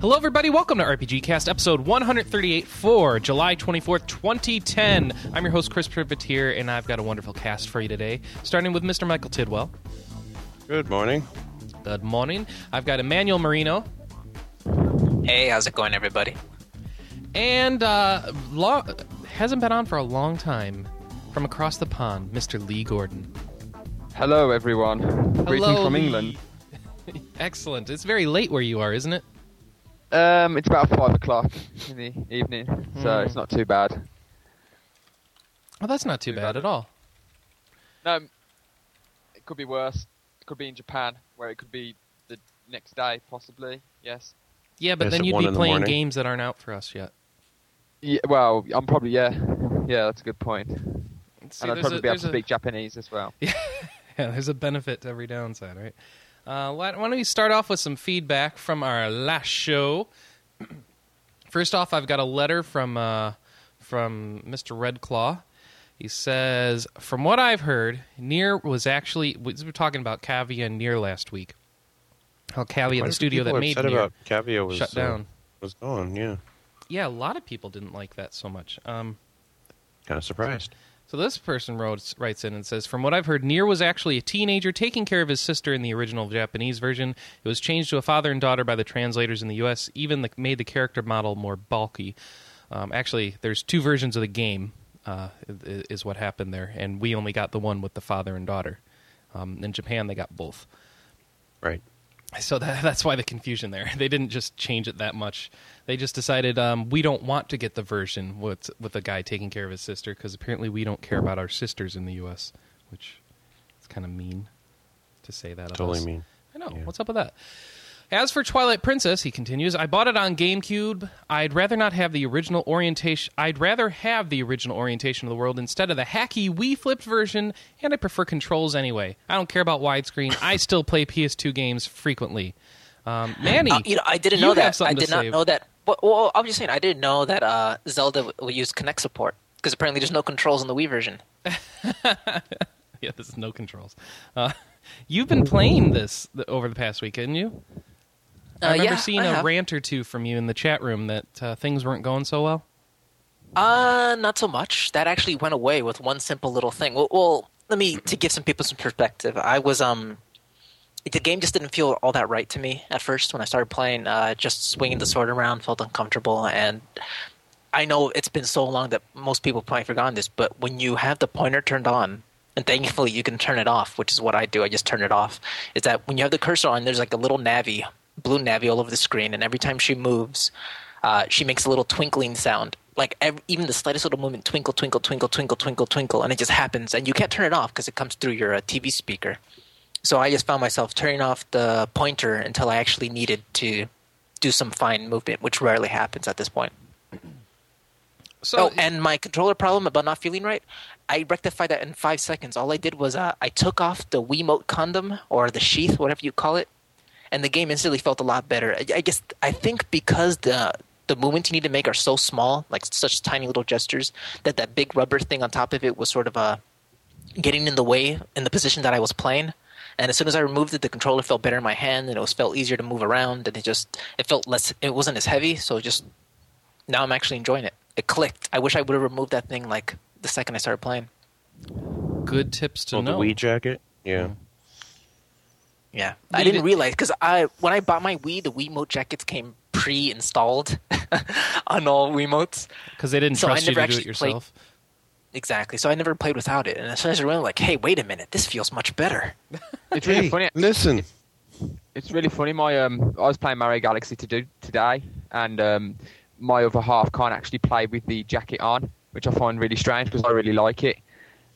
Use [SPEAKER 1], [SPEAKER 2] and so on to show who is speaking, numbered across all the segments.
[SPEAKER 1] Hello, everybody. Welcome to RPG Cast, episode 138 for July 24th, 2010. I'm your host, Chris Privateer, and I've got a wonderful cast for you today, starting with Mr. Michael Tidwell.
[SPEAKER 2] Good morning.
[SPEAKER 1] Good morning. I've got Emmanuel Marino,
[SPEAKER 3] Hey, how's it going, everybody?
[SPEAKER 1] and uh, lo- hasn't been on for a long time, from across the pond, Mr. Lee Gordon.
[SPEAKER 4] Hello, everyone. Greetings
[SPEAKER 1] Hello,
[SPEAKER 4] from
[SPEAKER 1] Lee.
[SPEAKER 4] England.
[SPEAKER 1] Excellent. It's very late where you are, isn't it?
[SPEAKER 4] Um, it's about five o'clock in the evening, so
[SPEAKER 1] Hmm.
[SPEAKER 4] it's not too bad.
[SPEAKER 1] Oh, that's not too
[SPEAKER 4] Too
[SPEAKER 1] bad
[SPEAKER 4] bad.
[SPEAKER 1] at all.
[SPEAKER 4] No, it could be worse. It could be in Japan, where it could be the next day, possibly. Yes.
[SPEAKER 1] Yeah, but
[SPEAKER 2] Yes,
[SPEAKER 1] then you'd be playing games that aren't out for us yet.
[SPEAKER 4] Yeah. Well, I'm probably yeah. Yeah, that's a good point.
[SPEAKER 1] See,
[SPEAKER 4] and I'd probably
[SPEAKER 1] a-
[SPEAKER 4] be able to
[SPEAKER 1] a-
[SPEAKER 4] speak Japanese as well.
[SPEAKER 1] Yeah, there's a benefit to every downside, right? Uh, why why don't we start off with some feedback from our last show? First off, I've got a letter from uh, from Mr. Redclaw. He says, "From what I've heard, Nier was actually we were talking about Cavia and Nier last week. How Cavia, the studio that made
[SPEAKER 2] about Cavia was
[SPEAKER 1] shut
[SPEAKER 2] uh,
[SPEAKER 1] down.
[SPEAKER 2] was gone. Yeah,
[SPEAKER 1] yeah, a lot of people didn't like that so much. Um,
[SPEAKER 2] kind of surprised.
[SPEAKER 1] So this person wrote, writes in and says, "From what I've heard, Nier was actually a teenager taking care of his sister in the original Japanese version. It was changed to a father and daughter by the translators in the U.S. Even the, made the character model more bulky. Um, actually, there's two versions of the game. Uh, is what happened there, and we only got the one with the father and daughter. Um, in Japan, they got both.
[SPEAKER 2] Right.
[SPEAKER 1] So that, that's why the confusion there. They didn't just change it that much. They just decided um, we don't want to get the version with with a guy taking care of his sister because apparently we don't care about our sisters in the U.S., which is kind of mean to say that.
[SPEAKER 2] Totally mean.
[SPEAKER 1] I know.
[SPEAKER 2] Yeah.
[SPEAKER 1] What's up with that? As for Twilight Princess, he continues, I bought it on GameCube. I'd rather not have the original orientation. I'd rather have the original orientation of the world instead of the hacky Wii flipped version, and I prefer controls anyway. I don't care about widescreen. I still play PS2 games frequently. Um, Manny,
[SPEAKER 3] Uh, you know, I didn't know that. I did not
[SPEAKER 1] say.
[SPEAKER 3] know that. Well, well, I'm just saying, I didn't know that uh, Zelda w- will use Kinect support because apparently there's no controls in the Wii version.
[SPEAKER 1] yeah, this is no controls. Uh, you've been playing this over the past week, haven't you? I
[SPEAKER 3] Uh,
[SPEAKER 1] remember
[SPEAKER 3] yeah,
[SPEAKER 1] seeing
[SPEAKER 3] I
[SPEAKER 1] a
[SPEAKER 3] have.
[SPEAKER 1] rant or two from you in the chat room that uh, things weren't going so well.
[SPEAKER 3] Uh, not so much. That actually went away with one simple little thing. Well, well, let me to give some people some perspective. I was um, the game just didn't feel all that right to me at first when I started playing. Uh, just swinging the sword around felt uncomfortable, and I know it's been so long that most people probably forgotten this. But when you have the pointer turned on, and thankfully you can turn it off, which is what I do. I just turn it off. Is that when you have the cursor on, there's like a little Navi, blue Navi all over the screen, and every time she moves, uh, she makes a little twinkling sound. Like ev even the slightest little movement, twinkle, twinkle, twinkle, twinkle, twinkle, twinkle, and it just happens, and you can't turn it off because it comes through your uh, TV speaker. So I just found myself turning off the pointer until I actually needed to do some fine movement, which rarely happens at this point.
[SPEAKER 1] So,
[SPEAKER 3] oh, and my controller problem about not feeling right, I rectified that in five seconds. All I did was uh, I took off the Wiimote condom or the sheath, whatever you call it, and the game instantly felt a lot better. I, I guess I think because the the movements you need to make are so small, like such tiny little gestures, that that big rubber thing on top of it was sort of uh, getting in the way in the position that I was playing. And as soon as I removed it, the controller felt better in my hand, and it was felt easier to move around, and it just it felt less. It wasn't as heavy, so just now I'm actually enjoying it. It clicked. I wish I would have removed that thing like the second I started playing.
[SPEAKER 1] good tips to
[SPEAKER 2] Oh, the
[SPEAKER 1] know.
[SPEAKER 2] Wii jacket. Yeah.
[SPEAKER 3] Yeah,
[SPEAKER 1] Leave
[SPEAKER 3] I didn't
[SPEAKER 1] it-
[SPEAKER 3] realize because I when I bought my Wii, the Wii Wiimote jackets came pre-installed on all Wiimotes.
[SPEAKER 1] Because they didn't
[SPEAKER 3] So I
[SPEAKER 1] trust you to do it
[SPEAKER 3] actually played-
[SPEAKER 1] yourself.
[SPEAKER 3] Exactly. So I never played without it, and as soon as I realized, like, hey, wait a minute, this feels much better.
[SPEAKER 4] It's really
[SPEAKER 2] Hey,
[SPEAKER 4] funny.
[SPEAKER 2] listen.
[SPEAKER 4] It's really funny. My um, I was playing Mario Galaxy to do today, and um, my other half can't actually play with the jacket on, which I find really strange because I really like it.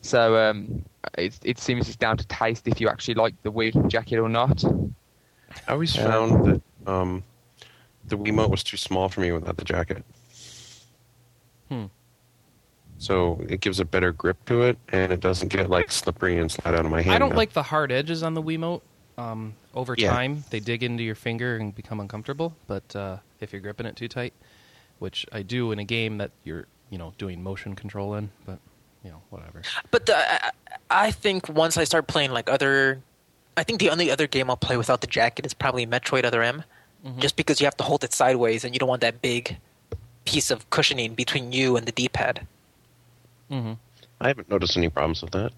[SPEAKER 4] So um, it it seems it's down to taste if you actually like the Wii jacket or not.
[SPEAKER 2] I always
[SPEAKER 4] Yeah.
[SPEAKER 2] found that um, the Wiimote was too small for me without the jacket.
[SPEAKER 1] Hmm.
[SPEAKER 2] So it gives a better grip to it, and it doesn't get like slippery and slide out of my hand.
[SPEAKER 1] I don't
[SPEAKER 2] now.
[SPEAKER 1] like the hard edges on the Wiimote. Um, over
[SPEAKER 2] Yeah.
[SPEAKER 1] time, they dig into your finger and become uncomfortable. But uh, if you're gripping it too tight, which I do in a game that you're, you know, doing motion control in, but you know, whatever.
[SPEAKER 3] But the, I, I think once I start playing like other, I think the only other game I'll play without the jacket is probably Metroid Other M, just because you have to hold it sideways and you don't want that big piece of cushioning between you and the D-pad.
[SPEAKER 1] Mm-hmm.
[SPEAKER 2] I haven't noticed any problems with that.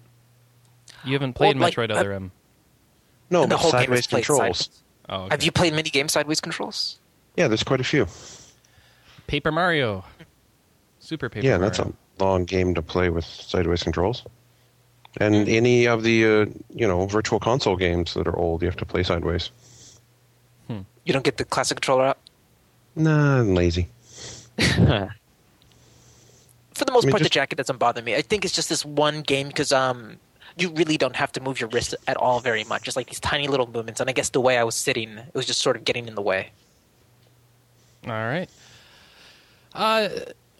[SPEAKER 1] You haven't played
[SPEAKER 3] Well, like,
[SPEAKER 1] Metroid
[SPEAKER 3] uh,
[SPEAKER 1] Other M.
[SPEAKER 2] No,
[SPEAKER 3] and the
[SPEAKER 2] but
[SPEAKER 3] whole game
[SPEAKER 2] sideways
[SPEAKER 3] is played
[SPEAKER 2] controls.
[SPEAKER 3] sideways.
[SPEAKER 1] Oh, okay.
[SPEAKER 3] Have you played many games sideways controls?
[SPEAKER 2] Yeah, there's quite a few.
[SPEAKER 1] Paper Mario. Super Paper
[SPEAKER 2] yeah,
[SPEAKER 1] Mario.
[SPEAKER 2] that's a long game to play with sideways controls. And any of the uh, you know virtual console games that are old, you have to play sideways.
[SPEAKER 3] You don't get the classic controller out?
[SPEAKER 2] Nah, I'm lazy.
[SPEAKER 3] For the most
[SPEAKER 2] I mean,
[SPEAKER 3] part, the jacket doesn't bother me. I think it's just this one game because um, you really don't have to move your wrist at all very much. Just like these tiny little movements. And I guess the way I was sitting, it was just sort of getting in the way.
[SPEAKER 1] All right. Uh,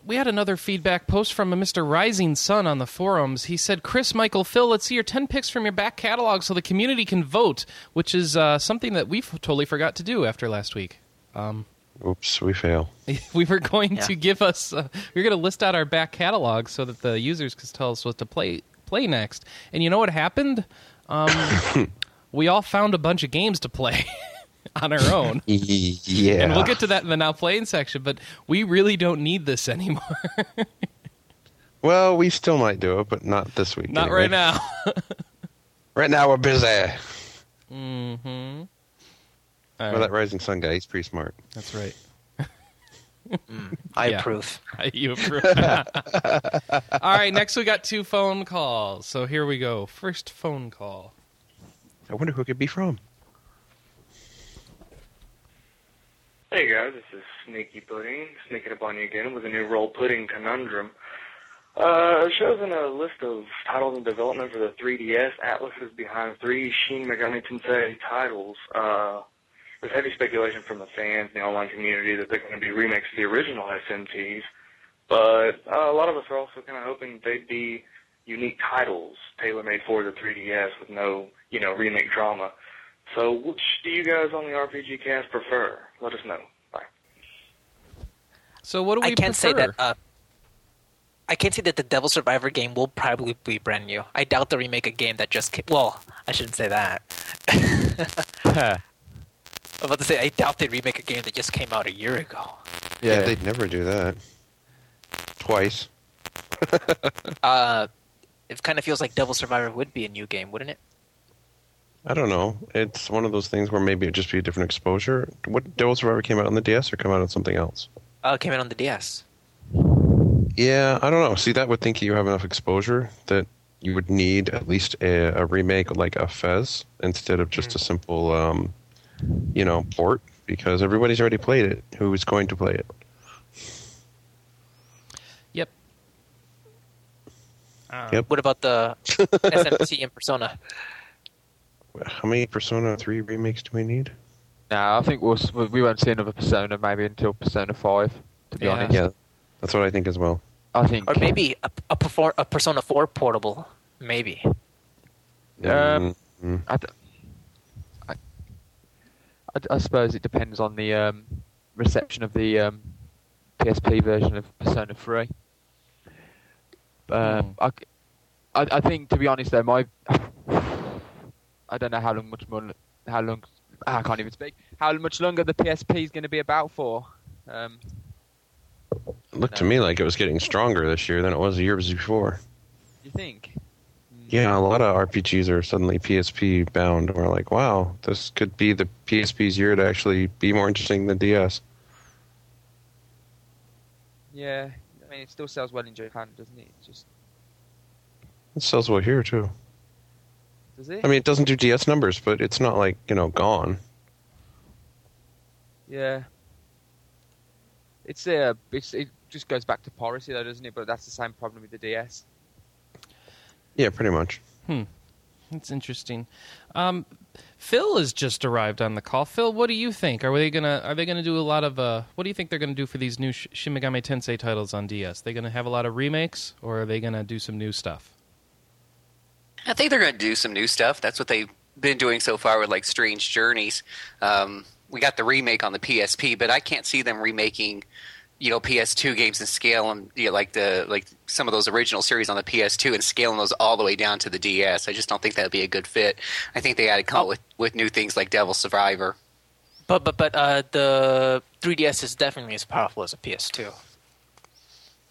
[SPEAKER 1] we had another feedback post from a Mr. Rising Sun on the forums. He said, Chris, Michael, Phil, let's see your 10 picks from your back catalog so the community can vote, which is uh, something that we totally forgot to do after last week. Um,
[SPEAKER 2] Oops, we fail.
[SPEAKER 1] we were going
[SPEAKER 3] Yeah.
[SPEAKER 1] to give us, uh, we were going to list out our back catalog so that the users could tell us what to play play next. And you know what happened? Um, we all found a bunch of games to play on our own.
[SPEAKER 2] Yeah.
[SPEAKER 1] And we'll get to that in the now playing section, but we really don't need this anymore.
[SPEAKER 2] Well, we still might do it, but not this week.
[SPEAKER 1] Not
[SPEAKER 2] anyway.
[SPEAKER 1] right now.
[SPEAKER 2] Right now we're busy.
[SPEAKER 1] mm-hmm.
[SPEAKER 2] Well, that Rising Sun guy, he's pretty smart.
[SPEAKER 1] That's right.
[SPEAKER 3] I
[SPEAKER 1] Yeah.
[SPEAKER 3] approve.
[SPEAKER 1] you approve. All right, next we got two phone calls. So here we go. First phone call.
[SPEAKER 2] I wonder who it could be from.
[SPEAKER 5] Hey guys, this is Sneaky Pudding, sneaking up on you again with a new roll pudding conundrum. Uh, shows a list of titles in development for the 3DS, Atlus is behind three Shin Megami Tensei titles. Uh, there's heavy speculation from the fans and the online community that they're going to be remakes of the original SMTs, but uh, a lot of us are also kind of hoping they'd be unique titles tailor-made for the 3DS with no, you know, remake drama. So which do you guys on the RPG cast prefer? Let us know. Bye.
[SPEAKER 1] So what do we
[SPEAKER 3] I can't say that. Uh, I can't say that the Devil Survivor game will probably be brand new. I doubt they'll remake a game that just came. Well, I shouldn't say that. I'm about to say I doubt they'd remake a game that just came out a year ago.
[SPEAKER 2] Yeah,
[SPEAKER 4] Yeah.
[SPEAKER 2] they'd never do that. Twice.
[SPEAKER 3] Uh, it kind of feels like Devil Survivor would be a new game, wouldn't it?
[SPEAKER 2] I don't know. It's one of those things where maybe it'd just be a different exposure. What Devil Survivor came out on the DS or come out on something else?
[SPEAKER 3] Uh, it came out on the DS.
[SPEAKER 2] Yeah, I don't know. See, that would think you have enough exposure that you would need at least a, a remake like a Fez instead of just a simple, um, you know, port because everybody's already played it. Who is going to play it?
[SPEAKER 1] Yep. Uh,
[SPEAKER 2] Yep.
[SPEAKER 3] What about the SMT and Persona?
[SPEAKER 2] How many Persona 3 remakes do we need?
[SPEAKER 4] No, I think we'll, we won't see another Persona maybe until Persona 5, to be
[SPEAKER 1] Yeah.
[SPEAKER 4] honest.
[SPEAKER 2] Yeah, that's what I think as well.
[SPEAKER 4] I think.
[SPEAKER 3] Or maybe a, a, perfor- a Persona 4 portable. Maybe.
[SPEAKER 4] Um,
[SPEAKER 2] Mm,
[SPEAKER 4] I, d- I, I d- I suppose it depends on the um, reception of the um, PSP version of Persona 3. Um. I, c- I- I think, to be honest, though, my I don't know how long, much more, how long. ah, I can't even speak. How much longer the PSP is going to be about for? Um,
[SPEAKER 2] It looked to me like it was getting stronger this year than it was the years before.
[SPEAKER 4] you think?
[SPEAKER 2] Yeah, a lot of RPGs are suddenly PSP bound. We're like, wow, this could be the PSP's year to actually be more interesting than DS.
[SPEAKER 4] Yeah, I mean, it still sells well in Japan, doesn't it? It's just
[SPEAKER 2] It sells well here too.
[SPEAKER 4] Does it?
[SPEAKER 2] I mean, it doesn't do DS numbers, but it's not like you know gone.
[SPEAKER 4] Yeah. It's uh, it's it just goes back to piracy though, doesn't it? But that's the same problem with the DS.
[SPEAKER 2] Yeah, pretty much. Hmm.
[SPEAKER 1] That's interesting. Um, Phil has just arrived on the call. Phil, what do you think? Are they gonna Are they gonna do a lot of uh, What do you think they're gonna do for these new Sh- Shin Megami Tensei titles on DS? They gonna have a lot of remakes, or are they gonna do some new stuff?
[SPEAKER 6] I think they're going to do some new stuff. That's what they've been doing so far with like Strange Journeys. Um, we got the remake on the PSP, but I can't see them remaking, you know, PS2 games and scale them, you know, like the like some of those original series on the PS2 and scaling those all the way down to the DS. I just don't think that'd be a good fit. I think they got to come up with with new things like Devil Survivor.
[SPEAKER 3] But but but uh, the 3DS is definitely as powerful as a PS2.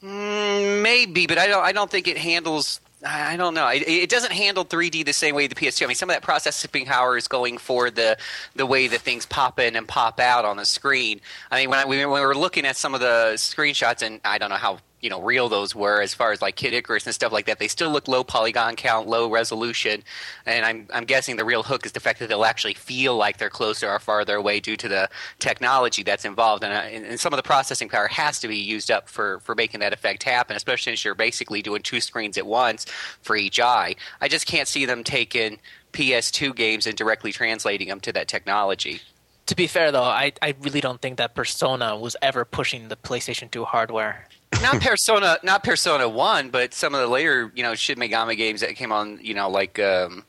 [SPEAKER 6] Mm, maybe, but I don't. I don't think it handles. I don't know. It, doesn't handle 3D the same way the PS2. I mean, some of that processing power is going for the the way that things pop in and pop out on the screen. I mean, when, I, when we were looking at some of the screenshots, and I don't know how you know real those were as far as like Kid Icarus and stuff like that. They still look low polygon count, low resolution, and I'm I'm guessing the real hook is the fact that they'll actually feel like they're closer or farther away due to the technology that's involved, and, uh, and, and some of the processing power has to be used up for for making that effect happen, especially since you're basically doing two screens at once for each eye. I just can't see them taking PS2 games and directly translating them to that technology.
[SPEAKER 3] To be fair, though, I, I really don't think that Persona was ever pushing the PlayStation 2 hardware.
[SPEAKER 6] Not Persona, not Persona One, but some of the later, you know, Shin Megami games that came on, you know, like um,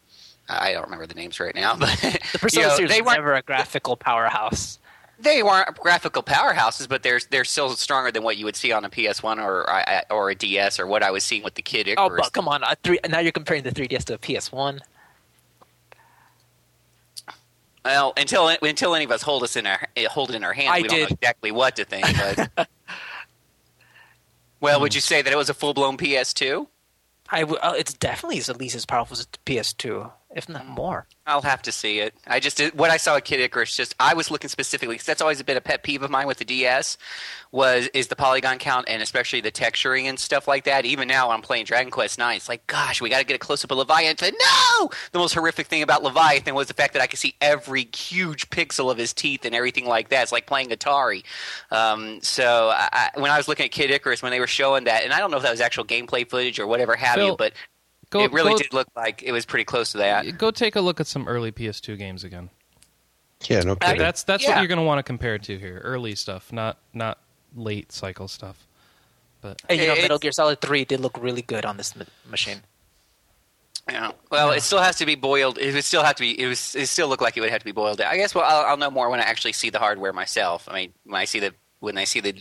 [SPEAKER 6] I don't remember the names right now, but
[SPEAKER 3] The Persona
[SPEAKER 6] you know,
[SPEAKER 3] series
[SPEAKER 6] they
[SPEAKER 3] was
[SPEAKER 6] weren't
[SPEAKER 3] never a graphical powerhouse.
[SPEAKER 6] they weren't graphical powerhouses, but they're they're still stronger than what you would see on a PS One or or a DS or what I was seeing with the Kid
[SPEAKER 3] Oh, but come on! A three, now you're comparing the 3DS to a PS1.
[SPEAKER 6] well, until until any of us hold us in our hold it in our hands,
[SPEAKER 3] I
[SPEAKER 6] we don't know exactly what to think. But well, would you say that it was a full blown PS2?
[SPEAKER 3] I w- uh, it's definitely at least as powerful as the PS2, if not more.
[SPEAKER 6] I'll have to see it. I just did, what I saw at Kid Icarus. Just I was looking specifically because that's always been a pet peeve of mine with the DS. Was is the polygon count and especially the texturing and stuff like that. Even now, when I'm playing Dragon Quest Nine. It's like, gosh, we got to get a close up of Leviathan. No, the most horrific thing about Leviathan was the fact that I could see every huge pixel of his teeth and everything like that. It's like playing Atari. Um, so I, I, when I was looking at Kid Icarus, when they were showing that, and I don't know if that was actual gameplay footage or whatever have you, but
[SPEAKER 1] Go,
[SPEAKER 6] it really
[SPEAKER 1] go,
[SPEAKER 6] did look like it was pretty close to that.
[SPEAKER 1] Go take a look at some early PS2 games again.
[SPEAKER 2] Yeah, no kidding.
[SPEAKER 1] That's that's
[SPEAKER 6] Yeah.
[SPEAKER 1] what you're going to want to compare it to here. Early stuff, not not late cycle stuff. But
[SPEAKER 3] And you know,
[SPEAKER 6] It's-
[SPEAKER 3] Metal Gear Solid 3 did look really good on this ma- machine.
[SPEAKER 6] Yeah. Well, it still has to be boiled. It would still have to be. It was. It still looked like it would have to be boiled. I guess. Well, I'll, I'll know more when I actually see the hardware myself. I mean, when I see the when I see the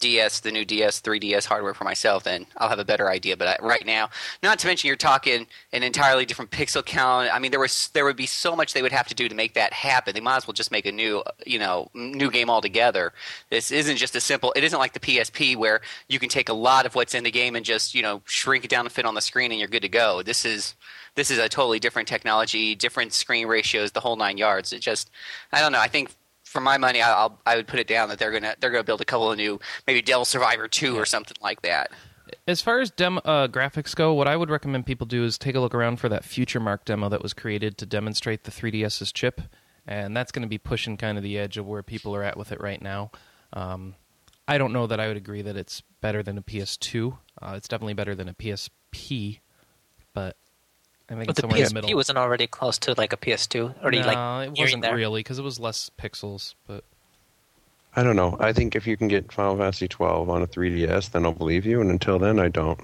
[SPEAKER 6] DS, the new DS, 3DS hardware for myself, then I'll have a better idea. But I, right now, not to mention, you're talking an entirely different pixel count. I mean, there was there would be so much they would have to do to make that happen. They might as well just make a new, you know, new game altogether. This isn't just a simple. It isn't like the PSP where you can take a lot of what's in the game and just you know shrink it down to fit on the screen and you're good to go. This is this is a totally different technology, different screen ratios, the whole nine yards. It just, I don't know. I think for my money, I- I'll I would put it down that they're gonna they're gonna build a couple of new, maybe Devil Survivor two or something like that.
[SPEAKER 1] as far as dem- uh, graphics go, what I would recommend people do is take a look around for that Future Mark demo that was created to demonstrate the 3DS's chip, and that's going to be pushing kind of the edge of where people are at with it right now. Um, I don't know that I would agree that it's better than a PS2. Uh, it's definitely better than a PSP, but I think
[SPEAKER 3] But
[SPEAKER 1] it's
[SPEAKER 3] the
[SPEAKER 1] somewhere in the
[SPEAKER 3] PSP
[SPEAKER 1] middle.
[SPEAKER 3] wasn't already close to like a PS2, already
[SPEAKER 1] no,
[SPEAKER 3] like
[SPEAKER 1] it wasn't
[SPEAKER 3] there.
[SPEAKER 1] really because it was less pixels, but.
[SPEAKER 2] I don't know. I think if you can get Final Fantasy 12 on a 3DS, then I'll believe you. And until then, I don't.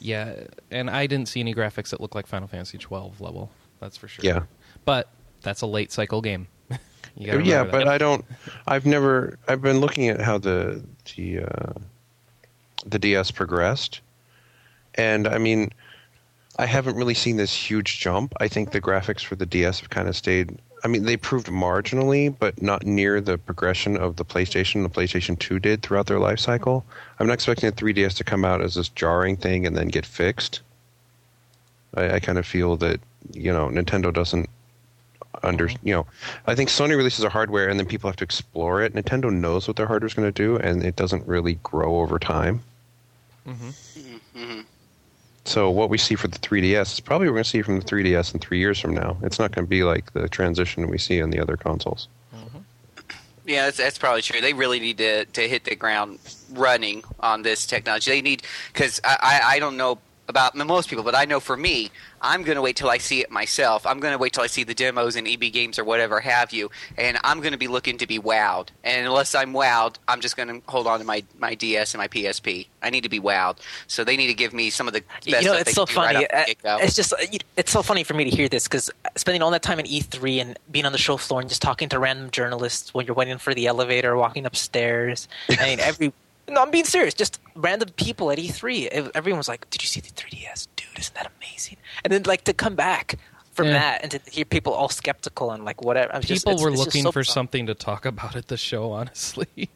[SPEAKER 1] Yeah, and I didn't see any graphics that look like Final Fantasy 12 level. That's for sure.
[SPEAKER 2] Yeah.
[SPEAKER 1] but that's a late cycle game. You
[SPEAKER 2] yeah, but
[SPEAKER 1] that.
[SPEAKER 2] I don't. I've never. I've been looking at how the the uh, the DS progressed, and I mean, I haven't really seen this huge jump. I think the graphics for the DS have kind of stayed. I mean, they improved marginally, but not near the progression of the PlayStation and the PlayStation 2 did throughout their life cycle. I'm not expecting the 3DS to come out as this jarring thing and then get fixed. I, I kind of feel that you know Nintendo doesn't under mm-hmm. you know i think sony releases a hardware and then people have to explore it nintendo knows what their hardware is going to do and it doesn't really grow over time mm-hmm. Mm-hmm. So what we see for the 3ds is probably we're going to see from the 3ds in three years from now it's not going to be like the transition we see on the other consoles mm-hmm.
[SPEAKER 6] Yeah, that's, that's probably true. They really need to to hit the ground running on this technology. They need because I, I I don't know about most people, but I know for me, I'm going to wait till I see it myself. I'm going to wait till I see the demos and EB games or whatever have you, and I'm going to be looking to be wowed. And unless I'm wowed, I'm just going to hold on to my my DS and my PSP. I need to be wowed. So they need to give me some of the best
[SPEAKER 3] you know, it's so
[SPEAKER 6] right
[SPEAKER 3] funny.
[SPEAKER 6] the
[SPEAKER 3] Uh, it's just uh, it's so funny for me to hear this because spending all that time at E3 and being on the show floor and just talking to random journalists when you're waiting for the elevator, walking upstairs. I mean, every no, I'm being serious. Just random people at E3. Ev- Everyone was like, "Did you see the 3DS, dude? Isn't that amazing?" And then like to come back from
[SPEAKER 1] Yeah.
[SPEAKER 3] that and to hear people all skeptical and like whatever. I'm just,
[SPEAKER 1] People
[SPEAKER 3] it's-
[SPEAKER 1] were
[SPEAKER 3] it's just
[SPEAKER 1] looking
[SPEAKER 3] so
[SPEAKER 1] for
[SPEAKER 3] bizarre.
[SPEAKER 1] something to talk about at the show, honestly.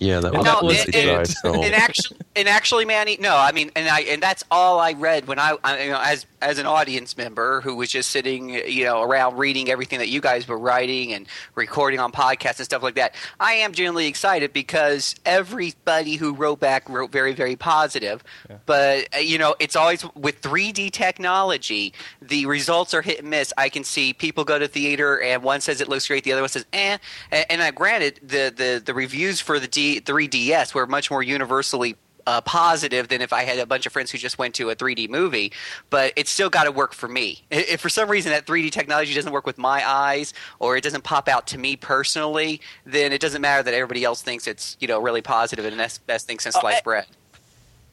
[SPEAKER 2] Yeah, that
[SPEAKER 1] And
[SPEAKER 2] was,
[SPEAKER 1] that
[SPEAKER 6] no,
[SPEAKER 1] was
[SPEAKER 6] and,
[SPEAKER 1] it.
[SPEAKER 6] and,
[SPEAKER 2] so-
[SPEAKER 6] and actually, and actually, Manny, no, I mean, and I and that's all I read when I, I you know, as as an audience member who was just sitting, you know, around reading everything that you guys were writing and recording on podcasts and stuff like that. I am genuinely excited because everybody who wrote back wrote very, very positive. But uh, you know, it's always with 3D technology, the results are hit and miss. I can see people go to theater and one says it looks great, the other one says eh. And, and uh, granted, the, the the reviews for the D, 3DS were much more universally uh, positive than if I had a bunch of friends who just went to a 3D movie. But it's still got to work for me. If for some reason that 3D technology doesn't work with my eyes or it doesn't pop out to me personally, then it doesn't matter that everybody else thinks it's you know really positive and best best thing since
[SPEAKER 3] Oh,
[SPEAKER 6] sliced
[SPEAKER 3] eh,
[SPEAKER 6] bread.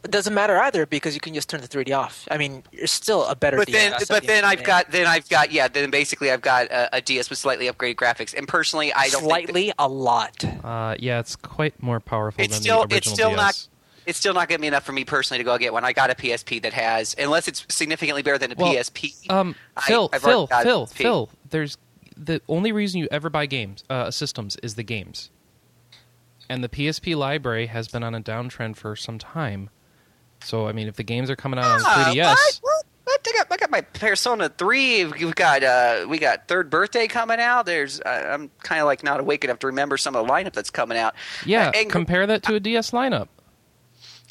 [SPEAKER 3] It doesn't matter either because you can just turn the 3D off. I mean, you're still a better.
[SPEAKER 6] But then,
[SPEAKER 3] DS at
[SPEAKER 6] but
[SPEAKER 3] the
[SPEAKER 6] then I've
[SPEAKER 3] the
[SPEAKER 6] got, then I've got, yeah. Then basically, I've got a, a DS with slightly upgraded graphics. And personally, I don't think that-
[SPEAKER 3] slightly a lot.
[SPEAKER 1] Uh, yeah, it's quite more powerful
[SPEAKER 6] it's
[SPEAKER 1] than
[SPEAKER 6] still
[SPEAKER 1] the original
[SPEAKER 6] it's still
[SPEAKER 1] DS.
[SPEAKER 6] not it's still not going to be enough for me personally to go get one. I got a PSP that has, unless it's significantly better than a
[SPEAKER 1] Well,
[SPEAKER 6] PSP.
[SPEAKER 1] Um,
[SPEAKER 6] I-
[SPEAKER 1] Phil,
[SPEAKER 6] I've
[SPEAKER 1] Phil,
[SPEAKER 6] got
[SPEAKER 1] Phil,
[SPEAKER 6] PSP.
[SPEAKER 1] Phil. There's the only reason you ever buy games, uh, systems, is the games. And the PSP library has been on a downtrend for some time. So I mean, if the games are coming out on
[SPEAKER 6] Ah,
[SPEAKER 1] 3DS,
[SPEAKER 6] what? What? What? I got, I got my Persona Three. We've got uh, we got Third Birthday coming out. There's uh, I'm kind of like not awake enough to remember some of the lineup that's coming out.
[SPEAKER 1] yeah,
[SPEAKER 6] and
[SPEAKER 1] compare that to a DS lineup.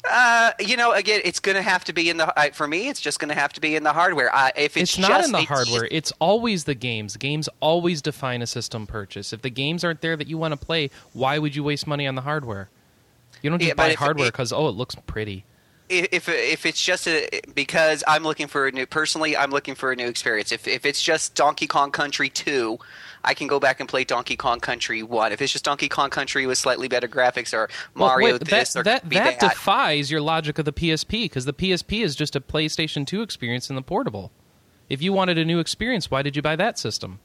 [SPEAKER 6] uh, you know, again, it's going to have to be in the I, for me. It's just going to have to be in the hardware. Uh, if it's,
[SPEAKER 1] It's, not
[SPEAKER 6] just
[SPEAKER 1] in the
[SPEAKER 6] a-
[SPEAKER 1] hardware. It's always the games. Games always define a system purchase. If the games aren't there that you want to play, why would you waste money on the hardware? You don't just
[SPEAKER 6] Yeah,
[SPEAKER 1] buy hardware because oh, it looks pretty.
[SPEAKER 6] If if it's just a because I'm looking for a new personally I'm looking for a new experience. If if it's just Donkey Kong Country 2, I can go back and play Donkey Kong Country 1. If it's just Donkey Kong Country with slightly better graphics or
[SPEAKER 1] Well,
[SPEAKER 6] Mario
[SPEAKER 1] wait,
[SPEAKER 6] this
[SPEAKER 1] that
[SPEAKER 6] or
[SPEAKER 1] that, that
[SPEAKER 6] that.
[SPEAKER 1] defies your logic of the PSP because the PSP is just a PlayStation 2 experience in the portable. If you wanted a new experience, why did you buy that system?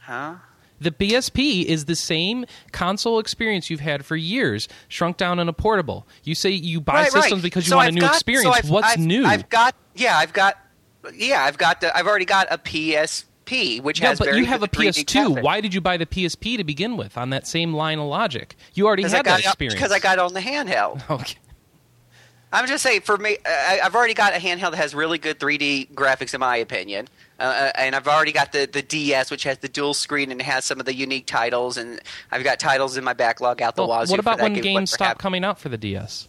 [SPEAKER 6] huh?
[SPEAKER 1] The PSP is the same console experience you've had for years, shrunk down in a portable. You say you buy
[SPEAKER 6] Right, right.
[SPEAKER 1] systems because you
[SPEAKER 6] So
[SPEAKER 1] want
[SPEAKER 6] I've
[SPEAKER 1] a new
[SPEAKER 6] got-
[SPEAKER 1] experience.
[SPEAKER 6] I've-
[SPEAKER 1] What's
[SPEAKER 6] I've-
[SPEAKER 1] new?
[SPEAKER 6] I've got yeah, I've got yeah, I've got the, I've already got a PSP which
[SPEAKER 1] yeah,
[SPEAKER 6] has
[SPEAKER 1] but you have a
[SPEAKER 6] good 3D
[SPEAKER 1] PS2.
[SPEAKER 6] graphics.
[SPEAKER 1] Why did you buy the PSP to begin with on that same line of logic? You already had
[SPEAKER 6] got
[SPEAKER 1] that experience.
[SPEAKER 6] because I got it on the handheld.
[SPEAKER 1] Okay.
[SPEAKER 6] I'm just saying, for me, I, I've already got a handheld that has really good 3D graphics, in my opinion, uh, uh, and I've already got the, the DS, which has the dual screen and has some of the unique titles, and I've got titles in my backlog out the
[SPEAKER 1] Well,
[SPEAKER 6] wazoo.
[SPEAKER 1] what about when
[SPEAKER 6] game,
[SPEAKER 1] games stop coming out for the DS?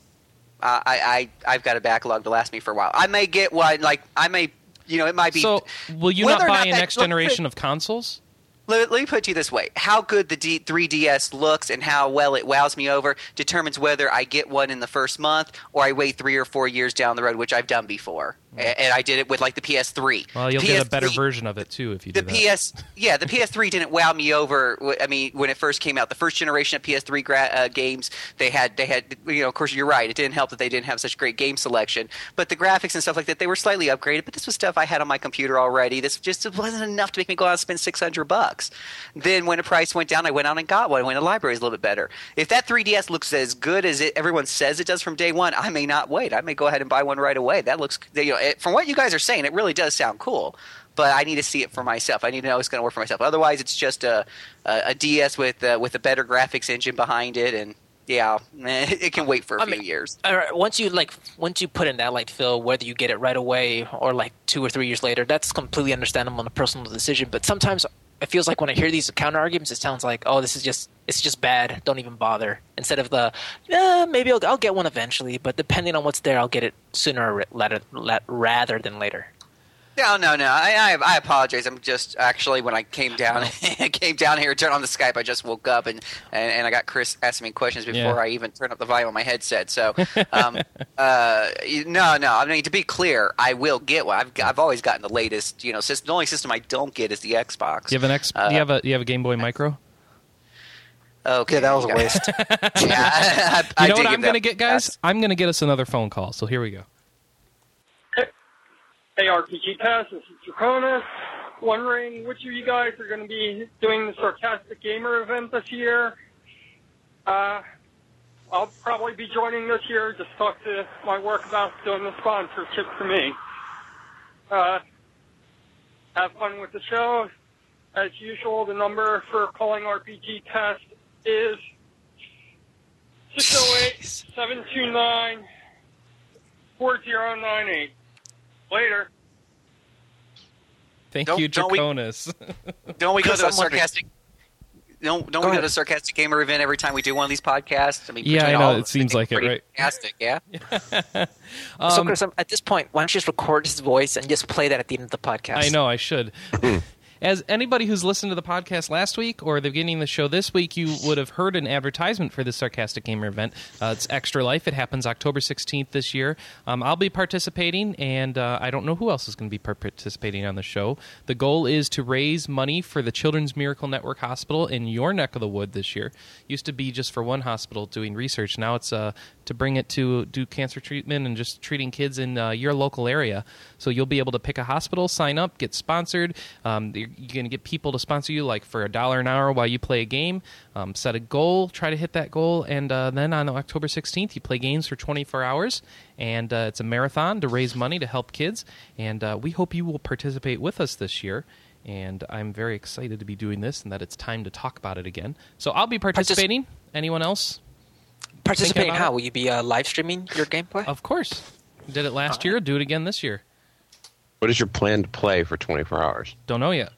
[SPEAKER 6] Uh, I, I I've got a backlog to last me for a while. I may get one, like I may, you know, it might be.
[SPEAKER 1] So, will you not buy
[SPEAKER 6] not
[SPEAKER 1] a next
[SPEAKER 6] look,
[SPEAKER 1] generation of consoles?
[SPEAKER 6] Let, me put you this way: how good the D, 3DS looks and how well it wows me over determines whether I get one in the first month or I wait three or four years down the road, which I've done before. And I did it with like the PS3.
[SPEAKER 1] Well, you'll
[SPEAKER 6] The
[SPEAKER 1] get a better version of it too if you do
[SPEAKER 6] the
[SPEAKER 1] that.
[SPEAKER 6] PS, yeah, the PS3 didn't wow me over. I mean, when it first came out, the first generation of PS3 gra- uh, games, they had, they had, you know, of course, you're right. It didn't help that they didn't have such great game selection, but the graphics and stuff like that, they were slightly upgraded. But this was stuff I had on my computer already. This just wasn't enough to make me go out and spend 600 bucks. Then when the price went down, I went out and got one when the library is a little bit better. If that 3DS looks as good as it, everyone says it does from day one, I may not wait. I may go ahead and buy one right away. That looks, you know, it, from what you guys are saying, it really does sound cool. But I need to see it for myself. I need to know it's going to work for myself. Otherwise, it's just a a, a DS with uh, with a better graphics engine behind it, and yeah, it can wait for a
[SPEAKER 3] I
[SPEAKER 6] few
[SPEAKER 3] mean-
[SPEAKER 6] years.
[SPEAKER 3] All right, once you like, once you put in that light, Phil, whether you get it right away or like two or three years later, that's completely understandable and a personal decision. But sometimes it feels like when I hear these counter arguments, it sounds like, oh, this is just it's just bad. Don't even bother. Instead of the, yeah, maybe I'll, I'll get one eventually, but depending on what's there, I'll get it sooner or later, rather than later.
[SPEAKER 6] No, no, no. I, I I apologize. I'm just actually when I came down I came down here, turned on the Skype. I just woke up and, and, and I got Chris asking me questions before
[SPEAKER 1] Yeah.
[SPEAKER 6] I even turned up the volume on my headset. So, um, uh, no, no. I mean to be clear, I will get one. I've I've always gotten the latest. You know, system. The only system I don't get is the Xbox.
[SPEAKER 1] Do you have an X?
[SPEAKER 6] Uh,
[SPEAKER 1] do you have a do you have a Game Boy Micro?
[SPEAKER 6] Okay,
[SPEAKER 3] Yeah, that was a waste.
[SPEAKER 6] yeah, I, I,
[SPEAKER 1] You know
[SPEAKER 6] I
[SPEAKER 1] what I'm going to get, guys? I'm going to get us another phone call. So here we go.
[SPEAKER 7] Hey, RPG Cast, this is Draconis. Wondering which of you guys are going to be doing the Sarcastic Gamer event this year. Uh, I'll probably be joining this year. Just talk to my work about doing the sponsorship for me. Uh, have fun with the show. As usual, the number for calling RPG Cast is 608-729-4098. Later.
[SPEAKER 1] Thank
[SPEAKER 6] Don't-
[SPEAKER 1] you,
[SPEAKER 6] don't we- Don't we go to a
[SPEAKER 3] I'm wondering-
[SPEAKER 6] sarcastic? Don't don't
[SPEAKER 3] Go
[SPEAKER 6] we go
[SPEAKER 3] ahead.
[SPEAKER 6] to a sarcastic gamer event every time we do one of these podcasts? I mean,
[SPEAKER 1] Yeah, I know,
[SPEAKER 6] all
[SPEAKER 1] it seems like it, right?
[SPEAKER 6] Fantastic, yeah.
[SPEAKER 3] so,
[SPEAKER 1] Um,
[SPEAKER 3] Chris, um, at this point, why don't you just record his voice and just play that at the end of the podcast?
[SPEAKER 1] I know I should. As anybody who's listened to the podcast last week or the beginning of the show this week, you would have heard an advertisement for the Sarcastic Gamer event. Uh, it's Extra Life. It happens October 16th this year. Um, I'll be participating, and uh, I don't know who else is going to be participating on the show. The goal is to raise money for the Children's Miracle Network Hospital in your neck of the wood this year. Used to be just for one hospital doing research. Now it's uh, to bring it to do cancer treatment and just treating kids in uh, your local area. So you'll be able to pick a hospital, sign up, get sponsored. Um, you're you're going to get people to sponsor you like for a dollar an hour while you play a game. Um, set a goal, try to hit that goal, and uh, then on October 16th, you play games for 24 hours. And uh, it's a marathon to raise money to help kids. And uh, we hope you will participate with us this year. And I'm very excited to be doing this and that it's time to talk about it again. So I'll be participating. Anyone else?
[SPEAKER 3] Participating
[SPEAKER 1] about
[SPEAKER 3] how?
[SPEAKER 1] it.
[SPEAKER 3] Will you be uh, live streaming your gameplay?
[SPEAKER 1] Of course. Did it last year. Do it again this year.
[SPEAKER 2] What is your plan to play for 24 hours?
[SPEAKER 1] Don't know yet.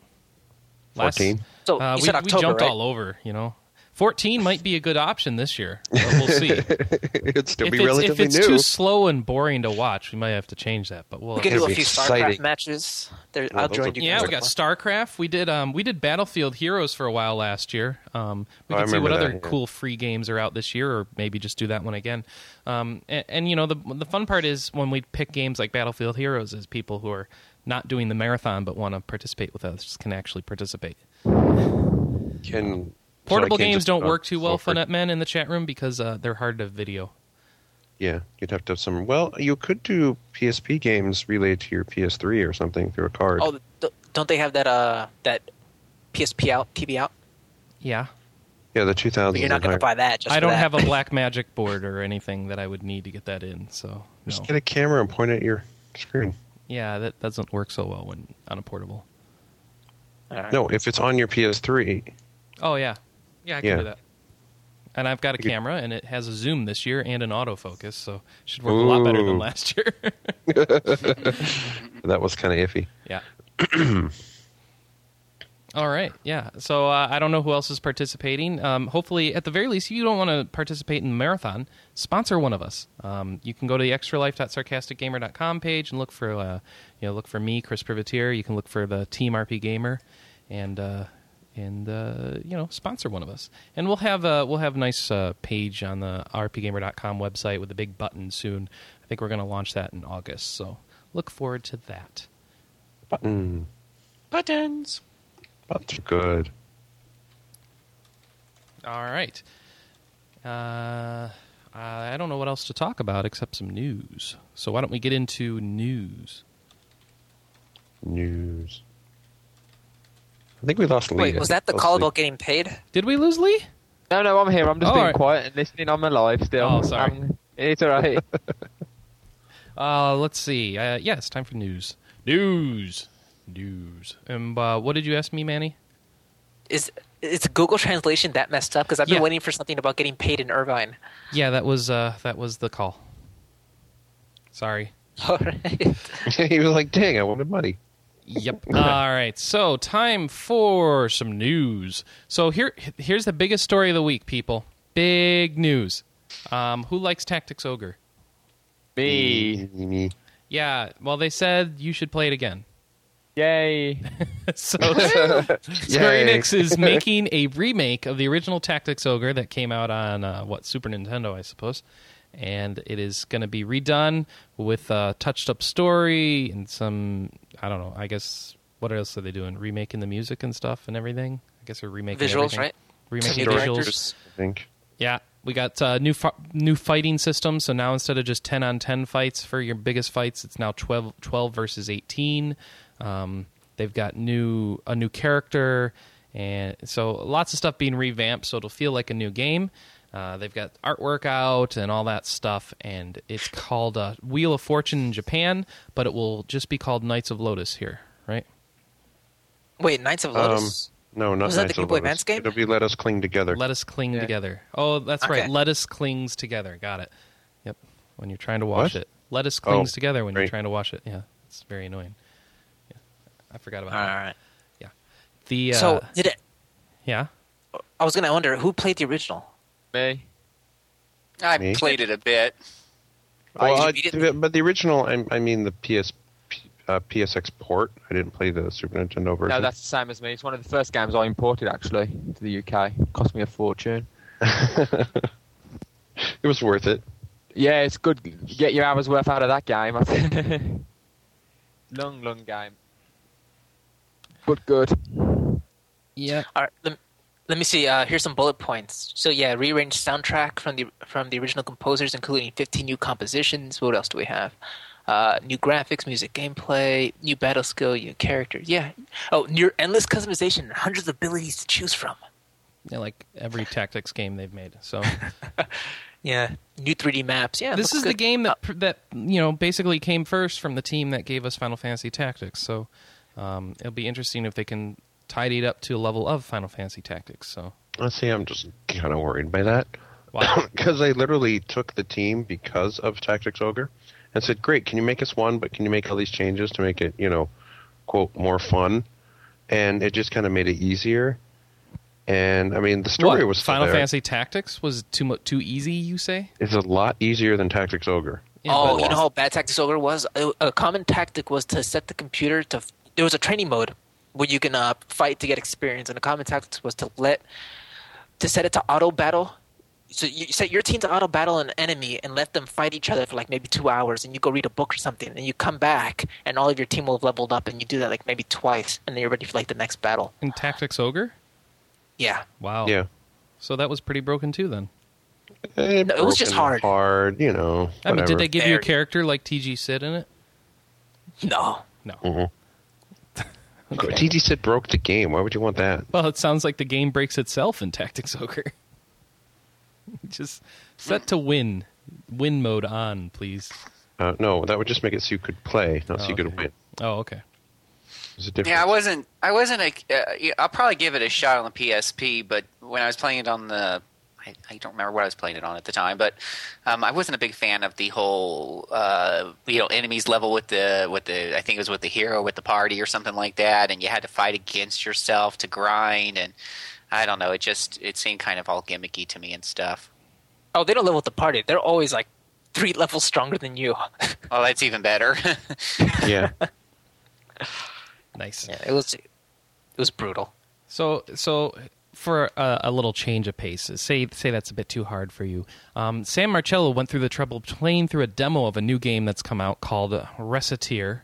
[SPEAKER 1] Last-
[SPEAKER 2] 14?
[SPEAKER 3] so
[SPEAKER 1] Uh,
[SPEAKER 3] you
[SPEAKER 1] we,
[SPEAKER 3] said
[SPEAKER 1] we jumped
[SPEAKER 3] right?
[SPEAKER 1] all over, you know. 14 might be a good option this year. But we'll see.
[SPEAKER 2] It'd still
[SPEAKER 1] if,
[SPEAKER 2] be
[SPEAKER 1] it's,
[SPEAKER 2] relatively
[SPEAKER 1] if it's
[SPEAKER 2] new.
[SPEAKER 1] too slow and boring to watch, we might have to change that. But we'll.
[SPEAKER 3] We can do a
[SPEAKER 2] be
[SPEAKER 3] few StarCraft matches. There,
[SPEAKER 2] Well,
[SPEAKER 3] I'll join you.
[SPEAKER 1] yeah,
[SPEAKER 3] guys
[SPEAKER 1] we got. StarCraft. We did um we did Battlefield Heroes for a while last year. Um, we
[SPEAKER 2] Oh,
[SPEAKER 1] can see what
[SPEAKER 2] remember
[SPEAKER 1] other
[SPEAKER 2] that, yeah.
[SPEAKER 1] cool free games are out this year, or maybe just do that one again. Um, and, and you know the the fun part is when we pick games like Battlefield Heroes, is people who are not doing the marathon but want to participate with us can actually participate.
[SPEAKER 2] Can
[SPEAKER 1] Portable
[SPEAKER 2] so
[SPEAKER 1] games
[SPEAKER 2] just,
[SPEAKER 1] don't
[SPEAKER 2] uh,
[SPEAKER 1] work too well,
[SPEAKER 2] go for-
[SPEAKER 1] Funnet in the chat room, because uh, they're hard to video.
[SPEAKER 2] Yeah, you'd have to have some. Well, you could do PSP games relayed to your PS3 or something through a card.
[SPEAKER 3] Oh, don't they have that uh that PSP out, TV out?
[SPEAKER 1] Yeah,
[SPEAKER 2] yeah, the two thousand.
[SPEAKER 3] But you're not going to buy that. Just
[SPEAKER 1] I
[SPEAKER 3] for
[SPEAKER 1] don't
[SPEAKER 3] that.
[SPEAKER 1] have a black magic board or anything that I would need to get that in. So
[SPEAKER 2] Just get a camera and point it at your screen.
[SPEAKER 1] yeah, that doesn't work so well when on a portable.
[SPEAKER 3] All right.
[SPEAKER 2] No, if it's on your PS3,
[SPEAKER 1] Oh yeah, yeah, I can
[SPEAKER 2] Yeah.
[SPEAKER 1] do that. And I've got a camera, and it has a zoom this year and an autofocus, so it should work a lot better than last year.
[SPEAKER 2] that was kind of iffy.
[SPEAKER 1] yeah. All right, yeah. So uh, I don't know who else is participating. Um, hopefully, at the very least, if you don't want to participate in the marathon, sponsor one of us. Um, you can go to the extralife.sarcasticgamer.com page and look for, uh, you know, look for me, Chris Privateer. You can look for the Team RPGamer, and uh, and uh, you know, sponsor one of us. And we'll have a we'll have a nice uh, page on the rpgamer.com website with a big button soon. I think we're going to launch that in August. So look forward to that.
[SPEAKER 2] Button.
[SPEAKER 6] Buttons.
[SPEAKER 2] Buttons are good.
[SPEAKER 1] All right. Uh, I don't know what else to talk about except some news. So why don't we get into news?
[SPEAKER 2] News. I think we lost Lee.
[SPEAKER 3] Wait, was that the call about getting paid?
[SPEAKER 1] Did we lose Lee?
[SPEAKER 4] No, no, I'm here. I'm just
[SPEAKER 1] Oh,
[SPEAKER 4] being
[SPEAKER 1] alright.
[SPEAKER 4] quiet and listening. I'm alive still.
[SPEAKER 1] Oh, sorry.
[SPEAKER 4] Um, it's all right.
[SPEAKER 1] Uh, let's see. Uh, yeah, it's time for news. News. News. And uh, what did you ask me, Manny?
[SPEAKER 3] Is is Google Translation that messed up? Because I've been
[SPEAKER 1] Yeah.
[SPEAKER 3] waiting for something about getting paid in Irvine.
[SPEAKER 1] Yeah, that was uh, that was the call. Sorry.
[SPEAKER 3] All right.
[SPEAKER 2] he was like, "Dang, I wanted money."
[SPEAKER 1] Yep. All right. So time for some news. So here, here's the biggest story of the week, people. Big news. Um, who likes Tactics Ogre?
[SPEAKER 4] Me.
[SPEAKER 2] Me.
[SPEAKER 1] Yeah. Well, they said you should play it again.
[SPEAKER 4] Yay.
[SPEAKER 1] so Square
[SPEAKER 2] Yay.
[SPEAKER 1] Enix is making a remake of the original Tactics Ogre that came out on uh, what Super Nintendo, I suppose, and it is going to be redone with a touched-up story and some I don't know. I guess what else are they doing? Remaking the music and stuff and everything. I guess they're remaking
[SPEAKER 3] Visuals,
[SPEAKER 1] everything.
[SPEAKER 3] right?
[SPEAKER 1] Remaking
[SPEAKER 3] Some new
[SPEAKER 1] visuals.
[SPEAKER 2] I think.
[SPEAKER 1] Yeah, we got uh, new fi- new fighting system. So now instead of just ten on ten fights for your biggest fights, it's now 12, 12 versus eighteen. Um, they've got new a new character, and so lots of stuff being revamped. So it'll feel like a new game. Uh, they've got artwork out and all that stuff, and it's called uh, Wheel of Fortune in Japan, but it will just be called Knights of Lodis here, right?
[SPEAKER 3] Wait, Knights of Lodis.
[SPEAKER 2] No, not
[SPEAKER 3] Was that the
[SPEAKER 2] Knights
[SPEAKER 3] Game
[SPEAKER 2] of
[SPEAKER 3] Boy
[SPEAKER 2] Lodis.
[SPEAKER 3] Advance game?
[SPEAKER 2] It'll be Let Us Cling Together.
[SPEAKER 1] Let us cling
[SPEAKER 4] Yeah.
[SPEAKER 1] together. Oh, that's right.
[SPEAKER 3] Okay.
[SPEAKER 1] Lettuce clings together. Got it. Yep. When you're trying to wash
[SPEAKER 2] What?
[SPEAKER 1] it, lettuce clings
[SPEAKER 2] Oh,
[SPEAKER 1] together when you're trying to wash it. Yeah, it's very annoying. Yeah, I forgot about
[SPEAKER 3] All
[SPEAKER 1] that.
[SPEAKER 3] right. Yeah.
[SPEAKER 1] The uh,
[SPEAKER 3] So did it?
[SPEAKER 1] yeah.
[SPEAKER 3] I was gonna wonder who played the original.
[SPEAKER 4] Me.
[SPEAKER 6] I
[SPEAKER 2] Me?
[SPEAKER 6] played it a bit.
[SPEAKER 2] Well,
[SPEAKER 3] did
[SPEAKER 2] I-
[SPEAKER 3] it?
[SPEAKER 2] but the original, I, I mean the PS, uh, PSX port. I didn't play the Super Nintendo version.
[SPEAKER 4] No, that's the same as me. It's one of the first games I imported actually to the UK. cost me a fortune.
[SPEAKER 2] it was worth it.
[SPEAKER 4] Yeah, it's good. You get your hours worth out of that game. Long, long game. But good.
[SPEAKER 1] Yeah.
[SPEAKER 3] All right. Let, let me see. Uh, here's some bullet points. So yeah, rearranged soundtrack from the from the original composers, including 15 new compositions. What else do we have? Uh, new graphics, music, gameplay, new battle skill, new character. Yeah. Oh, near endless customization, hundreds of abilities to choose from.
[SPEAKER 1] Yeah, like every tactics game they've made. So
[SPEAKER 3] Yeah. New 3D maps. Yeah.
[SPEAKER 1] this is the game
[SPEAKER 3] Uh,
[SPEAKER 1] that pr- that you know basically came first from the team that gave us Final Fantasy Tactics. So um, it'll be interesting if they can tidy it up to a level of Final Fantasy Tactics. So
[SPEAKER 2] I see. I'm just kind of worried by that because I literally took the team because of Tactics Ogre and said, "Great, can you make us one? But can you make all these changes to make it, you know, quote more fun?" And it just kind of made it easier. And I mean, the story
[SPEAKER 1] What,
[SPEAKER 2] was still
[SPEAKER 1] Final
[SPEAKER 2] there.
[SPEAKER 1] Fantasy Tactics was too mu- too easy. You say?
[SPEAKER 2] It's a lot easier than Tactics Ogre.
[SPEAKER 1] Yeah,
[SPEAKER 3] oh, you know how bad Tactics Ogre was? A, a common tactic was to set the computer to. There was a training mode where you can uh, fight to get experience, and the common tactic was to let to set it to auto battle. So you set your team to auto battle an enemy and let them fight each other for like maybe two hours, and you go read a book or something, and you come back, and all of your team will have leveled up, and you do that like maybe twice, and then you're ready for like the next battle.
[SPEAKER 1] in Tactics Ogre.
[SPEAKER 3] Yeah,
[SPEAKER 1] Wow.
[SPEAKER 2] Yeah,
[SPEAKER 1] So that was pretty broken too then.
[SPEAKER 2] Eh,
[SPEAKER 3] No, it was just hard.
[SPEAKER 2] Hard, you know.
[SPEAKER 1] I mean, did they give you a character like TG Cid in it?
[SPEAKER 3] no,
[SPEAKER 1] No.
[SPEAKER 2] Mhm.
[SPEAKER 1] Okay.
[SPEAKER 2] TG Cid broke the game. Why would you want that?
[SPEAKER 1] Well, it sounds like the game breaks itself in Tactics Ogre. Just set to win. Win mode on, please.
[SPEAKER 2] Uh, no, that would just make it so you could play, not so
[SPEAKER 1] Oh,
[SPEAKER 2] you could
[SPEAKER 1] okay.
[SPEAKER 2] win.
[SPEAKER 1] Oh, okay.
[SPEAKER 2] There's a difference.
[SPEAKER 6] Yeah, I wasn't. I wasn't A, uh, I'll probably give it a shot on the PSP, but when I was playing it on the, I, I don't remember what I was playing it on at the time, but um, I wasn't a big fan of the whole, uh, you know, enemies level with the with the. I think it was with the hero with the party or something like that, and you had to fight against yourself to grind, and I don't know. It just it seemed kind of all gimmicky to me and stuff.
[SPEAKER 3] oh, they don't level with the party. They're always like three levels stronger than you.
[SPEAKER 6] Oh, that's even better.
[SPEAKER 2] yeah.
[SPEAKER 1] Nice.
[SPEAKER 3] yeah, it was it was brutal.
[SPEAKER 1] So, so for a, a little change of pace, say say that's a bit too hard for you. Um, Sam Marcello went through the trouble playing through a demo of a new game that's come out called Recettear.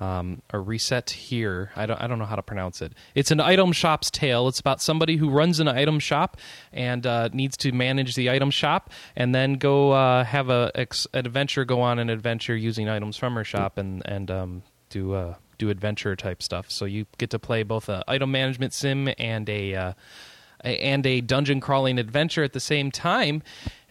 [SPEAKER 1] Um, or reset here. I don't. I don't know how to pronounce it. It's an item shop's tale. It's about somebody who runs an item shop and uh, needs to manage the item shop, and then go uh, have a ex- an adventure. Go on an adventure using items from her shop, and and um, do uh, do adventure type stuff. So you get to play both a item management sim and a, uh, and a dungeon crawling adventure at the same time.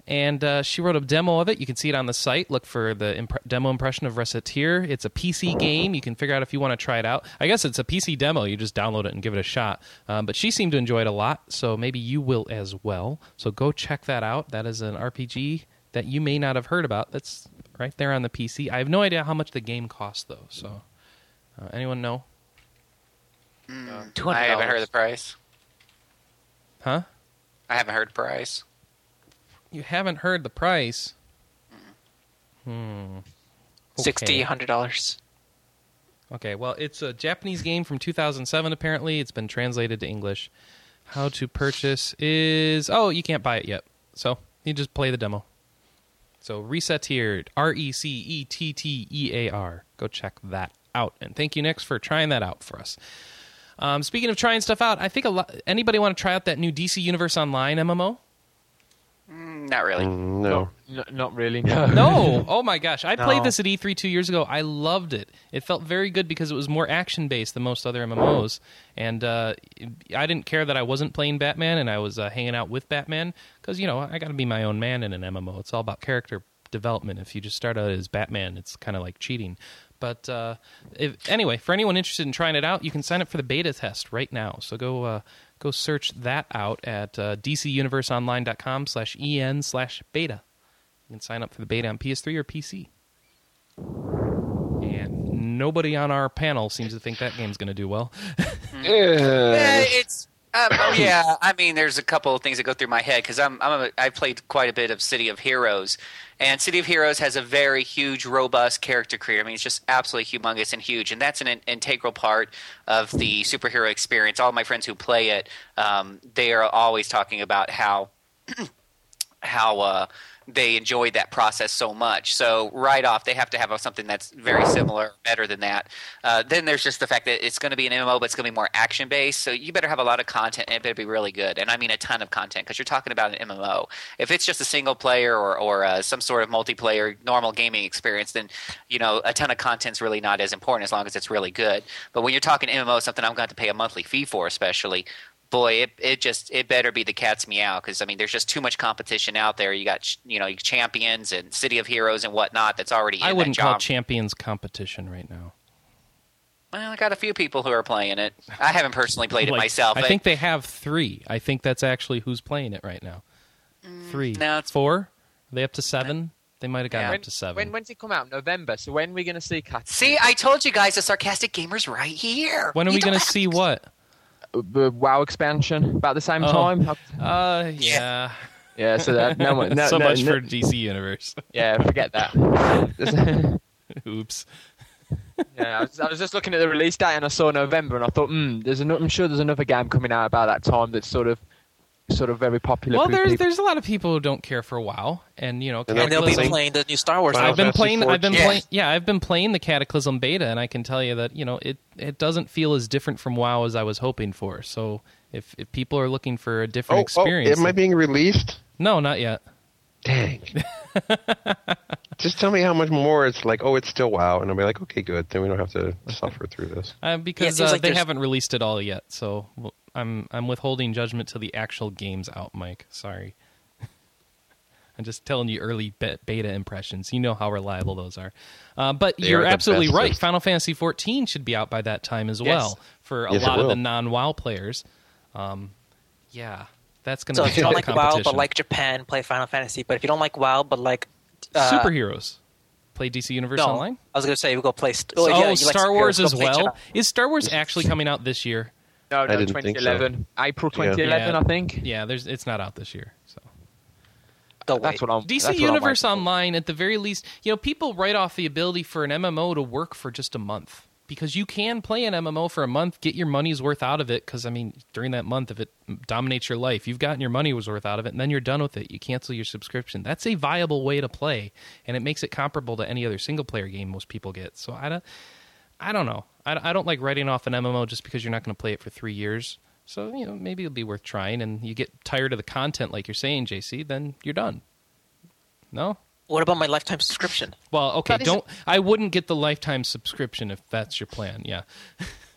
[SPEAKER 1] And uh, she wrote a demo of it. You can see it on the site. Look for the imp- demo impression of Recettear. It's a PC game. You can figure out if you want to try it out. I guess it's a PC demo. You just download it and give it a shot. Um, but she seemed to enjoy it a lot, so maybe you will as well. So go check that out. That is an RPG that you may not have heard about. That's right there on the PC. I have no idea how much the game costs, though. So uh, anyone know?
[SPEAKER 3] Two
[SPEAKER 6] I haven't heard
[SPEAKER 3] dollars.
[SPEAKER 6] the price.
[SPEAKER 1] Huh?
[SPEAKER 6] I haven't heard the price.
[SPEAKER 1] You haven't heard the price. Hmm.
[SPEAKER 3] Sixty,
[SPEAKER 1] Okay.
[SPEAKER 3] hundred dollars.
[SPEAKER 1] Okay, well, it's a Japanese game from 2007, apparently. It's been translated to English. How to purchase is. Oh, you can't buy it yet. So you just play the demo. So Recettear, R E C E T T E A R. Go check that out. And thank you, Nix, for trying that out for us. Um, speaking of trying stuff out, I think a lot. Anybody want to try out that new DC Universe Online MMO?
[SPEAKER 6] Mm, Not really.
[SPEAKER 2] Mm, no.
[SPEAKER 4] Not, not really. No.
[SPEAKER 1] No. Oh my gosh. I played this at E3 two years ago. I loved it. It felt very good because it was more action based than most other MMOs. And uh, I didn't care that I wasn't playing Batman and I was uh, hanging out with Batman because, you know, I got to be my own man in an MMO. It's all about character development. If you just start out as Batman, it's kind of like cheating. But uh, if, anyway, for anyone interested in trying it out, you can sign up for the beta test right now. So go uh, go search that out at uh, dcuniverseonline.com slash en slash beta. You can sign up for the beta on PS3 or PC. And nobody on our panel seems to think that game's going to do well.
[SPEAKER 6] Yeah, it's. Um, oh yeah, I mean, there's a couple of things that go through my head because I'm, I'm a, I played quite a bit of City of Heroes, and City of Heroes has a very huge, robust character creator. I mean, it's just absolutely humongous and huge, and that's an, in- integral part of the superhero experience. All my friends who play it, um, they are always talking about how how uh, they enjoyed that process so much. So right off, they have to have something that's very similar, better than that. Uh, then there's just the fact that it's going to be an MMO, but it's going to be more action based. So you better have a lot of content, and it better be really good. And I mean a ton of content because you're talking about an MMO. If it's just a single player or or uh, some sort of multiplayer normal gaming experience, then you know a ton of content's really not as important as long as it's really good. But when you're talking MMO, something I'm going to have to pay a monthly fee for, especially boy, it it just it better be the cat's meow because I mean there's just too much competition out there. You got you know champions and City of Heroes and whatnot that's already. In
[SPEAKER 1] I wouldn't
[SPEAKER 6] that
[SPEAKER 1] call
[SPEAKER 6] job.
[SPEAKER 1] Champions competition right now.
[SPEAKER 6] Well, I got a few people who are playing it. I haven't personally played it
[SPEAKER 1] Like,
[SPEAKER 6] myself.
[SPEAKER 1] I
[SPEAKER 6] but-
[SPEAKER 1] think they have three. I think that's actually who's playing it right now. Three.
[SPEAKER 6] Mm, no, it's-
[SPEAKER 1] Four? Are they up to seven? They might have gotten
[SPEAKER 6] Yeah.
[SPEAKER 1] up to seven.
[SPEAKER 4] When when's it come out? November. So when are we going to see Cat?
[SPEAKER 6] See, I told you guys the sarcastic gamers right here.
[SPEAKER 1] when are
[SPEAKER 6] You
[SPEAKER 1] we going to see what?
[SPEAKER 4] The WoW expansion about the same
[SPEAKER 1] Oh.
[SPEAKER 4] time.
[SPEAKER 1] Uh, yeah.
[SPEAKER 4] Yeah, so that no, one- no
[SPEAKER 1] so
[SPEAKER 4] no,
[SPEAKER 1] much
[SPEAKER 4] no-
[SPEAKER 1] for DC Universe.
[SPEAKER 4] yeah, forget that.
[SPEAKER 1] Oops.
[SPEAKER 4] yeah, I was, I was just looking at the release date and I saw November and I thought, hmm, there's an, I'm sure there's another game coming out about that time that's sort of, sort of very popular.
[SPEAKER 1] Well, there's
[SPEAKER 4] people.
[SPEAKER 1] there's a lot of people who don't care for WoW, and you know,
[SPEAKER 2] And
[SPEAKER 3] And they'll be playing the new Star Wars.
[SPEAKER 1] I've been
[SPEAKER 2] Fantasy
[SPEAKER 1] playing. I've been
[SPEAKER 2] 14.
[SPEAKER 1] playing. Yeah, I've been playing the Cataclysm beta, and I can tell you that you know it it doesn't feel as different from WoW as I was hoping for. So if if people are looking for a different
[SPEAKER 2] Oh, oh,
[SPEAKER 1] experience,
[SPEAKER 2] am I being released?
[SPEAKER 1] no, not yet.
[SPEAKER 2] Dang. Just tell me how much more it's like, oh, it's still WoW. And I'll be like, okay, good. Then we don't have to suffer through this.
[SPEAKER 1] Uh, because
[SPEAKER 3] seems
[SPEAKER 1] uh,
[SPEAKER 3] like
[SPEAKER 1] they
[SPEAKER 3] there's-
[SPEAKER 1] haven't released it all yet, so well, I'm I'm withholding judgment till the actual game's out, Mike. Sorry. I'm just telling you early beta impressions. You know how reliable those are. Uh, but
[SPEAKER 2] They
[SPEAKER 1] you're
[SPEAKER 2] are the
[SPEAKER 1] absolutely right. Final Fantasy 14 should be out by that time as
[SPEAKER 4] Yes.
[SPEAKER 1] well for a
[SPEAKER 2] Yes,
[SPEAKER 1] lot of the non-WoW players. Um, yeah, that's going to
[SPEAKER 3] So
[SPEAKER 1] be
[SPEAKER 3] if you don't like WoW but like Japan, play Final Fantasy. But if you don't like WoW but like uh,
[SPEAKER 1] superheroes, play DC Universe
[SPEAKER 3] no,
[SPEAKER 1] Online.
[SPEAKER 3] I was going to say we go play. St-
[SPEAKER 1] oh,
[SPEAKER 3] oh, yeah, you like
[SPEAKER 1] Star Wars as well. Is Star Wars actually coming out this year?
[SPEAKER 4] No, no,
[SPEAKER 2] didn't think so.
[SPEAKER 4] 2011, April 2011,
[SPEAKER 1] Yeah.
[SPEAKER 4] I think.
[SPEAKER 1] Yeah, there's it's not out this year. So
[SPEAKER 3] Go wait.
[SPEAKER 4] That's what I'm.
[SPEAKER 1] DC
[SPEAKER 4] that's what I'm
[SPEAKER 1] Universe. Online, at the very least, you know, people write off the ability for an MMO to work for just a month because you can play an MMO for a month, get your money's worth out of it. Because I mean, during that month, if it dominates your life, you've gotten your money was worth out of it, and then you're done with it. You cancel your subscription. That's a viable way to play, and it makes it comparable to any other single player game most people get. So I don't, I don't know. I, I don't like writing off an MMO just because you're not going to play it for three years. So you know, maybe it'll be worth trying. And you get tired of the content, like you're saying, JC, then you're done. No.
[SPEAKER 3] What about my lifetime subscription?
[SPEAKER 1] Well, okay,
[SPEAKER 4] That is-
[SPEAKER 1] don't. I wouldn't get the lifetime subscription if that's your plan. Yeah,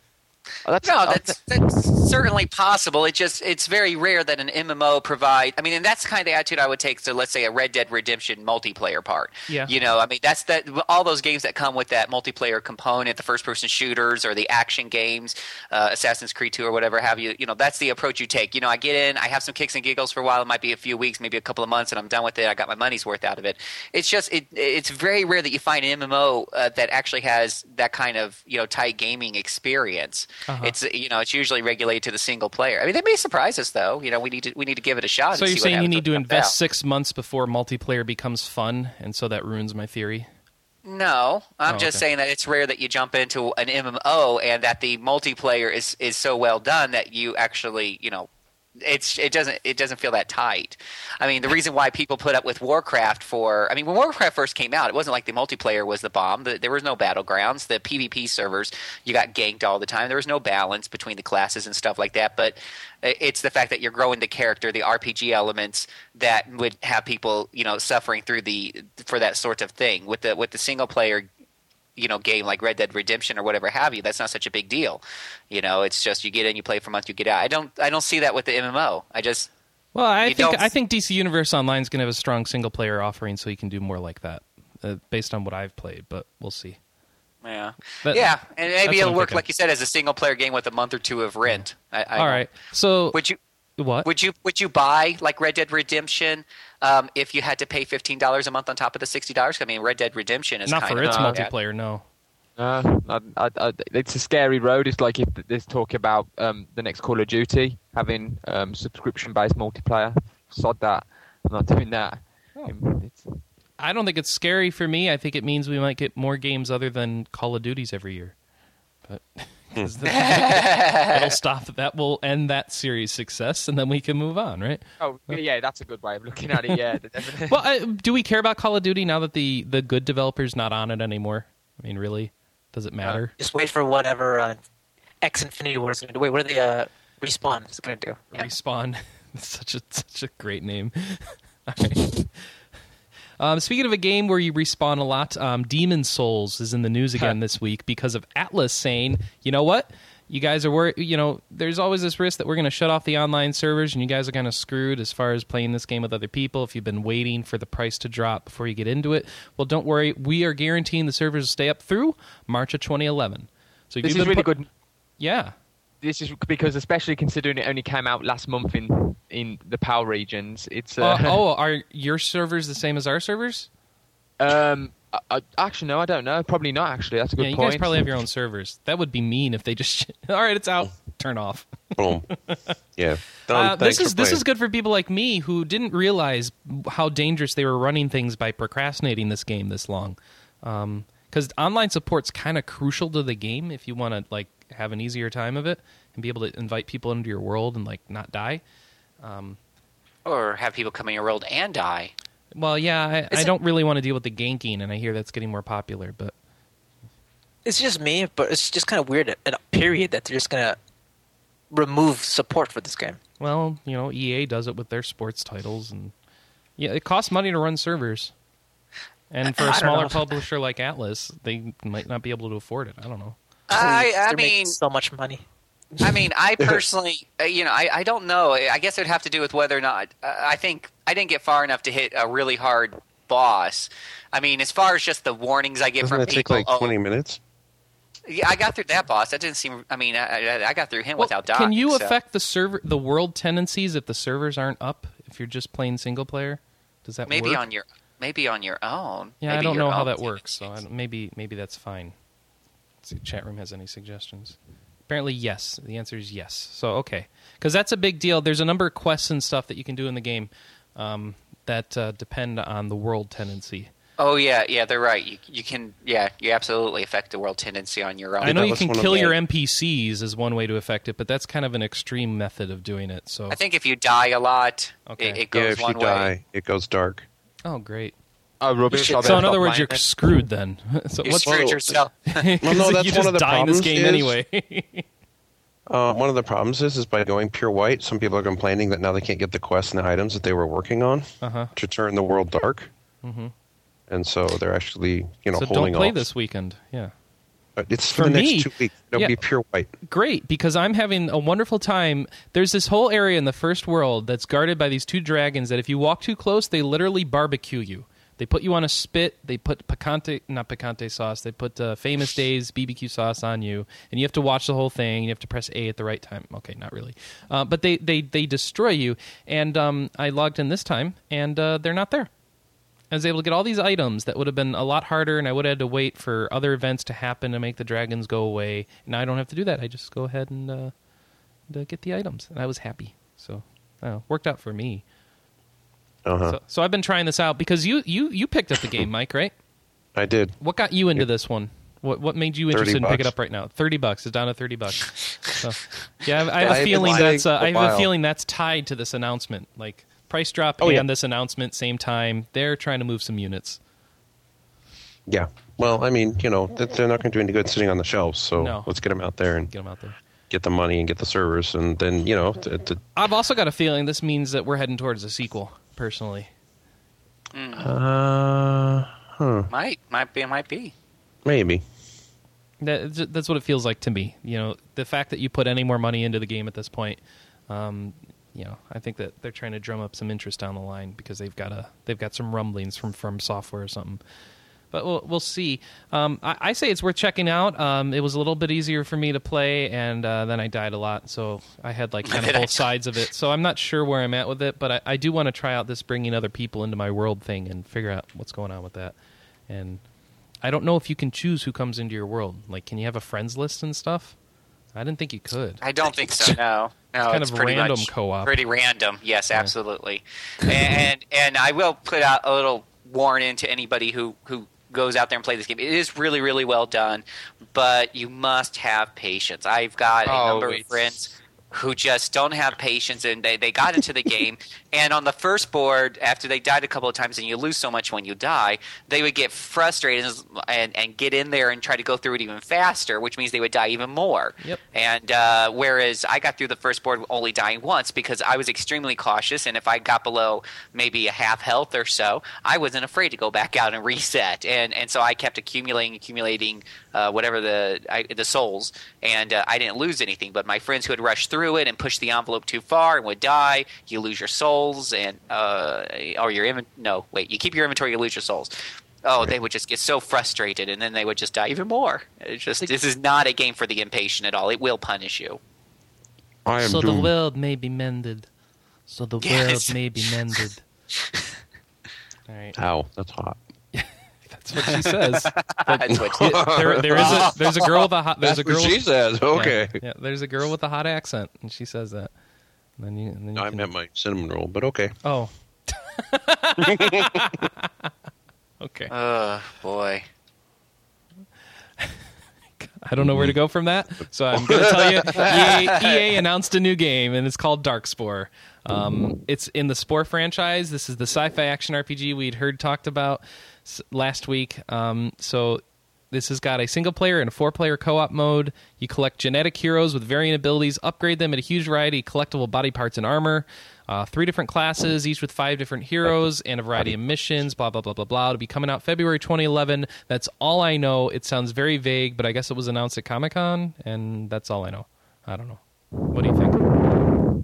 [SPEAKER 4] Oh, that's,
[SPEAKER 6] No, that's that's certainly possible. It just it's very rare that an MMO provide. I mean, and that's the kind of the attitude I would take to let's say a Red Dead Redemption multiplayer part.
[SPEAKER 1] Yeah.
[SPEAKER 6] You know, I mean that's that all those games that come with that multiplayer component, the first person shooters or the action games, uh, Assassin's Creed 2 or whatever have you. You know, that's the approach you take. You know, I get in, I have some kicks and giggles for a while. It might be a few weeks, maybe a couple of months, and I'm done with it. I got my money's worth out of it. It's just it it's very rare that you find an MMO uh, that actually has that kind of you know tight gaming experience.
[SPEAKER 1] Uh-huh.
[SPEAKER 6] It's you know it's usually regulated to the single player. I mean, they may surprise us though. You know, we need to we need to give it a shot.
[SPEAKER 1] so
[SPEAKER 6] and
[SPEAKER 1] you're
[SPEAKER 6] see what
[SPEAKER 1] saying you need to invest
[SPEAKER 6] out.
[SPEAKER 1] six months before multiplayer becomes fun, and so that ruins my theory.
[SPEAKER 6] No, I'm
[SPEAKER 1] Oh,
[SPEAKER 6] just
[SPEAKER 1] okay.
[SPEAKER 6] saying that it's rare that you jump into an MMO and that the multiplayer is is so well done that you actually you know. It's it doesn't it doesn't feel that tight. I mean, the reason why people put up with Warcraft for I mean, when Warcraft first came out, it wasn't like the multiplayer was the bomb. The, there was no battlegrounds. The PvP servers, you got ganked all the time. There was no balance between the classes and stuff like that. But it's the fact that you're growing the character, the RPG elements that would have people, you know, suffering through the for that sort of thing. With the with the single player you know game like Red Dead Redemption or whatever have you, that's not such a big deal. You know, it's just you get in, you play for a month, you get out. I don't I don't see that with the MMO. I just
[SPEAKER 1] Well, I think
[SPEAKER 6] don't-
[SPEAKER 1] I think DC Universe Online is going to have a strong single player offering, so you can do more like that, uh, based on what I've played. But we'll see.
[SPEAKER 6] Yeah,
[SPEAKER 1] That-
[SPEAKER 6] yeah, and maybe it'll work, like you said, as a single player game with a month or two of rent. I, I
[SPEAKER 1] All right. So
[SPEAKER 6] Would you
[SPEAKER 1] what?
[SPEAKER 6] would you would you buy like Red Dead Redemption um, if you had to pay fifteen dollars a month on top of the sixty dollars? I mean, Red Dead Redemption is
[SPEAKER 1] Not
[SPEAKER 6] kind
[SPEAKER 1] for
[SPEAKER 6] of
[SPEAKER 1] its
[SPEAKER 4] No.
[SPEAKER 1] multiplayer. No.
[SPEAKER 4] Uh, I, I, I, it's a scary road. It's like if there's talk about um, the next Call of Duty having um, subscription-based multiplayer. Sod that. I'm not doing that. It's,
[SPEAKER 1] I don't think it's scary for me. I think it means we might get more games other than Call of Duties every year. But 'cause that- that'll stop. That will end that series' success, and then we can move on, right?
[SPEAKER 4] oh, yeah, that's a good way of looking at it. Yeah.
[SPEAKER 1] Well, uh, do we care about Call of Duty now that the the good developer's not on it anymore? I mean, really, does it matter?
[SPEAKER 3] Just wait for whatever uh, X Infinity Ward is going to do. Wait, what are the uh, respawn is going to do? Yeah.
[SPEAKER 1] Respawn. Such a such a great name. All right. Um, speaking of a game where you respawn a lot, um, Demon Souls is in the news again this week because of Atlus saying, you know what? You guys are worried. You know, there's always this risk that we're going to shut off the online servers, and you guys are kind of screwed as far as playing this game with other people. If you've been waiting for the price to drop before you get into it, well, don't worry. We are guaranteeing the servers will stay up through March of 2011. So
[SPEAKER 4] this is really
[SPEAKER 1] put-
[SPEAKER 4] good.
[SPEAKER 1] Yeah,
[SPEAKER 4] This is because, especially considering it only came out last month in in the PAL regions, it's uh,
[SPEAKER 1] Uh, oh, are your servers the same as our servers?
[SPEAKER 4] um. I, I, actually, no, I don't know. Probably not. Actually, that's a good
[SPEAKER 1] yeah, you
[SPEAKER 4] point.
[SPEAKER 1] guys probably have your own servers. That would be mean if they just. All right, it's out. Turn off.
[SPEAKER 2] Boom. Yeah. Done.
[SPEAKER 1] Uh, this is
[SPEAKER 2] for
[SPEAKER 1] this is good for people like me who didn't realize how dangerous they were running things by procrastinating this game this long. Because online support's kind of crucial to the game if you want to like have an easier time of it and be able to invite people into your world and like not die.
[SPEAKER 6] Um, or have people come in your world and die.
[SPEAKER 1] Well, yeah, I, I don't really want to deal with the ganking, and I hear that's getting more popular. But
[SPEAKER 3] It's just me, but it's just kind of weird at, at a period that they're just going to remove support for this game.
[SPEAKER 1] Well, you know, EA does it with their sports titles, and yeah, it costs money to run servers. And for a smaller publisher like Atlus, they might not be able to afford it. I don't know.
[SPEAKER 6] I, I mean,
[SPEAKER 3] so much money.
[SPEAKER 6] I mean, I personally, uh, you know, I, I don't know. I guess it would have to do with whether or not. Uh, I think I didn't get far enough to hit a really hard boss. I mean, as far as just the warnings I get
[SPEAKER 2] Doesn't
[SPEAKER 6] from
[SPEAKER 2] that take like
[SPEAKER 6] oh,
[SPEAKER 2] 20 minutes?
[SPEAKER 6] yeah, I got through that boss. That didn't seem. I mean, I, I- I got through him
[SPEAKER 1] Well,
[SPEAKER 6] without dying.
[SPEAKER 1] can you
[SPEAKER 6] so-
[SPEAKER 1] affect the server, the world tendencies if the servers aren't up? If you're just playing single player, does that
[SPEAKER 6] maybe
[SPEAKER 1] work?
[SPEAKER 6] on your maybe on your own?
[SPEAKER 1] yeah, I don't know how
[SPEAKER 6] own
[SPEAKER 1] that works. So I maybe maybe that's fine. Let's see if chat room has any suggestions. Apparently, yes. The answer is yes. So okay, because that's a big deal. There's a number of quests and stuff that you can do in the game um, that uh, depend on the world tendency.
[SPEAKER 6] Oh yeah, yeah, they're right. You, you can, yeah, you absolutely affect the world tendency on your own.
[SPEAKER 1] I know you can kill your NPCs is one way to affect it, but that's kind of an extreme method of doing it. So
[SPEAKER 6] I think if you die a lot,
[SPEAKER 1] Okay.
[SPEAKER 6] it, it
[SPEAKER 2] Yeah,
[SPEAKER 6] goes
[SPEAKER 2] if you
[SPEAKER 6] way.
[SPEAKER 2] die, it goes dark.
[SPEAKER 1] oh great.
[SPEAKER 4] Oh, rubbish.
[SPEAKER 3] should-
[SPEAKER 1] So in other words, you're
[SPEAKER 4] it.
[SPEAKER 1] screwed then. so
[SPEAKER 6] You
[SPEAKER 1] what's
[SPEAKER 6] screwed
[SPEAKER 2] Well,
[SPEAKER 6] yourself.
[SPEAKER 2] Well, no,
[SPEAKER 1] 'Cause
[SPEAKER 2] that's
[SPEAKER 1] you
[SPEAKER 2] one
[SPEAKER 1] just
[SPEAKER 2] of the
[SPEAKER 1] die in this
[SPEAKER 2] problems
[SPEAKER 1] game
[SPEAKER 2] is-
[SPEAKER 1] anyway.
[SPEAKER 2] Uh, one of the problems is, is by going pure white, some people are complaining that now they can't get the quests and the items that they were working on
[SPEAKER 1] uh-huh.
[SPEAKER 2] to turn the world dark.
[SPEAKER 1] Mhm.
[SPEAKER 2] And so they're actually, you know,
[SPEAKER 1] So
[SPEAKER 2] holding
[SPEAKER 1] don't play
[SPEAKER 2] off.
[SPEAKER 1] this weekend. Yeah.
[SPEAKER 2] Uh, It's for,
[SPEAKER 1] For
[SPEAKER 2] the next
[SPEAKER 1] me,
[SPEAKER 2] two weeks. It'll
[SPEAKER 1] yeah.
[SPEAKER 2] be pure white.
[SPEAKER 1] great because I'm having a wonderful time. There's this whole area in the first world that's guarded by these two dragons that if you walk too close, they literally barbecue you. They put you on a spit. They put picante, not picante sauce. They put uh, Famous Dave's BBQ sauce on you, and you have to watch the whole thing. You have to press A at the right time. Okay, not really, uh, but they they they destroy you. And um, I logged in this time, and uh, they're not there. I was able to get all these items that would have been a lot harder, and I would have had to wait for other events to happen to make the dragons go away. Now I don't have to do that. I just go ahead and, and, uh, get the items, and I was happy. So, uh, worked out for me.
[SPEAKER 2] Uh-huh.
[SPEAKER 1] So, so I've been trying this out because you you you picked up the game, Mike, right?
[SPEAKER 2] I did.
[SPEAKER 1] What got you into this one? What what made you interested in pick it up right now? Thirty bucks. is down to thirty bucks. So, yeah, I have, I have a feeling that's uh, I have a feeling that's tied to this announcement. Like price drop
[SPEAKER 2] Oh,
[SPEAKER 1] and
[SPEAKER 2] yeah.
[SPEAKER 1] this announcement same time. They're trying to move some units.
[SPEAKER 2] Yeah. Well, I mean, you know, they're not going to do any good sitting on the shelves. So
[SPEAKER 1] No.
[SPEAKER 2] let's get them out there and
[SPEAKER 1] Get them out there.
[SPEAKER 2] get the money and get the servers, and then you know,
[SPEAKER 1] I've also got a feeling this means that we're heading towards a sequel. Personally,
[SPEAKER 2] uh, huh,
[SPEAKER 6] Might, might be, might be.
[SPEAKER 2] maybe.
[SPEAKER 1] that, that's what it feels like to me. You know, the fact that you put any more money into the game at this point, um, you know, I think that they're trying to drum up some interest down the line because they've got a they've got some rumblings from From Software or something. But we'll, we'll see. Um, I, I say it's worth checking out. Um, it was a little bit easier for me to play, and uh, then I died a lot, so I had like kind of both sides of it. So I'm not sure where I'm at with it, but I, I do want to try out this bringing other people into my world thing and figure out what's going on with that. And I don't know if you can choose who comes into your world. Like, can you have a friends list and stuff? I didn't think you could.
[SPEAKER 6] I don't think so. No, no, it's
[SPEAKER 1] kind
[SPEAKER 6] it's
[SPEAKER 1] of
[SPEAKER 6] pretty
[SPEAKER 1] random
[SPEAKER 6] much
[SPEAKER 1] co-op.
[SPEAKER 6] Pretty random. Yes, absolutely. and and I will put out a little warning to anybody who who goes out there and play this game. It is really really well done, but you must have patience. I've got a
[SPEAKER 4] Oh,
[SPEAKER 6] number of friends who just don't have patience and they, they got into the game and on the first board after they died a couple of times and you lose so much when you die they would get frustrated and, and get in there and try to go through it even faster which means they would die even more
[SPEAKER 1] Yep.
[SPEAKER 6] and uh, whereas I got through the first board only dying once because I was extremely cautious, and if I got below maybe a half health or so, I wasn't afraid to go back out and reset. And and so I kept accumulating, accumulating uh, whatever the I, the souls, and uh, I didn't lose anything. But my friends who had rushed through it and push the envelope too far and would die, you lose your souls and uh, or your inven- no wait, you keep your inventory, you lose your souls. Oh, they would just get so frustrated, and then they would just die even more. It's just this is not a game for the impatient at all. It will punish you.
[SPEAKER 2] I am
[SPEAKER 1] so the world may be mended. So the
[SPEAKER 6] Yes.
[SPEAKER 1] world may be mended. All right,
[SPEAKER 2] Ow, that's hot.
[SPEAKER 1] That's what she says.
[SPEAKER 6] That's what
[SPEAKER 1] there, there is a there's a girl with a hot there's
[SPEAKER 2] That's
[SPEAKER 1] a girl.
[SPEAKER 2] what she says. Okay.
[SPEAKER 1] Yeah, yeah, there's a girl with a hot accent, and she says that. And then you, and then you
[SPEAKER 2] I
[SPEAKER 1] can-
[SPEAKER 2] meant my cinnamon roll, but okay.
[SPEAKER 1] Oh. okay.
[SPEAKER 6] Oh boy.
[SPEAKER 1] I don't know where to go from that, so I'm going to tell you. EA, EA announced a new game, and it's called Darkspore. Um, it's in the Spore franchise. This is the sci-fi action RPG we'd heard talked about s- last week. Um, so this has got a single player and a four player co op mode. You collect genetic heroes with varying abilities, upgrade them at a huge variety of collectible body parts and armor. Uh, three different classes, each with five different heroes and a variety of missions, blah, blah, blah, blah, blah. It'll be coming out February 2011. That's all I know. It sounds very vague, but I guess it was announced at Comic Con, and that's all I know. I don't know. What do you think?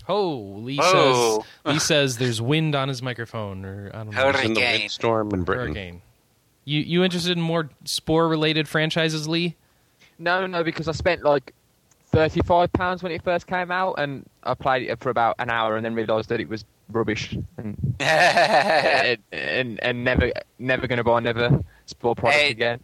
[SPEAKER 1] Oh, Lee
[SPEAKER 6] Oh.
[SPEAKER 1] says Lee says there's wind on his microphone, or I don't know.
[SPEAKER 6] Hurricane.
[SPEAKER 2] In the windstorm in Britain.
[SPEAKER 1] Hurricane. You you interested in more spore related franchises, Lee?
[SPEAKER 4] No, no, because I spent like thirty-five pounds when it first came out, and I played it for about an hour, and then realised that it was rubbish, and and, and, and never never going to buy another spore product
[SPEAKER 6] Hey.
[SPEAKER 4] again.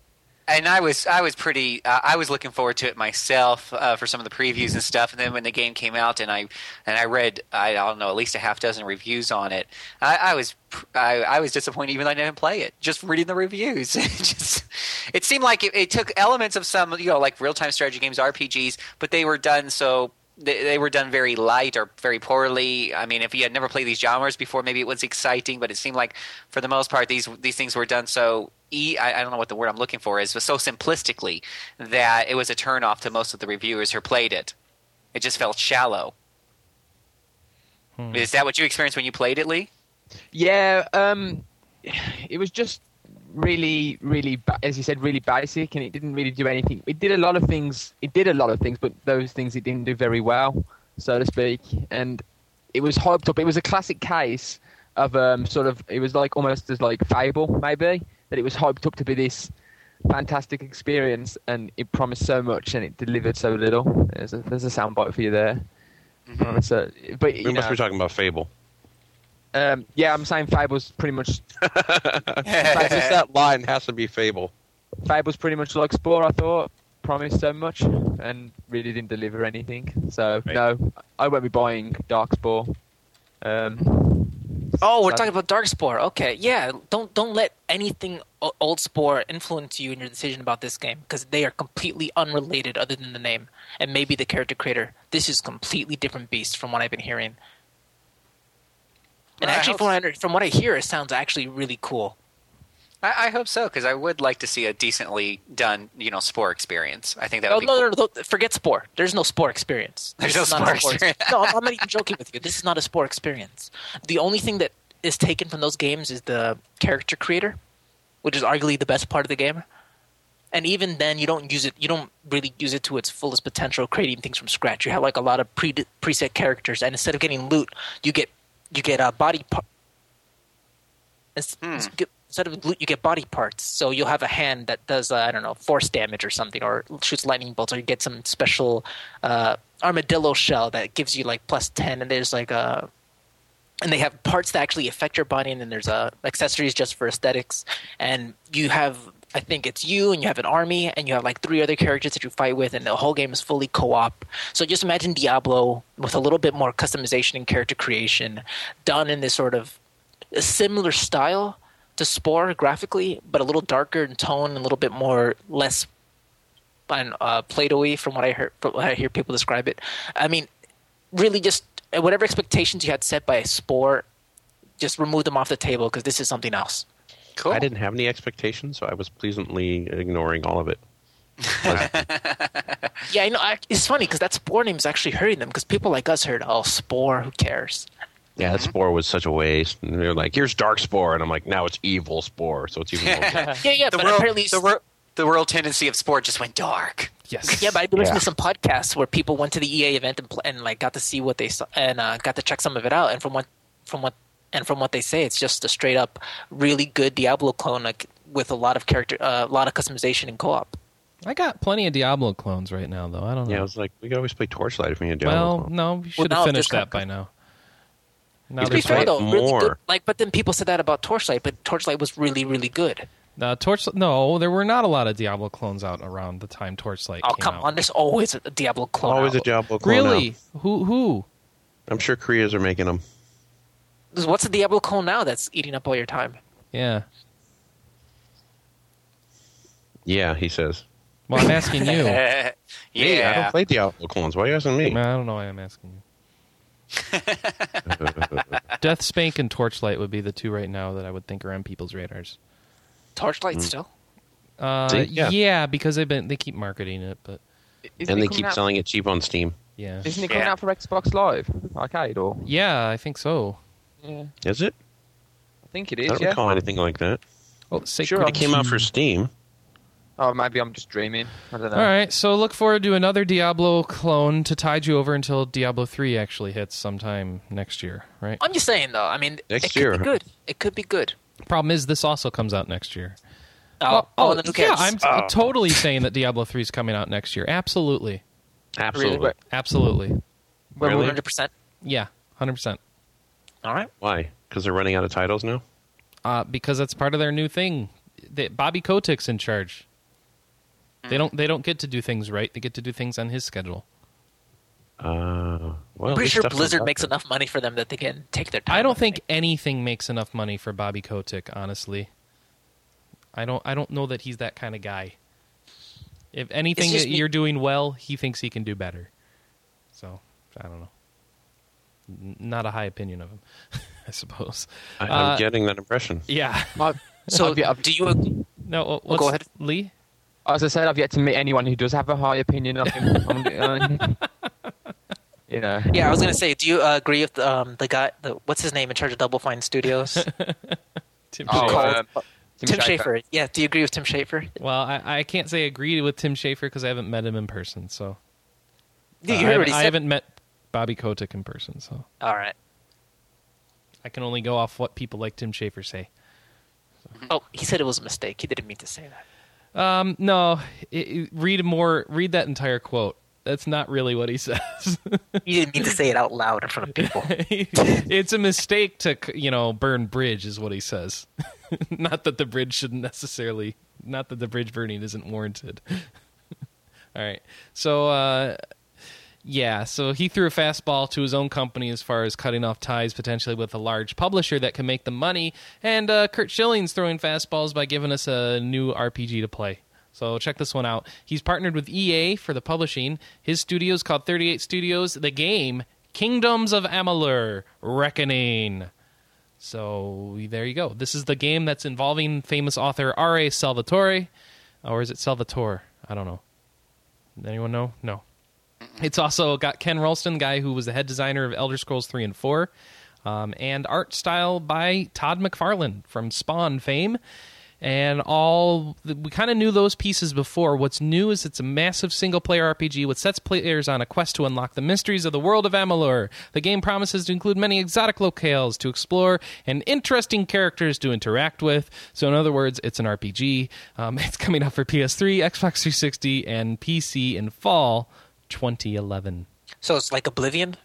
[SPEAKER 6] And I was I was pretty uh, I was looking forward to it myself uh, for some of the previews and stuff. And then when the game came out, and I and I read I don't know at least a half dozen reviews on it, I, I was I, I was disappointed even though I didn't play it. Just reading the reviews, it just it seemed like it, it took elements of some you know like real time strategy games, RPGs, but they were done so. They, they were done very light or very poorly. I mean, if you had never played these genres before, maybe it was exciting, but it seemed like, for the most part, these these things were done so e I, I don't know what the word I'm looking for is, but so simplistically that it was a turnoff to most of the reviewers who played it. It just felt shallow.
[SPEAKER 1] Hmm.
[SPEAKER 6] Is that what you experienced when you played it, Lee?
[SPEAKER 4] Yeah, um, it was just really, really, as you said, really basic, and it didn't really do anything. It did a lot of things. It did a lot of things, but those things it didn't do very well, so to speak. And it was hyped up. It was a classic case of um, sort of. It was like almost as like Fable, maybe that it was hyped up to be this fantastic experience, and it promised so much, and it delivered so little. There's a, there's a soundbite for you there. So, but
[SPEAKER 2] We
[SPEAKER 4] you
[SPEAKER 2] must
[SPEAKER 4] know,
[SPEAKER 2] be talking about Fable.
[SPEAKER 4] Um, yeah, I'm saying Fable's pretty much
[SPEAKER 2] Just that line has to be Fable.
[SPEAKER 4] Fable's pretty much like Spore. I thought promised so much and really didn't deliver anything. So
[SPEAKER 2] Right.
[SPEAKER 4] no, I won't be buying Dark Spore. Um,
[SPEAKER 3] Oh, we're
[SPEAKER 4] Sad-
[SPEAKER 3] talking about Darkspore. Okay, yeah. Don't don't let anything Old Spore influence you in your decision about this game because they are completely unrelated, other than the name and maybe the character creator. This is completely different beast from what I've been hearing. And actually, from what, I, from what I hear, it sounds actually really cool.
[SPEAKER 6] I, I hope so because I would like to see a decently done, you know, spore experience. I think that
[SPEAKER 3] No,
[SPEAKER 6] would be
[SPEAKER 3] no,
[SPEAKER 6] cool.
[SPEAKER 3] no, no, no, forget Spore. There's no Spore experience.
[SPEAKER 6] There's
[SPEAKER 3] This
[SPEAKER 6] no Spore experience.
[SPEAKER 3] no, I'm I'm not even joking with you. This is not a Spore experience. The only thing that is taken from those games is the character creator, which is arguably the best part of the game. And even then, you don't use it. You don't really use it to its fullest potential, creating things from scratch. You have like a lot of pre preset characters, and instead of getting loot, you get you get a body part.
[SPEAKER 6] Hmm.
[SPEAKER 3] instead of loot, you get body parts. So you'll have a hand that does uh, I don't know force damage or something, or shoots lightning bolts, or you get some special uh, armadillo shell that gives you like plus ten. And there's like a and they have parts that actually affect your body, and then there's uh, accessories just for aesthetics. And you have, I think it's you, and you have an army, and you have like three other characters that you fight with, and the whole game is fully co-op. So just imagine Diablo with a little bit more customization and character creation, done in this sort of similar style to Spore graphically, but a little darker in tone, and a little bit more less uh, Play-Doh-y from what I heard, from what I hear people describe it. I mean, really just whatever expectations you had set by Spore, just remove them off the table because this is something else.
[SPEAKER 6] Cool.
[SPEAKER 2] I didn't have any expectations, so I was pleasantly ignoring all of it.
[SPEAKER 3] Yeah, I know. I, it's funny because that Spore name is actually hurting them because people like us heard, oh, Spore, who cares?
[SPEAKER 2] Yeah, that spore was such a waste. And they're like, "Here's dark spore," and I'm like, "Now it's evil spore." So it's even more.
[SPEAKER 3] Yeah, yeah,
[SPEAKER 6] the
[SPEAKER 3] but
[SPEAKER 6] world,
[SPEAKER 3] apparently.
[SPEAKER 6] the, wor- the world tendency of Spore just went dark.
[SPEAKER 1] Yes.
[SPEAKER 3] yeah, but I've listened
[SPEAKER 2] Yeah.
[SPEAKER 3] to some podcasts where people went to the EA event and, and like got to see what they saw and uh, got to check some of it out. And from what from what and from what they say, it's just a straight up really good Diablo clone like, with a lot of character, uh, a lot of customization and co-op.
[SPEAKER 1] I got plenty of Diablo clones right now, though. I don't know.
[SPEAKER 2] yeah, I was like, we could always play Torchlight if we had Diablo.
[SPEAKER 1] well,
[SPEAKER 2] clone.
[SPEAKER 1] no, we should
[SPEAKER 3] now
[SPEAKER 1] have finished that by now. Now
[SPEAKER 3] to be
[SPEAKER 1] there's
[SPEAKER 3] fair
[SPEAKER 2] like
[SPEAKER 3] though, really
[SPEAKER 2] more.
[SPEAKER 3] good. Like, but then people said that about Torchlight, but Torchlight was really, really good.
[SPEAKER 1] Uh, Torch. No, there were not a lot of Diablo clones out around the time Torchlight
[SPEAKER 3] Oh
[SPEAKER 1] came
[SPEAKER 3] come
[SPEAKER 1] out.
[SPEAKER 3] on, there's always a Diablo clone.
[SPEAKER 2] always a. Diablo clone.
[SPEAKER 1] Really?
[SPEAKER 2] out.
[SPEAKER 1] Who? Who?
[SPEAKER 2] I'm sure Koreas are making them.
[SPEAKER 3] What's the Diablo clone now that's eating up all your time?
[SPEAKER 1] Yeah.
[SPEAKER 2] Yeah, he says.
[SPEAKER 1] Well, I'm asking you.
[SPEAKER 6] yeah.
[SPEAKER 2] Hey, I don't play Diablo clones. Why are you asking me?
[SPEAKER 1] I don't know why I'm asking you. DeathSpank and Torchlight would be the two right now that I would think are on people's radars.
[SPEAKER 3] Torchlight
[SPEAKER 2] Mm.
[SPEAKER 3] still.
[SPEAKER 1] Uh,
[SPEAKER 2] See?
[SPEAKER 1] yeah.
[SPEAKER 2] Yeah.
[SPEAKER 1] because they've been they keep marketing it, but
[SPEAKER 4] Isn't
[SPEAKER 2] and they keep
[SPEAKER 4] out,
[SPEAKER 2] selling it cheap on Steam.
[SPEAKER 1] yeah,
[SPEAKER 4] Isn't it coming
[SPEAKER 6] Yeah.
[SPEAKER 4] out for Xbox Live Arcade or?
[SPEAKER 1] yeah, I think so.
[SPEAKER 4] Yeah,
[SPEAKER 2] Is it?
[SPEAKER 4] I think it is.
[SPEAKER 2] I
[SPEAKER 4] is.
[SPEAKER 2] don't
[SPEAKER 4] Yeah.
[SPEAKER 2] recall anything like that.
[SPEAKER 1] Oh, Sacred
[SPEAKER 4] Sure.
[SPEAKER 2] It came out for Steam.
[SPEAKER 4] Oh, maybe I'm just dreaming. I don't know.
[SPEAKER 1] All right, so look forward to another Diablo clone to tide you over until Diablo 3 actually hits sometime next year, right?
[SPEAKER 3] I'm just saying though. I mean,
[SPEAKER 2] Next
[SPEAKER 3] it could
[SPEAKER 2] year.
[SPEAKER 3] be good. It could be good.
[SPEAKER 1] Problem is, this also comes out next year.
[SPEAKER 3] Oh, oh, oh, then who
[SPEAKER 1] yeah. I'm t- oh. totally saying that Diablo 3 is coming out next year. Absolutely.
[SPEAKER 2] Absolutely.
[SPEAKER 4] Really?
[SPEAKER 1] Absolutely.
[SPEAKER 4] When
[SPEAKER 2] Really?
[SPEAKER 3] 100%.
[SPEAKER 1] Yeah, 100%.
[SPEAKER 3] All right.
[SPEAKER 2] Why? Because they're running out of titles now.
[SPEAKER 1] Uh, because that's part of their new thing. They, Bobby Kotick's in charge. They don't. They don't get to do things right. They get to do things on his schedule.
[SPEAKER 2] Uh, well,
[SPEAKER 3] I'm pretty
[SPEAKER 2] there's
[SPEAKER 3] sure Blizzard makes enough money for them that they can take their time.
[SPEAKER 1] I don't think
[SPEAKER 3] it.
[SPEAKER 1] anything makes enough money for Bobby Kotick. Honestly, I don't. I don't know that he's that kind of guy. If anything that
[SPEAKER 3] me-
[SPEAKER 1] you're doing well, he thinks he can do better. So I don't know. N- Not a high opinion of him, I suppose.
[SPEAKER 2] I, I'm
[SPEAKER 1] Uh,
[SPEAKER 2] getting that impression.
[SPEAKER 1] Yeah.
[SPEAKER 4] I've-
[SPEAKER 3] So,
[SPEAKER 4] I've
[SPEAKER 3] do you?
[SPEAKER 1] No. uh,
[SPEAKER 3] go ahead.
[SPEAKER 1] Lee.
[SPEAKER 4] As I said, I've yet to meet anyone who does have a high opinion of him. I'm- uh, you know.
[SPEAKER 3] Yeah, I was gonna say, do you uh, agree with um, the guy? The, what's his name in charge of Double Fine Studios?
[SPEAKER 1] Tim
[SPEAKER 4] Oh,
[SPEAKER 1] Schafer.
[SPEAKER 3] called-
[SPEAKER 4] um,
[SPEAKER 3] Tim Schafer. Yeah, do you agree with Tim Schafer?
[SPEAKER 1] Well, I, I can't say I agree with Tim Schafer because I haven't met him in person. So
[SPEAKER 3] You
[SPEAKER 1] Uh,
[SPEAKER 3] heard
[SPEAKER 1] I,
[SPEAKER 3] what he
[SPEAKER 1] haven't, I haven't met Bobby Kotick in person, so
[SPEAKER 3] All right.
[SPEAKER 1] I can only go off what people like Tim Schafer say.
[SPEAKER 3] Oh, he said it was a mistake. He didn't mean to say that.
[SPEAKER 1] Um, no, it, it- read more. Read that entire quote. That's not really what he says.
[SPEAKER 3] He didn't mean to say it out loud in front of people.
[SPEAKER 1] it's a mistake to you know burn bridge, is what he says. not that the bridge shouldn't necessarily. Not that the bridge burning isn't warranted. All right, so uh, yeah, so he threw a fastball to his own company as far as cutting off ties potentially with a large publisher that can make them money, and uh, Curt Schilling's throwing fastballs by giving us a new RPG to play. So check this one out. He's partnered with EA for the publishing. His studio is called 38 Studios. The game Kingdoms of Amalur: Reckoning. So there you go. This is the game that's involving famous author R.A. Salvatore, or is it Salvatore? I don't know. Anyone know? No. It's also got Ken Rolston, the guy who was the head designer of Elder Scrolls 3 and 4, um, and art style by Todd McFarlane from Spawn fame. and all we kind of knew those pieces before. What's new is it's a massive single player RPG which sets players on a quest to unlock the mysteries of the world of Amalur. The game promises to include many exotic locales to explore and interesting characters to interact with. So, in other words, it's an RPG. Um, it's coming out for PS3, Xbox 360, and PC in fall 2011.
[SPEAKER 3] So it's like Oblivion.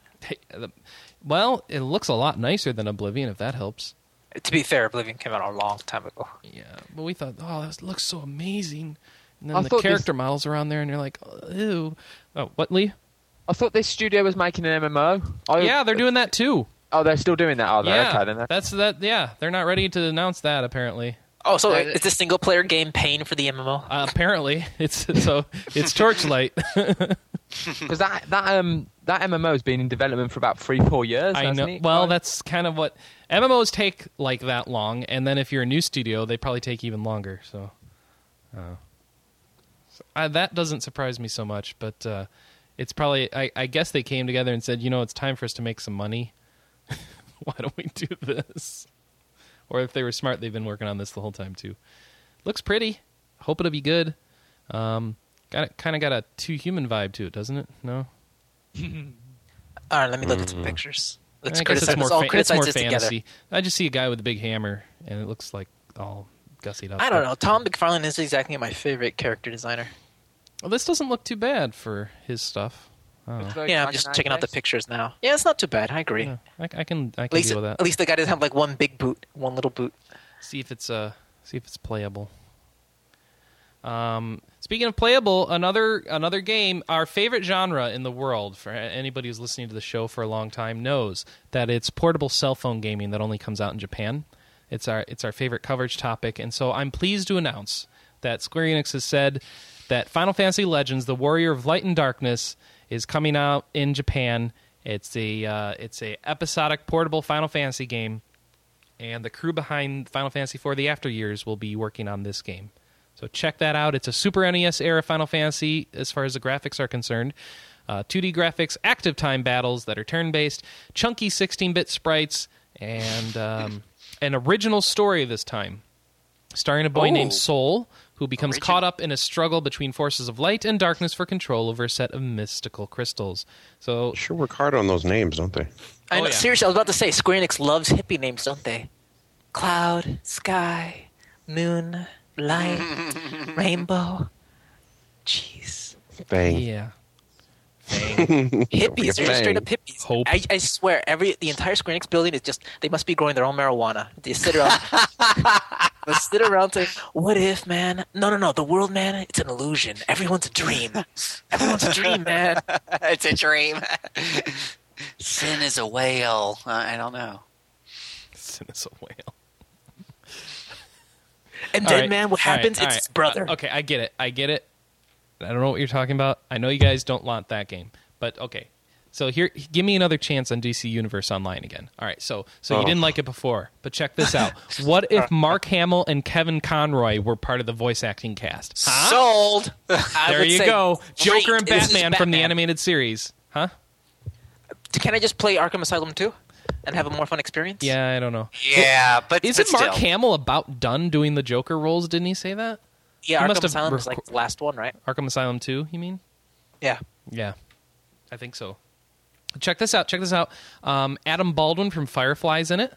[SPEAKER 1] Well, it looks a lot nicer than Oblivion, if that helps.
[SPEAKER 3] To be fair, Oblivion came out a long time ago.
[SPEAKER 1] Yeah, but we thought, oh, that looks so amazing. And then
[SPEAKER 4] I
[SPEAKER 1] the character
[SPEAKER 4] this-
[SPEAKER 1] models are on there, and you're like, ew. Oh, what, Lee?
[SPEAKER 4] I thought this studio was making an MMO. I,
[SPEAKER 1] yeah, they're doing that too.
[SPEAKER 4] Oh, they're still doing that, oh, are they?
[SPEAKER 1] yeah,
[SPEAKER 4] Okay, then.
[SPEAKER 1] that's that. Yeah, they're not ready to announce that apparently.
[SPEAKER 3] Oh, so
[SPEAKER 4] Uh,
[SPEAKER 3] is this single player game paying for the MMO?
[SPEAKER 1] Uh, apparently, it's so it's Torchlight.
[SPEAKER 4] Because that that um that MMO has been in development for about three four years.
[SPEAKER 1] I know.
[SPEAKER 4] hasn't it?
[SPEAKER 1] Well, that's kind of what MMOs take like that long, and then if you're a new studio, they probably take even longer. So, uh, so I, that doesn't surprise me so much. But uh, it's probably I, I guess they came together and said, you know, it's time for us to make some money. Why don't we do this? Or if they were smart, they've been working on this the whole time too. Looks pretty. Hope it'll be good. Um, got kind of got a two human vibe to it, doesn't it? No.
[SPEAKER 3] All right, let me look at some pictures. Let's
[SPEAKER 1] Mm. I guess
[SPEAKER 3] criticize,
[SPEAKER 1] it's more,
[SPEAKER 3] let's all
[SPEAKER 1] fa- it's
[SPEAKER 3] criticize
[SPEAKER 1] more
[SPEAKER 3] this
[SPEAKER 1] fantasy.
[SPEAKER 3] together.
[SPEAKER 1] I just see a guy with a big hammer, and it looks like all gussied up.
[SPEAKER 3] I don't know. Tom McFarlane is exactly my favorite character designer.
[SPEAKER 1] Well, this doesn't look too bad for his stuff. I don't know.
[SPEAKER 4] Very
[SPEAKER 3] Yeah, I'm just
[SPEAKER 4] Dragon
[SPEAKER 3] checking out the pictures now. Yeah, it's not too bad. I agree.
[SPEAKER 1] Yeah, I, I can I
[SPEAKER 3] At
[SPEAKER 1] can
[SPEAKER 3] least,
[SPEAKER 1] deal with
[SPEAKER 3] at least the guy doesn't have like one big boot, one little boot.
[SPEAKER 1] See if it's uh see if it's playable. Um, speaking of playable, another another game, our favorite genre in the world for anybody who's listening to the show for a long time knows that it's portable cell phone gaming that only comes out in Japan. It's our it's our favorite coverage topic, and so I'm pleased to announce that Square Enix has said that Final Fantasy Legends: The Warrior of Light and Darkness is coming out in Japan. It's a uh, it's a episodic portable Final Fantasy game and the crew behind Final Fantasy IV: The After Years will be working on this game. So check that out. It's a Super NES era Final Fantasy as far as the graphics are concerned. Uh, 2D graphics, active time battles that are turn based, chunky 16 bit sprites, and um, an original story this time. Starring a boy
[SPEAKER 6] Oh.
[SPEAKER 1] named Soul, who becomes
[SPEAKER 6] Original.
[SPEAKER 1] caught up in a struggle between forces of light and darkness for control over a set of mystical crystals. So,
[SPEAKER 2] Sure work hard on those names, don't they?
[SPEAKER 3] I
[SPEAKER 1] Oh, yeah.
[SPEAKER 3] seriously, I was about to say Square Enix loves hippie names, don't they? Cloud, sky, moon, light, rainbow. Jeez,
[SPEAKER 2] Bang.
[SPEAKER 1] yeah.
[SPEAKER 3] hippies. They're just straight up hippies.
[SPEAKER 1] Hope.
[SPEAKER 3] I, I swear, every the entire Square Enix building is just they must be growing their own marijuana. They sit around, they sit around saying, "What if, man? No, no, no. The world, man, it's an illusion. Everyone's a dream. Everyone's a dream, man."
[SPEAKER 6] it's a dream. Sin is a whale. Uh, I don't know.
[SPEAKER 1] Sin is a whale.
[SPEAKER 3] And
[SPEAKER 1] All
[SPEAKER 3] then,
[SPEAKER 1] right,
[SPEAKER 3] man, what
[SPEAKER 1] all right,
[SPEAKER 3] happens?
[SPEAKER 1] all
[SPEAKER 3] it's
[SPEAKER 1] right.
[SPEAKER 3] his brother.
[SPEAKER 1] Uh, okay, I get it. I get it. I don't know what you're talking about. I know you guys don't want that game, but okay. So here, give me another chance on DC Universe Online again. All right. So, so you
[SPEAKER 2] Oh.
[SPEAKER 1] didn't like it before, but check this out. What if Mark Hamill and Kevin Conroy were part of the voice acting cast? Huh?
[SPEAKER 3] Sold. I
[SPEAKER 1] there you go. Joker
[SPEAKER 3] great,
[SPEAKER 1] and
[SPEAKER 3] this is
[SPEAKER 1] Batman, from the animated series. Huh?
[SPEAKER 3] Can I just play Arkham Asylum too? and have a more fun experience?
[SPEAKER 1] Yeah, I don't know.
[SPEAKER 6] Yeah, but
[SPEAKER 1] Isn't
[SPEAKER 6] but
[SPEAKER 1] Mark. Hamill about done doing the Joker roles? Didn't he say that?
[SPEAKER 3] Yeah, Arkham
[SPEAKER 1] must have
[SPEAKER 3] Asylum is like the last one, right?
[SPEAKER 1] Arkham Asylum 2, you mean?
[SPEAKER 3] Yeah.
[SPEAKER 1] Yeah, I think so. Check this out. Check this out. Um, Adam Baldwin from Firefly is in it.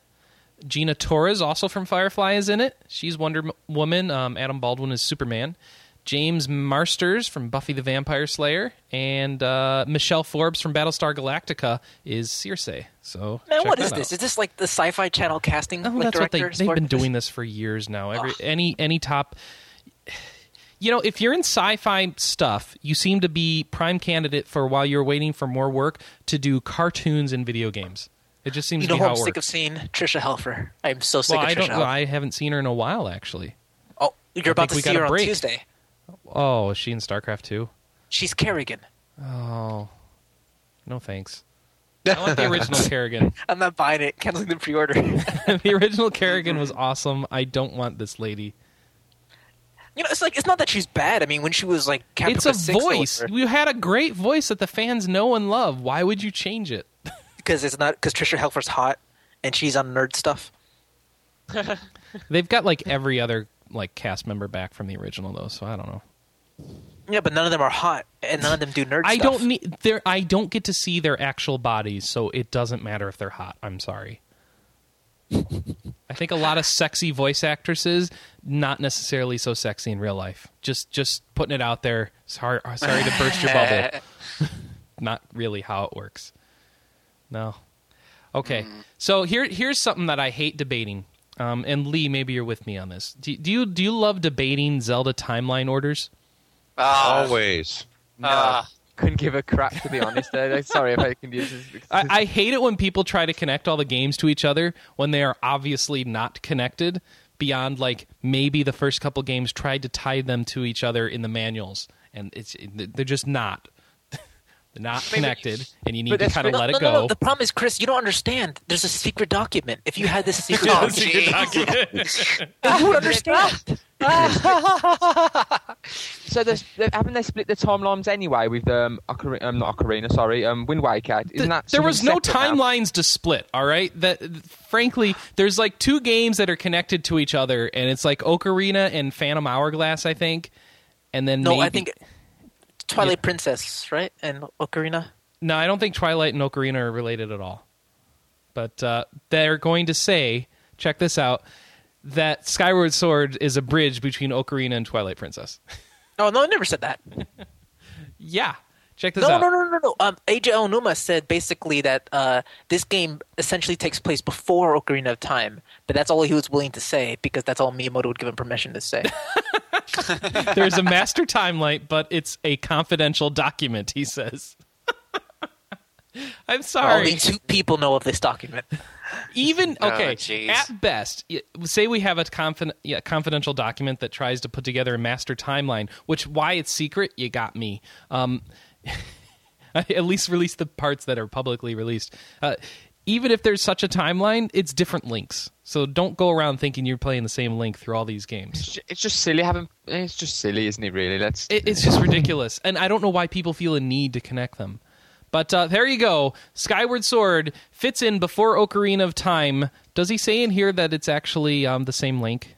[SPEAKER 1] Gina Torres, also from Firefly, is in it. She's Wonder Woman. Um, Adam Baldwin is Superman. James Marsters from Buffy the Vampire Slayer, and uh, Michelle Forbes from Battlestar Galactica is Circe. So,
[SPEAKER 3] Man, what is
[SPEAKER 1] out.
[SPEAKER 3] this? Is this like the Sci-Fi Channel casting
[SPEAKER 1] Oh,
[SPEAKER 3] like,
[SPEAKER 1] that's what they, they've been doing this for years now. Every any any top, you know, if you're in sci-fi stuff, you seem to be prime candidate for while you're waiting for more work to do cartoons and video games. It just seems
[SPEAKER 3] You
[SPEAKER 1] to
[SPEAKER 3] know
[SPEAKER 1] be how
[SPEAKER 3] I'm sick
[SPEAKER 1] works.
[SPEAKER 3] of seeing? Tricia Helfer. I'm so sick
[SPEAKER 1] well,
[SPEAKER 3] of
[SPEAKER 1] I
[SPEAKER 3] Tricia
[SPEAKER 1] don't.
[SPEAKER 3] Helfer.
[SPEAKER 1] I haven't seen her in a while, actually.
[SPEAKER 3] oh, you're about to see her on. Tuesday.
[SPEAKER 1] Oh, is she in StarCraft too?
[SPEAKER 3] She's Kerrigan.
[SPEAKER 1] Oh, no thanks. I want the original Kerrigan.
[SPEAKER 3] I'm not buying it. Canceling the pre-order.
[SPEAKER 1] the original Kerrigan was awesome. I don't want this lady.
[SPEAKER 3] You know, it's like it's not that she's bad. I mean, when she was like Captain
[SPEAKER 1] it's a
[SPEAKER 3] Six
[SPEAKER 1] voice. You had a great voice that the fans know and love. Why would you change it?
[SPEAKER 3] because it's not because Tricia Helfer's hot and she's on nerd stuff.
[SPEAKER 1] They've got like every other like cast member back from the original though, so I don't know.
[SPEAKER 3] Yeah, but none of them are hot, and none of them do nerd
[SPEAKER 1] I
[SPEAKER 3] stuff.
[SPEAKER 1] don't need I don't get to see their actual bodies, so it doesn't matter if they're hot. I'm sorry. I think a lot of sexy voice actresses not necessarily so sexy in real life. Just just putting it out there. Sorry sorry to burst your bubble. not really how it works. No. Okay. So here here's something that I hate debating. Um, and Lee, maybe you're with me on this. Do, do you do you love debating Zelda timeline orders?
[SPEAKER 6] Ah,
[SPEAKER 2] Always.
[SPEAKER 6] ah.
[SPEAKER 4] Couldn't give a crap to be honest. Uh, sorry if I can use this.
[SPEAKER 1] I, I hate it when people try to connect all the games to each other when they are obviously not connected beyond like maybe the first couple games tried to tie them to each other in the manuals and it's they're just not they're not connected and you need
[SPEAKER 4] but
[SPEAKER 1] to kind of
[SPEAKER 4] re-
[SPEAKER 1] let
[SPEAKER 3] no,
[SPEAKER 1] it go
[SPEAKER 3] no. The problem is, Chris, you don't understand. There's a secret document. If you had this secret
[SPEAKER 6] Oh,
[SPEAKER 3] document,
[SPEAKER 6] jeez.
[SPEAKER 3] you would understand.
[SPEAKER 4] so there's, they- haven't they split the timelines anyway with um, Ocarina, um not Ocarina, sorry, um, Wind Waker? Isn't that
[SPEAKER 1] there was no
[SPEAKER 4] separate now?
[SPEAKER 1] timelines to split all right that frankly there's like two games that are connected to each other and it's like ocarina and phantom hourglass i think and then
[SPEAKER 3] No, I think Twilight Princess, right? And Ocarina.
[SPEAKER 1] No, I don't think Twilight and Ocarina are related at all. But uh, they're going to say, check this out, that Skyward Sword is a bridge between Ocarina and Twilight Princess.
[SPEAKER 3] Oh no, I never said that.
[SPEAKER 1] yeah, check this
[SPEAKER 3] No,
[SPEAKER 1] out.
[SPEAKER 3] no, no, no, no. Um, Eiji Aonuma said basically that uh, this game essentially takes place before Ocarina of Time, but that's all he was willing to say because that's all Miyamoto would give him permission to say.
[SPEAKER 1] There's a master timeline, but it's a confidential document. He says. I'm sorry.
[SPEAKER 3] Only two people know of this document.
[SPEAKER 1] even
[SPEAKER 6] Oh,
[SPEAKER 1] okay
[SPEAKER 6] jeez.
[SPEAKER 1] at best say we have a confiden- yeah, confidential document that tries to put together a master timeline which why it's secret you got me um at least release the parts that are publicly released uh, even if there's such a timeline it's different links so don't go around thinking you're playing the same link through all these games
[SPEAKER 4] It's It's just silly having. It's just silly, isn't it? Really, let's.
[SPEAKER 1] it, it's just ridiculous and i don't know why people feel a need to connect them but uh, there you go skyward sword fits in before ocarina of time does he say in here that it's actually um, the same link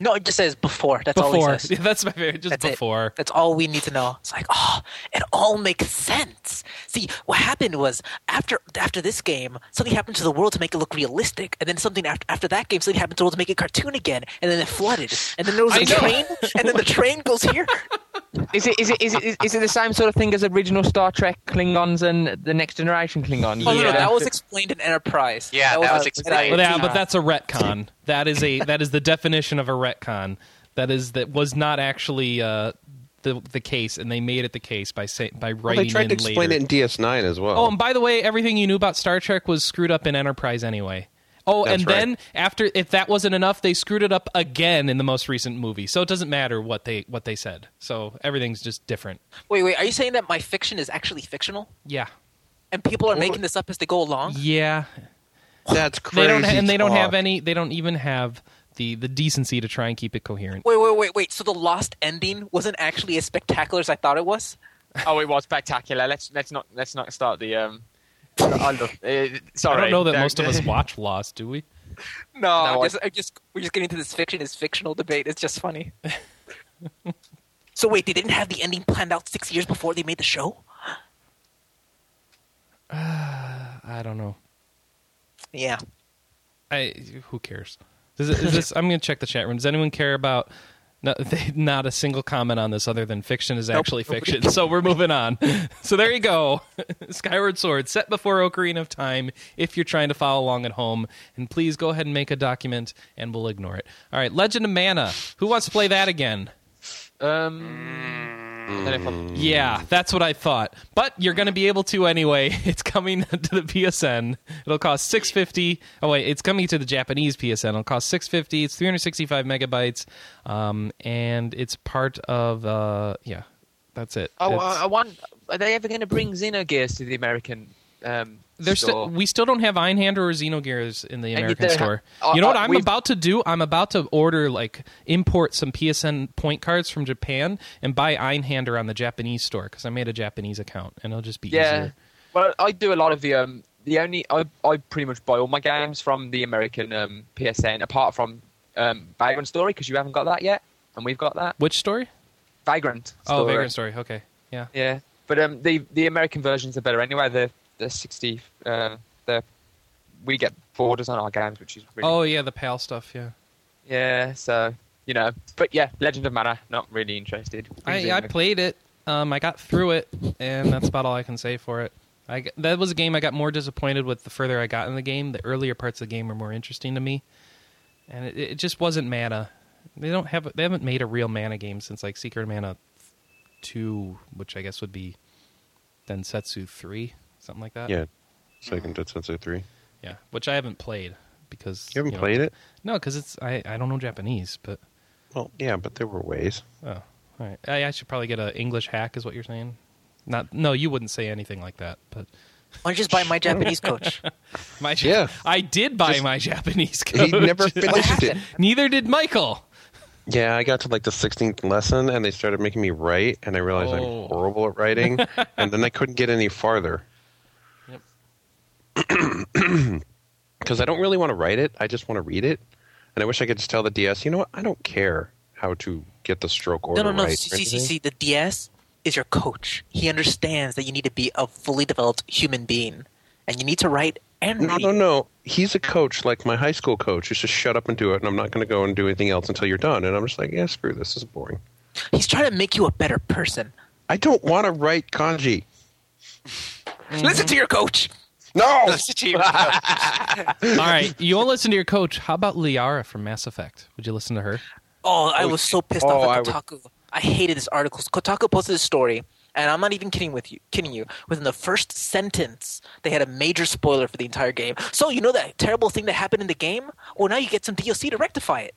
[SPEAKER 3] No, it just says before. That's all he says.
[SPEAKER 1] Yeah, that's my favorite just
[SPEAKER 3] That's it. That's all we need to know. It's like, oh, it all makes sense. See, what happened was after after this game, something happened to the world to make it look realistic, and then something after, after that game, something happened to the world to make it cartoon again, and then it flooded, and then there was a
[SPEAKER 1] I know.
[SPEAKER 3] train, and then the train goes here.
[SPEAKER 4] Is it is it is it is it the same sort of thing as original Star Trek Klingons and the Next Generation Klingons?
[SPEAKER 3] Oh, no, no,
[SPEAKER 1] Yeah.
[SPEAKER 3] that was explained in Enterprise.
[SPEAKER 6] Yeah, that was
[SPEAKER 3] uh,
[SPEAKER 6] explained.
[SPEAKER 1] Well, yeah, but that's a retcon. That is a that is the definition of a retcon. That is that was not actually uh, the the case, and they made it the case by say, by
[SPEAKER 2] Well,
[SPEAKER 1] writing
[SPEAKER 2] they tried
[SPEAKER 1] in
[SPEAKER 2] to explain
[SPEAKER 1] later.
[SPEAKER 2] it in DS9 as well.
[SPEAKER 1] Oh, and by the way, everything you knew about Star Trek was screwed up in Enterprise anyway. Oh,
[SPEAKER 2] That's
[SPEAKER 1] and
[SPEAKER 2] right.
[SPEAKER 1] then after if that wasn't enough, they screwed it up again in the most recent movie. So it doesn't matter what they what they said. So everything's just different.
[SPEAKER 3] Wait, wait, are you saying that my fiction is actually fictional,
[SPEAKER 1] Yeah.
[SPEAKER 3] and people are making this up as they go along?
[SPEAKER 1] Yeah.
[SPEAKER 2] That's crazy.
[SPEAKER 1] They don't and they don't have any they don't even have the the decency to try and keep it coherent.
[SPEAKER 3] Wait, wait, wait, wait. So the lost ending wasn't actually as spectacular as I thought it was.
[SPEAKER 4] Oh, it was spectacular. Let's let's not let's not start the um. I love, uh, sorry,
[SPEAKER 1] I don't know that most of us watch Lost, do we?
[SPEAKER 3] No,
[SPEAKER 4] No,
[SPEAKER 3] I'm just, I'm just, we're just getting into this fiction is fictional debate. It's just funny. so wait, they didn't have the ending planned out six years before they made the show?
[SPEAKER 1] I don't know.
[SPEAKER 3] Yeah.
[SPEAKER 1] I who cares? Is, it, is this? I'm going to check the chat room. Does anyone care about? No, they, not a single comment on this other than fiction is actually fiction. So we're moving on. So there you go. Skyward Sword set before Ocarina of Time. If you're trying to follow along at home, and please go ahead and make a document, and we'll ignore it. All right, Legend of Mana. Who wants to play that again?
[SPEAKER 4] Um, I don't know if I'm-
[SPEAKER 1] Yeah, that's what I thought. But you're going to be able to anyway. It's coming to the PSN. It'll cost 650. Oh wait, it's coming to the Japanese PSN. It'll cost 650. It's 365 megabytes. Um, and it's part of uh yeah. That's it.
[SPEAKER 4] Oh,
[SPEAKER 1] It's-
[SPEAKER 4] I, I want. Are they ever going to bring Xenogears to the American um,
[SPEAKER 1] There's
[SPEAKER 4] store?
[SPEAKER 1] sti- we still don't have Einhander or Xenogears in the American store.
[SPEAKER 4] have-
[SPEAKER 1] you know
[SPEAKER 4] uh,
[SPEAKER 1] what
[SPEAKER 4] uh,
[SPEAKER 1] I'm
[SPEAKER 4] we've-
[SPEAKER 1] about to do? I'm about to order like import some PSN point cards from Japan and buy Einhander on the Japanese store because I made a Japanese account and it'll just be
[SPEAKER 4] yeah.
[SPEAKER 1] easier.
[SPEAKER 4] Well, I do a lot of the um. The only I I pretty much buy all my games from the American um, PSN, apart from um, Vagrant Story because you haven't got that yet, and we've got that.
[SPEAKER 1] Which story?
[SPEAKER 4] Vagrant.
[SPEAKER 1] Oh, Vagrant Story. Okay. Yeah.
[SPEAKER 4] Yeah, but um, the the American versions are better anyway. The the sixty, uh, the we get borders on our games, which is really
[SPEAKER 1] Oh yeah, the PAL stuff. Yeah.
[SPEAKER 4] yeah. So you know, but yeah, Legend of Mana, not really interested.
[SPEAKER 1] I, I played it. Um, I got through it, and that's about all I can say for it. I that was a game I got more disappointed with the further I got in the game. The earlier parts of the game were more interesting to me, and it, it just wasn't mana. They don't have they haven't made a real mana game since like Secret of Mana two, which I guess would be Densetsu three, something like that.
[SPEAKER 2] Yeah, Seiken Densetsu three.
[SPEAKER 1] yeah, which I haven't played because
[SPEAKER 2] You haven't
[SPEAKER 1] know-
[SPEAKER 2] played it?
[SPEAKER 1] No, because it's I I don't know Japanese, but
[SPEAKER 2] Well, yeah, but there were ways.
[SPEAKER 1] Oh, all right. I, I should probably get an English hack, is what you're saying. Not, no, you wouldn't say anything like that. But
[SPEAKER 3] Why don't you just buy my Japanese coach?
[SPEAKER 1] my,
[SPEAKER 2] Yeah.
[SPEAKER 1] I did buy
[SPEAKER 2] Just-
[SPEAKER 1] my Japanese coach.
[SPEAKER 2] He
[SPEAKER 1] coach.
[SPEAKER 2] never finished it.
[SPEAKER 1] Neither did Michael.
[SPEAKER 2] Yeah, I got to like the 16th lesson and they started making me write, and I realized
[SPEAKER 1] Oh.
[SPEAKER 2] I'm horrible at writing, and then I couldn't get any farther. Because I don't really want to write it, I just want to read it. And I wish I could just tell the DS, you know what, I don't care how to get the stroke order
[SPEAKER 3] No, no, no.
[SPEAKER 2] right.
[SPEAKER 3] see, see, see, the DS is your coach. He understands that you need to be a fully developed human being, and you need to write and
[SPEAKER 2] No,
[SPEAKER 3] read.
[SPEAKER 2] no, no. No. He's a coach like my high school coach. He's just shut up and do it, and I'm not going to go and do anything else until you're done. And I'm just like, yeah, screw this. This is boring.
[SPEAKER 3] He's trying to make you a better person.
[SPEAKER 2] I don't want to write kanji.
[SPEAKER 3] Listen to your coach.
[SPEAKER 2] No!
[SPEAKER 6] That's achieved.
[SPEAKER 1] All right, you won't listen to your coach. How about Liara from Mass Effect? Would you listen to her?
[SPEAKER 3] Oh, I was so pissed
[SPEAKER 2] oh,
[SPEAKER 3] off
[SPEAKER 2] I
[SPEAKER 3] at
[SPEAKER 2] would-
[SPEAKER 3] Kotaku. I hated this article. Kotaku posted this story, and I'm not even kidding with you. Kidding you. Within the first sentence, they had a major spoiler for the entire game. So you know that terrible thing that happened in the game? Well, now you get some DLC to rectify it.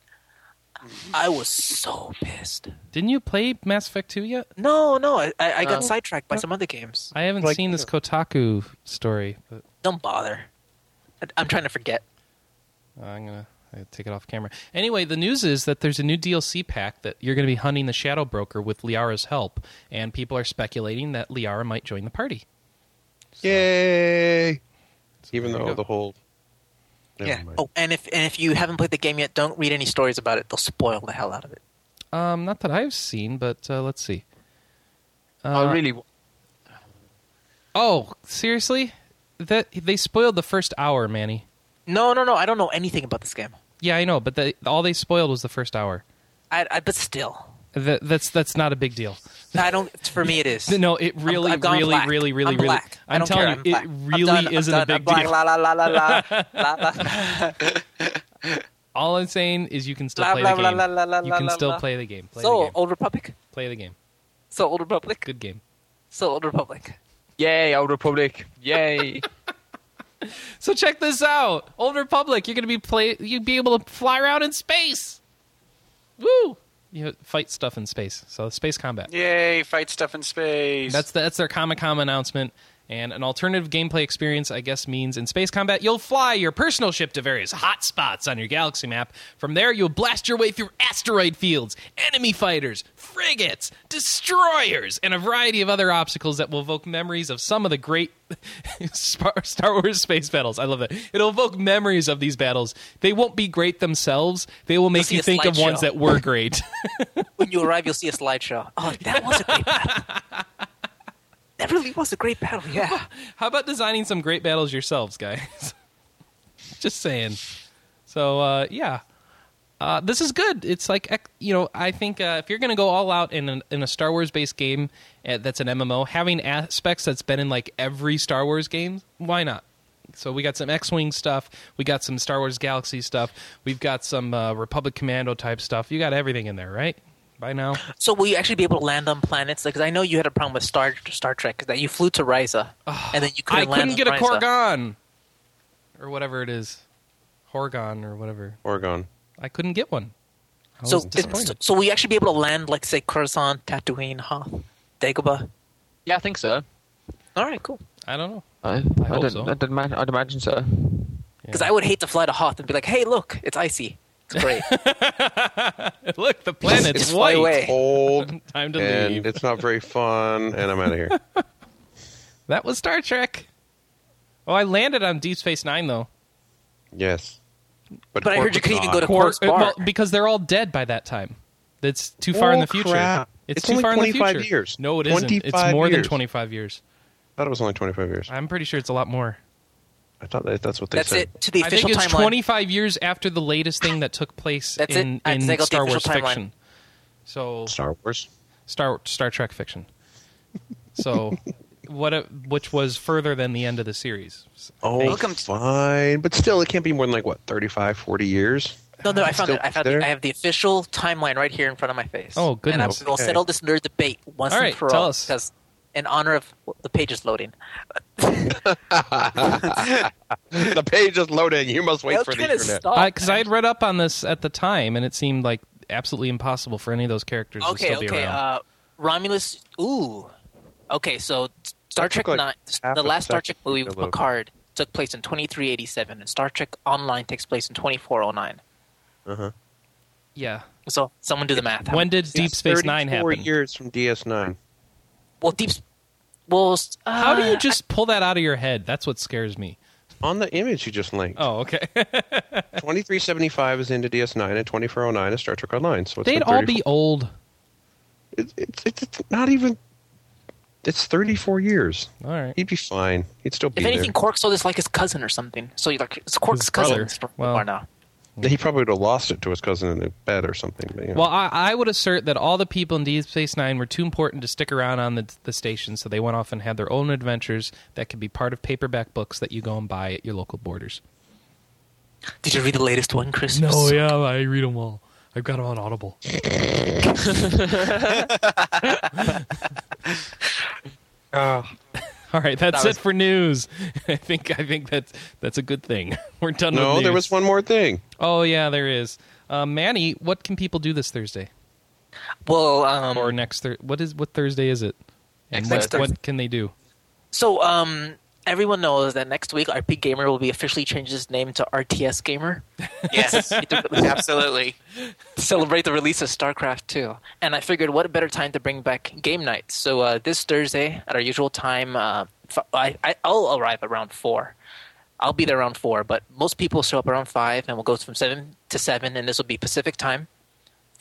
[SPEAKER 3] I was so pissed.
[SPEAKER 1] Didn't you play Mass Effect 2 yet?
[SPEAKER 3] No, no, I, I I got
[SPEAKER 6] No.
[SPEAKER 3] sidetracked by some other games.
[SPEAKER 1] I haven't
[SPEAKER 2] Like-
[SPEAKER 1] seen this Kotaku story, but
[SPEAKER 3] Don't bother. I, I'm trying to forget.
[SPEAKER 1] Uh, I'm gonna I gotta take it off camera. Anyway, the news is that there's a new DLC pack that you're going to be hunting the Shadow Broker with Liara's help, and people are speculating that Liara might join the party.
[SPEAKER 2] Yay!
[SPEAKER 1] So
[SPEAKER 2] Even though the whole. Never
[SPEAKER 3] yeah.
[SPEAKER 2] mind.
[SPEAKER 3] Oh, and if and if you haven't played the game yet, don't read any stories about it. They'll spoil the hell out of it.
[SPEAKER 1] Um, not that I've seen, but uh, let's see.
[SPEAKER 4] I
[SPEAKER 1] Uh,
[SPEAKER 4] really.
[SPEAKER 1] Oh, seriously? That they spoiled the first hour, Manny.
[SPEAKER 3] No, no, no. I don't know anything about this game.
[SPEAKER 1] Yeah, I know, but the, all they spoiled was the first hour.
[SPEAKER 3] I, I but still,
[SPEAKER 1] That, that's that's not a big deal.
[SPEAKER 3] I don't. For me, it is.
[SPEAKER 1] No, it really,
[SPEAKER 3] I've gone
[SPEAKER 1] really,
[SPEAKER 3] black.
[SPEAKER 1] really, really,
[SPEAKER 3] I'm
[SPEAKER 1] really.
[SPEAKER 3] black. I
[SPEAKER 1] I'm
[SPEAKER 3] don't
[SPEAKER 1] telling
[SPEAKER 3] care.
[SPEAKER 1] you,
[SPEAKER 3] I'm
[SPEAKER 1] it
[SPEAKER 3] black.
[SPEAKER 1] Really
[SPEAKER 3] done.
[SPEAKER 1] Isn't
[SPEAKER 3] done.
[SPEAKER 1] a big
[SPEAKER 3] black.
[SPEAKER 1] deal.
[SPEAKER 3] La la la la la la la.
[SPEAKER 1] All I'm saying is you can still
[SPEAKER 3] Blah,
[SPEAKER 1] play
[SPEAKER 3] blah,
[SPEAKER 1] the game.
[SPEAKER 3] blah, blah, blah,
[SPEAKER 1] You can
[SPEAKER 3] blah,
[SPEAKER 1] still
[SPEAKER 3] blah.
[SPEAKER 1] play the game. Play the
[SPEAKER 3] So
[SPEAKER 1] game.
[SPEAKER 3] Old Republic.
[SPEAKER 1] Play the game.
[SPEAKER 3] So Old Republic.
[SPEAKER 1] Good game.
[SPEAKER 3] So Old Republic.
[SPEAKER 4] Yay, Old Republic! Yay!
[SPEAKER 1] So check this out, Old Republic. You're gonna be play. You'd be able to fly around in space. Woo! You know, fight stuff in space. So space combat.
[SPEAKER 6] Yay, fight stuff in space.
[SPEAKER 1] That's the, that's their Comic Con announcement. And an alternative gameplay experience, I guess, means in space combat, you'll fly your personal ship to various hot spots on your galaxy map. From there, you'll blast your way through asteroid fields, enemy fighters, frigates, destroyers, and a variety of other obstacles that will evoke memories of some of the great Star Wars space battles. I love that. It'll evoke memories of these battles. They won't be great themselves. They will make
[SPEAKER 3] see
[SPEAKER 1] you think of ones that were great.
[SPEAKER 3] When you arrive, you'll see a slideshow. Oh, that was a great battle. That really was a great battle. Yeah.
[SPEAKER 1] How about designing some great battles yourselves, guys? Just saying. So uh, yeah, uh, this is good. It's like you know, I think uh, if you're going to go all out in a, in a Star Wars based game uh, that's an MMO, having aspects that's been in like every Star Wars game, why not? So we got some X-wing stuff, we got some Star Wars Galaxy stuff, we've got some uh, Republic Commando type stuff. You got everything in there, right? By now,
[SPEAKER 3] So will you actually be able to land on planets? Because I know you had a problem with Star Star Trek, is that you flew to Risa, and then you couldn't land
[SPEAKER 1] couldn't get a
[SPEAKER 3] on Risa.
[SPEAKER 1] Korgon or whatever it is, Horgon or whatever.
[SPEAKER 2] Oregon.
[SPEAKER 1] I couldn't get one. I
[SPEAKER 3] So,
[SPEAKER 1] was disappointed.
[SPEAKER 3] so, so will you actually be able to land, like, say, Coruscant, Tatooine, Hoth, Dagobah?
[SPEAKER 4] yeah, I think so.
[SPEAKER 3] All right, cool.
[SPEAKER 1] I don't know.
[SPEAKER 4] I, I,
[SPEAKER 1] hope
[SPEAKER 4] don't,
[SPEAKER 1] so.
[SPEAKER 4] I'd, imagine, I'd imagine so.
[SPEAKER 3] Because I would hate to fly to Hoth and be like, hey, look, it's icy. It's great.
[SPEAKER 1] Look, the planet's
[SPEAKER 3] Just fly
[SPEAKER 1] white.
[SPEAKER 3] away.
[SPEAKER 2] Cold,
[SPEAKER 1] Time to leave.
[SPEAKER 2] and
[SPEAKER 1] leave.
[SPEAKER 2] it's not very fun, and I'm out of here.
[SPEAKER 1] That was Star Trek. Oh, I landed on Deep Space Nine though.
[SPEAKER 2] yes.
[SPEAKER 3] But I heard you
[SPEAKER 2] was
[SPEAKER 3] could even go to
[SPEAKER 1] Quark-
[SPEAKER 3] Quark's bar.
[SPEAKER 1] well, because they're all dead by that time. It's too far in
[SPEAKER 2] Oh,
[SPEAKER 1] the future.
[SPEAKER 2] crap.
[SPEAKER 1] It's,
[SPEAKER 2] It's
[SPEAKER 1] too
[SPEAKER 2] only
[SPEAKER 1] far in the
[SPEAKER 2] 25
[SPEAKER 1] future.
[SPEAKER 2] years.
[SPEAKER 1] No, it isn't. It's
[SPEAKER 2] 25
[SPEAKER 1] more than 25 years.
[SPEAKER 2] I thought it was only 25 years.
[SPEAKER 1] I'm pretty sure it's a lot more.
[SPEAKER 2] I thought that, that's what they
[SPEAKER 3] That's
[SPEAKER 2] said.
[SPEAKER 3] it. To the
[SPEAKER 1] I
[SPEAKER 3] official
[SPEAKER 1] think it's
[SPEAKER 3] timeline.
[SPEAKER 1] 25 years after the latest thing that took place
[SPEAKER 3] That's
[SPEAKER 1] in,
[SPEAKER 3] I
[SPEAKER 1] in Star Wars
[SPEAKER 3] timeline.
[SPEAKER 1] fiction. So
[SPEAKER 2] Star Wars.
[SPEAKER 1] Star Star Trek fiction. So what a, which was further than the end of the series.
[SPEAKER 2] Oh,
[SPEAKER 6] Welcome to-
[SPEAKER 2] fine. But still, it can't be more than like, what, 35, 40 years?
[SPEAKER 3] No, no, I found it. I found
[SPEAKER 2] there?
[SPEAKER 3] it. I have the official timeline right here in front of my face.
[SPEAKER 1] Oh, goodness.
[SPEAKER 3] And I will
[SPEAKER 2] Okay.
[SPEAKER 3] settle this nerd debate once
[SPEAKER 1] All
[SPEAKER 3] and for
[SPEAKER 1] tell
[SPEAKER 3] all.
[SPEAKER 1] us.
[SPEAKER 3] Because in honor of the page is loading.
[SPEAKER 2] the page is loading. You must wait for the internet.
[SPEAKER 3] stop,
[SPEAKER 1] Because I had read up on this at the time, and it seemed like absolutely impossible for any of those characters to
[SPEAKER 3] Okay,
[SPEAKER 1] still be
[SPEAKER 3] okay.
[SPEAKER 1] around.
[SPEAKER 3] Uh, Romulus. Ooh. Okay, so Star Trek
[SPEAKER 2] like,
[SPEAKER 3] Nine, the last Star Trek movie with
[SPEAKER 2] load.
[SPEAKER 3] Picard took place in 2387, and Star Trek Online takes place in 2409.
[SPEAKER 2] Uh-huh.
[SPEAKER 1] yeah.
[SPEAKER 3] So someone do the math.
[SPEAKER 1] When did Deep Space Nine
[SPEAKER 2] 34
[SPEAKER 1] happen?
[SPEAKER 2] years from DS9.
[SPEAKER 3] Well, Deep. Well, uh,
[SPEAKER 1] How do you just pull that out of your head? That's what scares me.
[SPEAKER 2] On the image you just linked.
[SPEAKER 1] Oh, okay.
[SPEAKER 2] 2375 is into DS9 and 2409 is Star Trek Online. So it's
[SPEAKER 1] They'd
[SPEAKER 2] been
[SPEAKER 1] all be old.
[SPEAKER 2] It, it's, it's it's not even. It's 34 years.
[SPEAKER 1] All right.
[SPEAKER 2] He'd be fine. He'd still be
[SPEAKER 3] If anything,
[SPEAKER 2] there.
[SPEAKER 3] Quark saw this like his cousin or something. So like it's Quark's
[SPEAKER 1] His
[SPEAKER 3] cousin
[SPEAKER 1] brother. Well-
[SPEAKER 3] far now.
[SPEAKER 2] He probably would have lost it to his cousin in the bed or something. But, you know.
[SPEAKER 1] Well, I, I would assert that all the people in Deep Space Nine were too important to stick around on the, the station, so they went off and had their own adventures that could be part of paperback books that you go and buy at your local Borders.
[SPEAKER 3] Did you read the latest one, Chris?
[SPEAKER 1] No, yeah, I read them all. I've got them on Audible. Ah. All right, that's
[SPEAKER 3] That was-
[SPEAKER 1] it for news. I think I think that's that's a good thing. We're done.
[SPEAKER 2] no,
[SPEAKER 1] with
[SPEAKER 2] there was one more thing.
[SPEAKER 1] Oh yeah, there is. Uh, Manny, what can people do this Thursday
[SPEAKER 3] Well, um,
[SPEAKER 1] or next? Thur- what is what Thursday is it? And
[SPEAKER 3] Next
[SPEAKER 1] what,
[SPEAKER 3] Thursday.
[SPEAKER 1] what can they do?
[SPEAKER 3] so um, everyone knows that next week RPGamer will be officially changed its name to RTS Gamer
[SPEAKER 6] Yes, absolutely.
[SPEAKER 3] celebrate the release of StarCraft 2. And I figured, what a better time to bring back game nights. So uh, this Thursday at our usual time, uh, I, will arrive around four. I'll be there around four, but most people show up around five, and we'll go from seven to seven, and this will be Pacific time.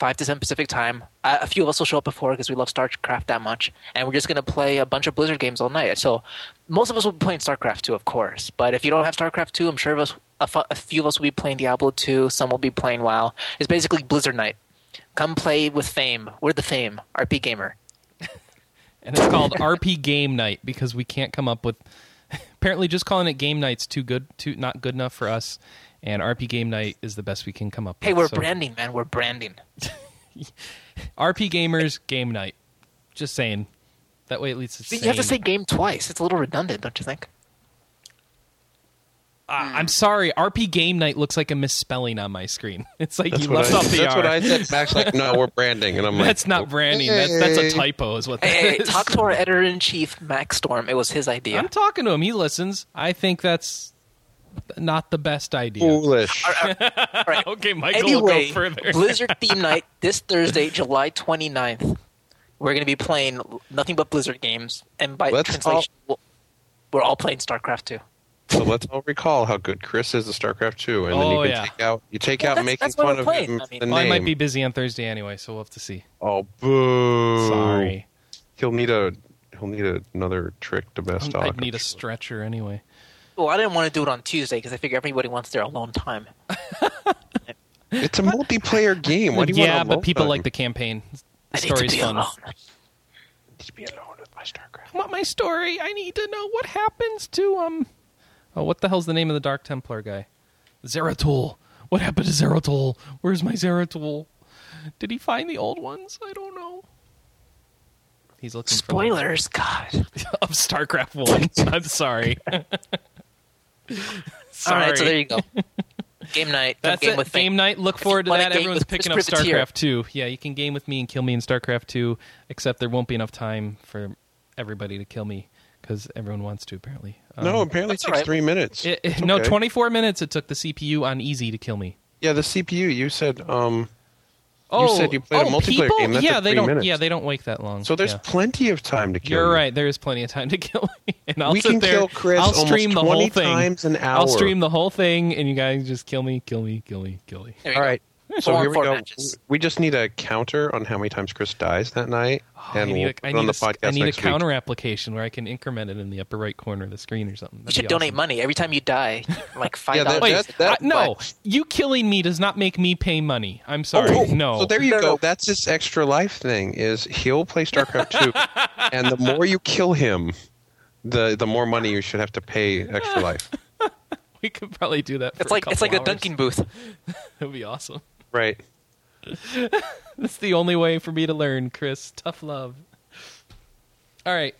[SPEAKER 3] Five to seven Pacific time. Uh, a few of us will show up before because we love StarCraft that much, and we're just gonna play a bunch of Blizzard games all night. So most of us will be playing StarCraft 2, of course. But if you don't have StarCraft 2, I'm sure us, a few of us will be playing Diablo 2. Some will be playing WoW. It's basically Blizzard night. Come play with Fame. We're the Fame, RPGamer.
[SPEAKER 1] And it's called RP Game Night because we can't come up with. Apparently, just calling it Game Night's too good, too not good enough for us. And RP Game Night is the best we can come up
[SPEAKER 3] Hey,
[SPEAKER 1] with.
[SPEAKER 3] we're
[SPEAKER 1] So,
[SPEAKER 3] branding, man. We're branding.
[SPEAKER 1] RP Gamers Game Night. Just saying. That way, at least it's.
[SPEAKER 3] You have to say game twice. It's a little redundant, don't you think?
[SPEAKER 1] Uh, I'm sorry. RP Game Night looks like a misspelling on my screen. It's like
[SPEAKER 2] That's,
[SPEAKER 1] you left
[SPEAKER 2] I,
[SPEAKER 1] off the
[SPEAKER 2] that's
[SPEAKER 1] R.
[SPEAKER 2] what I said. Max like, no, we're branding, and I'm like,
[SPEAKER 1] That's not branding. That's, that's a typo, is what that
[SPEAKER 3] Hey, hey,
[SPEAKER 1] is.
[SPEAKER 3] talk to our editor in chief, Max Storm. It was his idea.
[SPEAKER 1] I'm talking to him. He listens. I think that's not the best idea.
[SPEAKER 2] foolish.
[SPEAKER 3] All right.
[SPEAKER 1] Okay, Michael
[SPEAKER 3] Anyway,
[SPEAKER 1] will go further.
[SPEAKER 3] Blizzard theme night this Thursday, July 29th. We're going to be playing nothing but Blizzard games, and by
[SPEAKER 2] Let's
[SPEAKER 3] translation, we'll- we're all playing StarCraft 2.
[SPEAKER 2] So let's all recall how good Chris is at StarCraft 2, and then
[SPEAKER 1] Oh,
[SPEAKER 2] you can
[SPEAKER 1] yeah.
[SPEAKER 2] take out you take
[SPEAKER 3] Well,
[SPEAKER 2] out
[SPEAKER 3] that's-
[SPEAKER 2] making
[SPEAKER 3] that's
[SPEAKER 2] fun of
[SPEAKER 3] playing.
[SPEAKER 2] him.
[SPEAKER 3] I mean-
[SPEAKER 2] the
[SPEAKER 1] Well, I might be busy on Thursday anyway, so we'll have to see.
[SPEAKER 2] Oh, boo!
[SPEAKER 1] Sorry.
[SPEAKER 2] He'll need a he'll need a, another trick to best talk.
[SPEAKER 1] I'd need a stretcher anyway.
[SPEAKER 3] Well, I didn't want to do it on Tuesday because I figure everybody wants their alone time.
[SPEAKER 2] It's a multiplayer game. What do you
[SPEAKER 1] yeah,
[SPEAKER 2] want?
[SPEAKER 1] but people like the campaign. The
[SPEAKER 3] I need to
[SPEAKER 1] story's
[SPEAKER 3] be
[SPEAKER 1] fun.
[SPEAKER 3] alone.
[SPEAKER 2] to be alone with my StarCraft.
[SPEAKER 1] I want my story. I need to know what happens to um. Oh, what the hell's the name of the Dark Templar guy? Zeratul. What happened to Zeratul? Where's my Zeratul? Did he find the old ones? I don't know. He's looking
[SPEAKER 3] Spoilers, God.
[SPEAKER 1] of StarCraft One. I'm sorry.
[SPEAKER 3] All
[SPEAKER 1] sorry.
[SPEAKER 3] right, so there you go. Game night. Come
[SPEAKER 1] That's
[SPEAKER 3] game
[SPEAKER 1] it.
[SPEAKER 3] with
[SPEAKER 1] game
[SPEAKER 3] me.
[SPEAKER 1] night. Look
[SPEAKER 3] If
[SPEAKER 1] forward to that. Everyone's picking up StarCraft 2. Yeah, you can game with me and kill me in StarCraft 2, except there won't be enough time for everybody to kill me because everyone wants to, apparently. Um,
[SPEAKER 2] no, apparently it takes
[SPEAKER 3] all right.
[SPEAKER 2] three minutes.
[SPEAKER 1] it- it-
[SPEAKER 2] It's
[SPEAKER 1] no,
[SPEAKER 2] okay.
[SPEAKER 1] 24 minutes it took the CPU on easy to kill me.
[SPEAKER 2] Yeah, the CPU. You said um,
[SPEAKER 1] Oh, you
[SPEAKER 2] said oh, you played a
[SPEAKER 1] oh,
[SPEAKER 2] multiplayer
[SPEAKER 1] people?
[SPEAKER 2] game. That's
[SPEAKER 1] yeah,
[SPEAKER 2] at
[SPEAKER 1] they don't.
[SPEAKER 2] minutes.
[SPEAKER 1] Yeah, they don't wake that long.
[SPEAKER 2] So there's
[SPEAKER 1] Yeah.
[SPEAKER 2] plenty of time to kill.
[SPEAKER 1] You're
[SPEAKER 2] you.
[SPEAKER 1] right. There is plenty of time to kill me, and I'll
[SPEAKER 2] We
[SPEAKER 1] sit
[SPEAKER 2] can
[SPEAKER 1] there.
[SPEAKER 2] kill Chris
[SPEAKER 1] I'll stream the whole thing.
[SPEAKER 2] times an hour.
[SPEAKER 1] I'll stream the whole thing, and you guys just kill me, kill me, kill me, kill me.
[SPEAKER 3] There you
[SPEAKER 2] All
[SPEAKER 3] go.
[SPEAKER 2] right. So here we
[SPEAKER 3] four
[SPEAKER 2] go.
[SPEAKER 3] matches.
[SPEAKER 2] We just need a counter on how many times Chris dies that night,
[SPEAKER 1] Oh, I
[SPEAKER 2] and
[SPEAKER 1] need,
[SPEAKER 2] we'll
[SPEAKER 1] a,
[SPEAKER 2] put
[SPEAKER 1] I need
[SPEAKER 2] on the
[SPEAKER 1] a s-
[SPEAKER 2] podcast
[SPEAKER 1] I need a
[SPEAKER 2] next week.
[SPEAKER 1] counter application where I can increment it in the upper right corner of the screen or something.
[SPEAKER 3] You
[SPEAKER 1] That'd
[SPEAKER 3] should
[SPEAKER 1] be
[SPEAKER 3] donate
[SPEAKER 1] awesome.
[SPEAKER 3] money every time you die, like five
[SPEAKER 2] Yeah, that-
[SPEAKER 3] dollars.
[SPEAKER 1] Wait,
[SPEAKER 2] That- that-
[SPEAKER 1] I- no,
[SPEAKER 2] but-
[SPEAKER 1] you killing me does not make me pay money. I'm sorry.
[SPEAKER 2] Oh,
[SPEAKER 1] no.
[SPEAKER 2] So there you
[SPEAKER 3] No,
[SPEAKER 2] go. That's this extra life thing. Is he'll play StarCraft two, and the more you kill him, the the more money you should have to pay extra life.
[SPEAKER 1] we could probably do that. For
[SPEAKER 3] it's like
[SPEAKER 1] a
[SPEAKER 3] it's like a
[SPEAKER 1] couple
[SPEAKER 3] dunking booth.
[SPEAKER 1] That'd be awesome.
[SPEAKER 2] Right.
[SPEAKER 1] That's the only way for me to learn, Chris. Tough love. All right.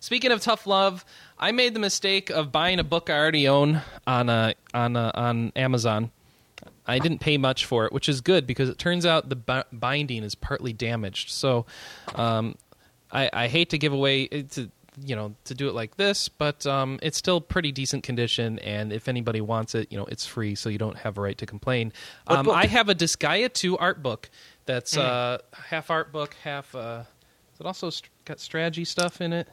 [SPEAKER 1] Speaking of tough love, I made the mistake of buying a book I already own on uh, on uh, on Amazon. I didn't pay much for it, which is good because it turns out the bi- binding is partly damaged. So, um, I, I hate to give away to you know to do it like this, but um, it's still pretty decent condition. And if anybody wants it, you know it's free, so you don't have a right to complain. Um. I have a Disgaea two art book that's uh, half art book, half. Uh, is it also st- got strategy stuff in it?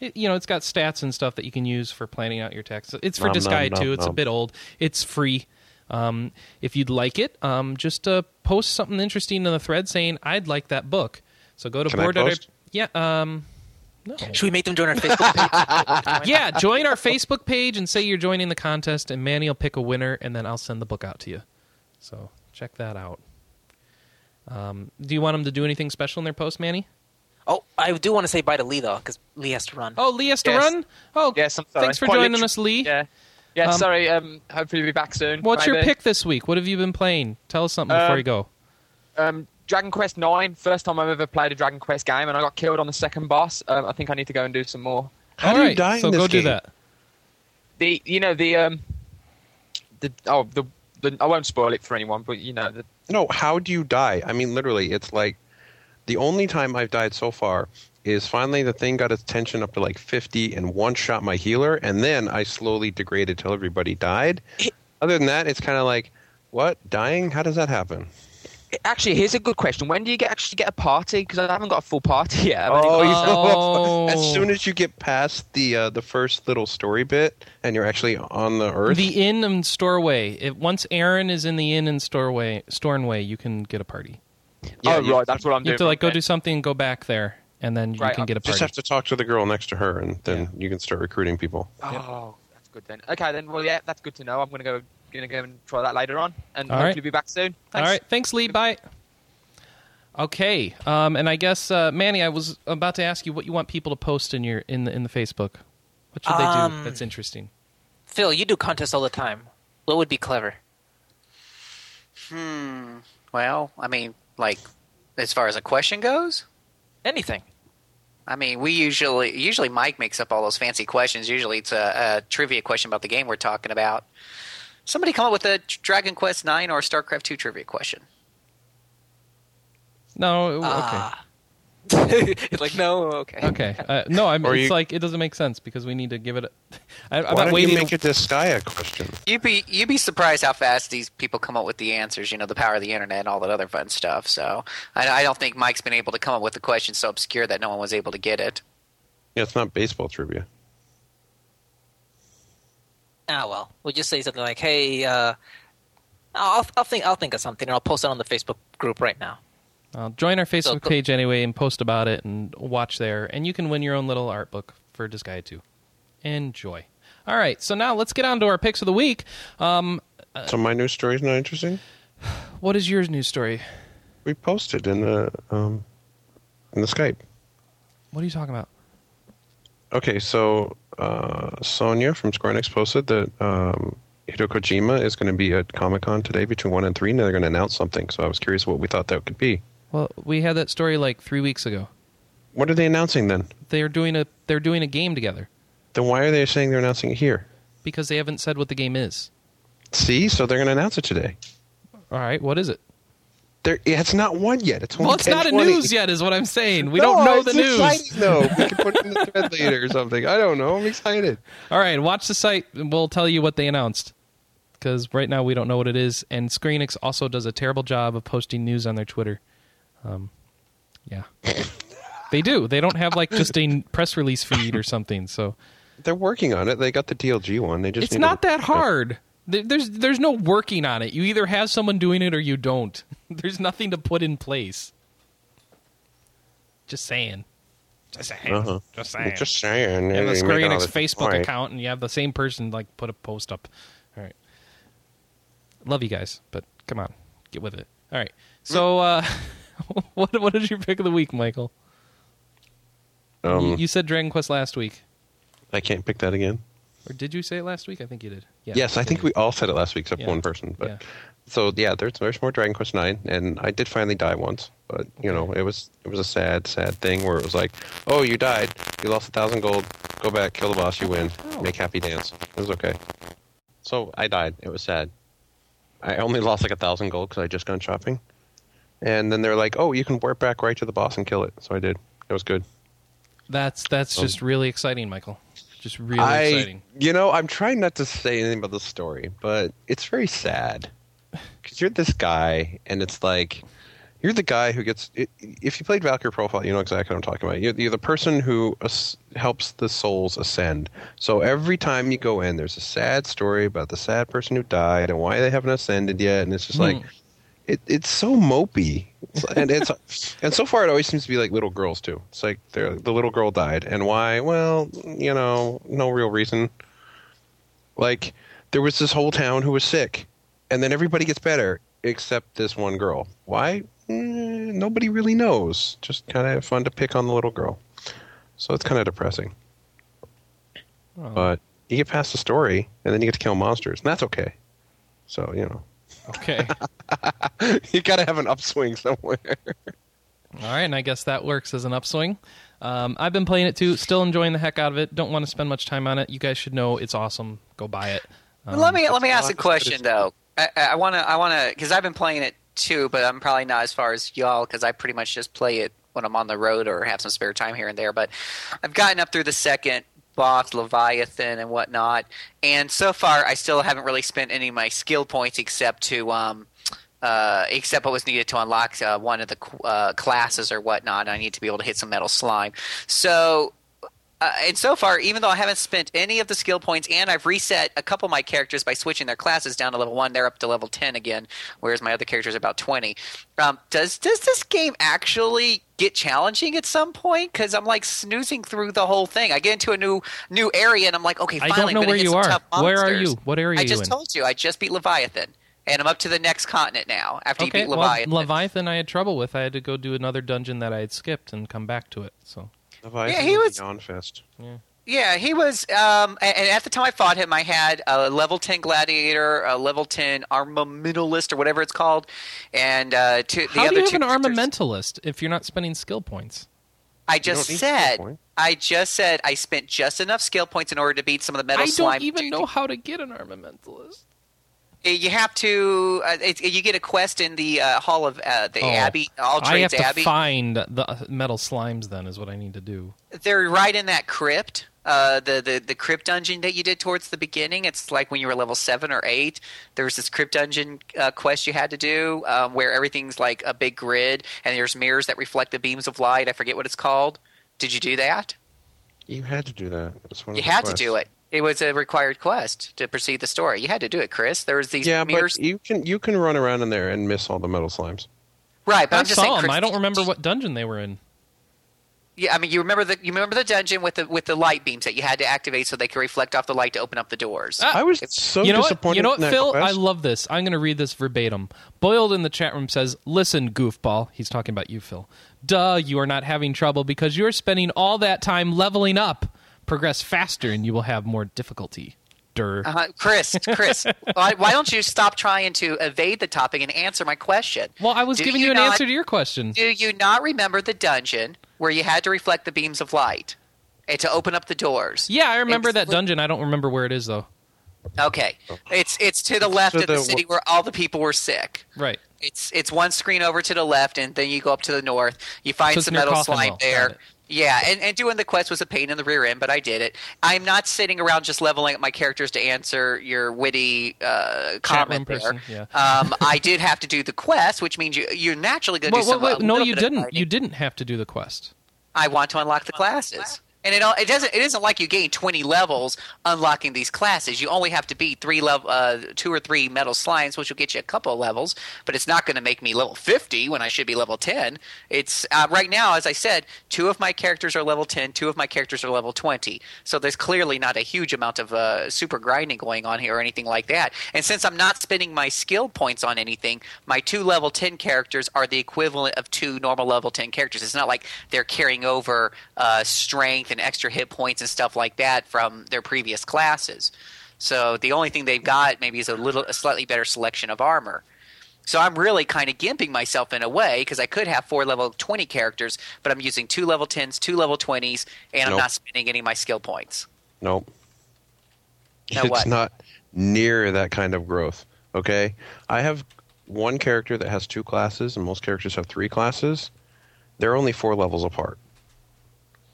[SPEAKER 1] it? You know, it's got stats and stuff that you can use for planning out your text. It's for
[SPEAKER 2] Nom, nom,
[SPEAKER 1] Disgaea
[SPEAKER 2] nom,
[SPEAKER 1] two. It's a bit old. It's free. Um, if you'd like it, um, just uh, post something interesting in the thread saying I'd like that book. So go to
[SPEAKER 2] Can I
[SPEAKER 1] board.
[SPEAKER 2] post?
[SPEAKER 1] Yeah. Um, no.
[SPEAKER 3] Should we make them join our Facebook page?
[SPEAKER 1] yeah. Join our Facebook page and say you're joining the contest, and Manny will pick a winner, and then I'll send the book out to you. So check that out. Um, do you want them to do anything special in their post, Manny?
[SPEAKER 3] Oh, I do want to say bye to Lee though, because Lee has to run.
[SPEAKER 1] Oh, Lee has to
[SPEAKER 4] Yes.
[SPEAKER 1] run. Oh,
[SPEAKER 4] Yes, I'm sorry.
[SPEAKER 1] thanks for
[SPEAKER 4] Quite
[SPEAKER 1] joining
[SPEAKER 4] literally-
[SPEAKER 1] us, Lee.
[SPEAKER 4] Yeah. Yeah,
[SPEAKER 1] Um,
[SPEAKER 4] sorry. Um, hopefully we'll be back soon.
[SPEAKER 1] What's your pick this week? What have you been playing? Tell us something before
[SPEAKER 4] Um,
[SPEAKER 1] you go.
[SPEAKER 4] Um, Dragon Quest Nine. First time I've ever played a Dragon Quest game, and I got killed on the second boss. Um, I think I need to go and do some more.
[SPEAKER 2] How
[SPEAKER 1] All
[SPEAKER 2] do you
[SPEAKER 1] right,
[SPEAKER 2] die in
[SPEAKER 1] so
[SPEAKER 2] this
[SPEAKER 1] go do
[SPEAKER 2] game?
[SPEAKER 1] that.
[SPEAKER 4] The you know the um the oh the, the I won't spoil it for anyone, but you know the
[SPEAKER 2] No, how do you die? I mean, literally, it's like the only time I've died so far is finally the thing got its tension up to like 50 and one shot my healer, and then I slowly degraded till everybody died. Other than that, it's kind of like, what? Dying? How does that happen?
[SPEAKER 4] Actually, here's a good question. When do you get actually get a party? Because I haven't got a full party yet.
[SPEAKER 2] Oh,
[SPEAKER 4] got-
[SPEAKER 2] you
[SPEAKER 1] Oh.
[SPEAKER 2] know, as soon as you get past the uh, the first little story bit and you're actually on the earth,
[SPEAKER 1] The inn and storeway. If once Aaron is in the inn and storeway, Stornway, you can get a party.
[SPEAKER 2] Yeah,
[SPEAKER 4] oh
[SPEAKER 2] you-
[SPEAKER 4] right, that's what I'm
[SPEAKER 1] You
[SPEAKER 4] doing.
[SPEAKER 1] have to like go do something, go back there, and then you
[SPEAKER 4] Right,
[SPEAKER 1] can
[SPEAKER 4] I'll
[SPEAKER 1] get a
[SPEAKER 2] just
[SPEAKER 1] party.
[SPEAKER 2] have to talk to the girl next to her, and then you can start recruiting people.
[SPEAKER 4] Oh, that's good then. Okay, then. Well, yeah, that's good to know. I'm gonna go gonna go and try that later on, and
[SPEAKER 1] All
[SPEAKER 4] hopefully
[SPEAKER 1] right.
[SPEAKER 4] be back soon.
[SPEAKER 1] All
[SPEAKER 4] Thanks.
[SPEAKER 1] right, thanks, Lee. Bye. Okay, um, and I guess uh, Manny, I was about to ask you what you want people to post in your in the in the Facebook. What should they do
[SPEAKER 3] Um,
[SPEAKER 1] that's interesting?
[SPEAKER 3] Phil, you do contests all the time. What would be clever?
[SPEAKER 6] Hmm. Well, I mean, like, as far as a question goes,
[SPEAKER 3] Anything.
[SPEAKER 6] I mean, we usually usually Mike makes up all those fancy questions. Usually, it's a, a trivia question about the game we're talking about. Somebody come up with a Dragon Quest Nine or StarCraft Two trivia question.
[SPEAKER 1] No, okay.
[SPEAKER 3] Ah. it's like no, okay.
[SPEAKER 1] Okay. Uh, no, I'm,
[SPEAKER 2] Or
[SPEAKER 1] it's
[SPEAKER 2] you-
[SPEAKER 1] like it doesn't make sense because we need to give it. A, I, I'm
[SPEAKER 2] Why
[SPEAKER 1] not
[SPEAKER 2] don't you make it Disgaea question?
[SPEAKER 6] You'd be you'd be surprised how fast these people come up with the answers. You know, the power of the internet and all that other fun stuff. So I, I don't think Mike's been able to come up with a question so obscure that no one was able to get it.
[SPEAKER 2] Yeah, it's not baseball trivia.
[SPEAKER 3] Ah, well, we'll just say something like, "Hey, uh, I'll, I'll think, I'll think of something, and I'll post it on the Facebook group right now."
[SPEAKER 1] Uh, join our Facebook
[SPEAKER 3] go-
[SPEAKER 1] page anyway and post about it and watch there, and you can win your own little art book for Disgaea 2. Enjoy. All right, so now let's get on to our picks of the week. Um,
[SPEAKER 2] so my news story is not interesting.
[SPEAKER 1] what is your news story?
[SPEAKER 2] We posted in the um, in the Skype.
[SPEAKER 1] What are you talking about?
[SPEAKER 2] Okay, so uh, Sonia from Square Enix posted that um, Hideo Kojima is going to be at Comic Con today between one and three, and they're going to announce something. So I was curious what we thought that could be.
[SPEAKER 1] Well, we had that story like three weeks ago.
[SPEAKER 2] What are they announcing then?
[SPEAKER 1] They're doing a they're doing a game together
[SPEAKER 2] Then why are they saying they're announcing it here?
[SPEAKER 1] because they haven't said what the game is.
[SPEAKER 2] See, so they're going to announce it today.
[SPEAKER 1] All right, what is it?
[SPEAKER 2] There, it's not one yet. It's
[SPEAKER 1] Well, it's not a news yet, is what I'm saying. We
[SPEAKER 2] No,
[SPEAKER 1] don't know the news.
[SPEAKER 2] Exciting, though. We can put it in the thread later or something. I don't know. I'm excited.
[SPEAKER 1] All right, watch the site, and we'll tell you what they announced. because right now we don't know what it is. And Square Enix also does a terrible job of posting news on their Twitter. Um, yeah, they do. They don't have like just a press release feed or something. So
[SPEAKER 2] They're working on it. They got the DLG one. They just
[SPEAKER 1] it's not
[SPEAKER 2] to,
[SPEAKER 1] that hard. There- There's there's no working on it. You either have someone doing it or you don't. There's nothing to put in place. Just saying. Just saying.
[SPEAKER 2] Uh-huh.
[SPEAKER 1] Just saying.
[SPEAKER 2] Just saying.
[SPEAKER 1] You have the
[SPEAKER 2] You're
[SPEAKER 1] Square Enix Facebook
[SPEAKER 2] point.
[SPEAKER 1] account, and you have the same person like put a post up. All right, love you guys, but come on, get with it. All right, so uh, what what is your pick of the week, Michael?
[SPEAKER 2] Um,
[SPEAKER 1] you, you said Dragon Quest last week,
[SPEAKER 2] I can't pick that again.
[SPEAKER 1] Or did you say it last week? I think you did. Yeah.
[SPEAKER 2] Yes, I think we all said it last week except
[SPEAKER 1] Yeah.
[SPEAKER 2] one person. But
[SPEAKER 1] Yeah.
[SPEAKER 2] so yeah, there's there's more Dragon Quest Nine, and I did finally die once. But you know, it was it was a sad, sad thing where it was like, oh, you died, you lost a thousand gold, go back, kill the boss, you win,
[SPEAKER 1] Oh.
[SPEAKER 2] make happy dance. It was okay. So I died. It was sad. I only lost like a thousand gold because I just gone shopping, and then they're like, oh, you can warp back right to the boss and kill it. So I did. It was good.
[SPEAKER 1] That's that's just really exciting, Michael. Just really
[SPEAKER 2] I,
[SPEAKER 1] exciting.
[SPEAKER 2] you know, I'm trying not to say anything about the story, but it's very sad because you're this guy, and it's like you're the guy who gets. if you played Valkyrie Profile, you know exactly what I'm talking about. You're, you're the person who as, helps the souls ascend. So every time you go in, there's a sad story about the sad person who died and why they haven't ascended yet, and it's just hmm. like. It, it's so mopey, and it's and so far it always seems to be like little girls too. It's like they're, the little girl died, and why? Well, you know, no real reason. Like there was this whole town who was sick, and then everybody gets better except this one girl. Why? Mm, nobody really knows. Just kind of fun to pick on the little girl. So it's kind of depressing.
[SPEAKER 1] Oh,
[SPEAKER 2] But you get past the story, and then you get to kill monsters, and that's okay. So you know,
[SPEAKER 1] okay.
[SPEAKER 2] you got to have an upswing somewhere.
[SPEAKER 1] All right, and I guess that works as an upswing. Um, I've been playing it too, still enjoying the heck out of it. Don't want to spend much time on it. You guys should know it's awesome. Go buy it. Um,
[SPEAKER 6] let me let me ask a question though. I want to I want to because I've been playing it too, but I'm probably not as far as y'all because I pretty much just play it when I'm on the road or have some spare time here and there. But I've gotten up through the second boss, Leviathan, and whatnot, and so far I still haven't really spent any of my skill points except to um, uh, except what was needed to unlock uh, one of the uh, classes or whatnot. I need to be able to hit some metal slime. So uh, and so far, even though I haven't spent any of the skill points, and I've reset a couple of my characters by switching their classes down to level one, they're up to level ten again, whereas my other characters are about twenty. Um, does does this game actually get challenging at some point? Because I'm like snoozing through the whole thing. I get into a new new area, and I'm like, okay,
[SPEAKER 1] I
[SPEAKER 6] finally,
[SPEAKER 1] don't know where you are. Where are you? What area are
[SPEAKER 6] I just told you. I just beat Leviathan, and I'm up to the next continent now. After
[SPEAKER 1] Okay,
[SPEAKER 6] you beat
[SPEAKER 1] well,
[SPEAKER 6] Leviathan,
[SPEAKER 1] Leviathan, I had trouble with. I had to go do another dungeon that I had skipped and come back to it. So
[SPEAKER 2] Leviathan
[SPEAKER 6] he was-
[SPEAKER 2] Yawn Fest.
[SPEAKER 6] Yeah, he was. Um, and, and at the time I fought him, I had a level ten gladiator, a level ten armamentalist, or whatever it's called, and uh, two, the
[SPEAKER 1] how
[SPEAKER 6] other
[SPEAKER 1] do you
[SPEAKER 6] two
[SPEAKER 1] have an armamentalist if you're not spending skill points?
[SPEAKER 6] I just
[SPEAKER 2] don't need skill
[SPEAKER 6] said. I just said I spent just enough skill points in order to beat some of the metal
[SPEAKER 1] I
[SPEAKER 6] slime.
[SPEAKER 1] don't even know how to get an armamentalist.
[SPEAKER 6] You have to. Uh, it, you get a quest in the uh, hall of uh, the
[SPEAKER 1] Oh.
[SPEAKER 6] Abbey, All
[SPEAKER 1] I have to
[SPEAKER 6] Abbey.
[SPEAKER 1] find the metal slimes. Then is what I need to do.
[SPEAKER 6] They're right in that crypt. Uh, the, the the crypt dungeon that you did towards the beginning. It's like when you were level seven or eight. There was this crypt dungeon uh, quest you had to do, um, where everything's like a big grid, and there's mirrors that reflect the beams of light. I forget what it's called. Did you do that?
[SPEAKER 2] You had to do that. One
[SPEAKER 6] You had
[SPEAKER 2] quests.
[SPEAKER 6] to do it. It was a required quest to proceed the story. You had to do it, Chris. There was these
[SPEAKER 2] Yeah,
[SPEAKER 6] mirrors,
[SPEAKER 2] but you can you can run around in there and miss all the metal slimes.
[SPEAKER 6] right? But
[SPEAKER 1] I
[SPEAKER 6] I'm just
[SPEAKER 1] saw
[SPEAKER 6] saying,
[SPEAKER 1] them.
[SPEAKER 6] Chris,
[SPEAKER 1] I don't remember what dungeon they were in.
[SPEAKER 6] Yeah, I mean, you remember the you remember the dungeon with the with the light beams that you had to activate so they could reflect off the light to open up the doors.
[SPEAKER 1] Ah,
[SPEAKER 2] I was so
[SPEAKER 1] you know
[SPEAKER 2] disappointed.
[SPEAKER 1] what? You know what,
[SPEAKER 2] in that
[SPEAKER 1] Phil? I love this. I'm going to read this verbatim. Boiled in the chat room says, "Listen, goofball." He's talking about you, Phil. Duh, you are not having trouble because you're spending all that time leveling up. Progress faster, and you will have more difficulty. Dur.
[SPEAKER 6] Uh-huh. Chris, Chris, why, why don't you stop trying to evade the topic and answer my question?
[SPEAKER 1] Well, I was
[SPEAKER 6] Do
[SPEAKER 1] giving you, an
[SPEAKER 6] not-
[SPEAKER 1] answer to your question.
[SPEAKER 6] Do you not remember the dungeon where you had to reflect the beams of light and to open up the doors?
[SPEAKER 1] Yeah, I remember
[SPEAKER 6] It's-
[SPEAKER 1] that dungeon. I don't remember where it is though.
[SPEAKER 6] Okay, it's it's to the left
[SPEAKER 2] So
[SPEAKER 6] of the
[SPEAKER 2] the-
[SPEAKER 6] city where all the people were sick.
[SPEAKER 1] Right.
[SPEAKER 6] It's it's one screen over to the left, and then you go up to the north. You find
[SPEAKER 1] So
[SPEAKER 6] some metal
[SPEAKER 1] Coffinwell.
[SPEAKER 6] slime
[SPEAKER 1] Got
[SPEAKER 6] there. Yeah, and, and doing the quest was a pain in the rear end, but I did it. I'm not sitting around just leveling up my characters to answer your witty uh, comment there.
[SPEAKER 1] person, yeah.
[SPEAKER 6] um, I did have to do the quest, which means you, you're naturally going to
[SPEAKER 1] Well,
[SPEAKER 6] do some.
[SPEAKER 1] wait, wait, no, you didn't. You didn't have to do the quest.
[SPEAKER 6] I want to unlock the classes. And it, all, it doesn't. It isn't like you gain twenty levels unlocking these classes. You only have to beat three level, uh, two or three metal slimes, which will get you a couple levels. But it's not going to make me level fifty when I should be level ten. It's uh, right now, as I said, two of my characters are level 10 two of my characters are level twenty. So there's clearly not a huge amount of uh, super grinding going on here or anything like that. And since I'm not spending my skill points on anything, my two level ten characters are the equivalent of two normal level ten characters. It's not like they're carrying over uh, strength and extra hit points and stuff like that from their previous classes. So the only thing they've got maybe is a little a slightly better selection of armor. So I'm really kind of gimping myself in a way because I could have four level 20 characters, but I'm using two level 10s, two level 20s, and I'm not spending any of my skill points.
[SPEAKER 2] Nope.
[SPEAKER 6] Now
[SPEAKER 2] it's
[SPEAKER 6] what?
[SPEAKER 2] not near that kind of growth. Okay, I have one character that has two classes, and most characters have three classes. They're only four levels apart.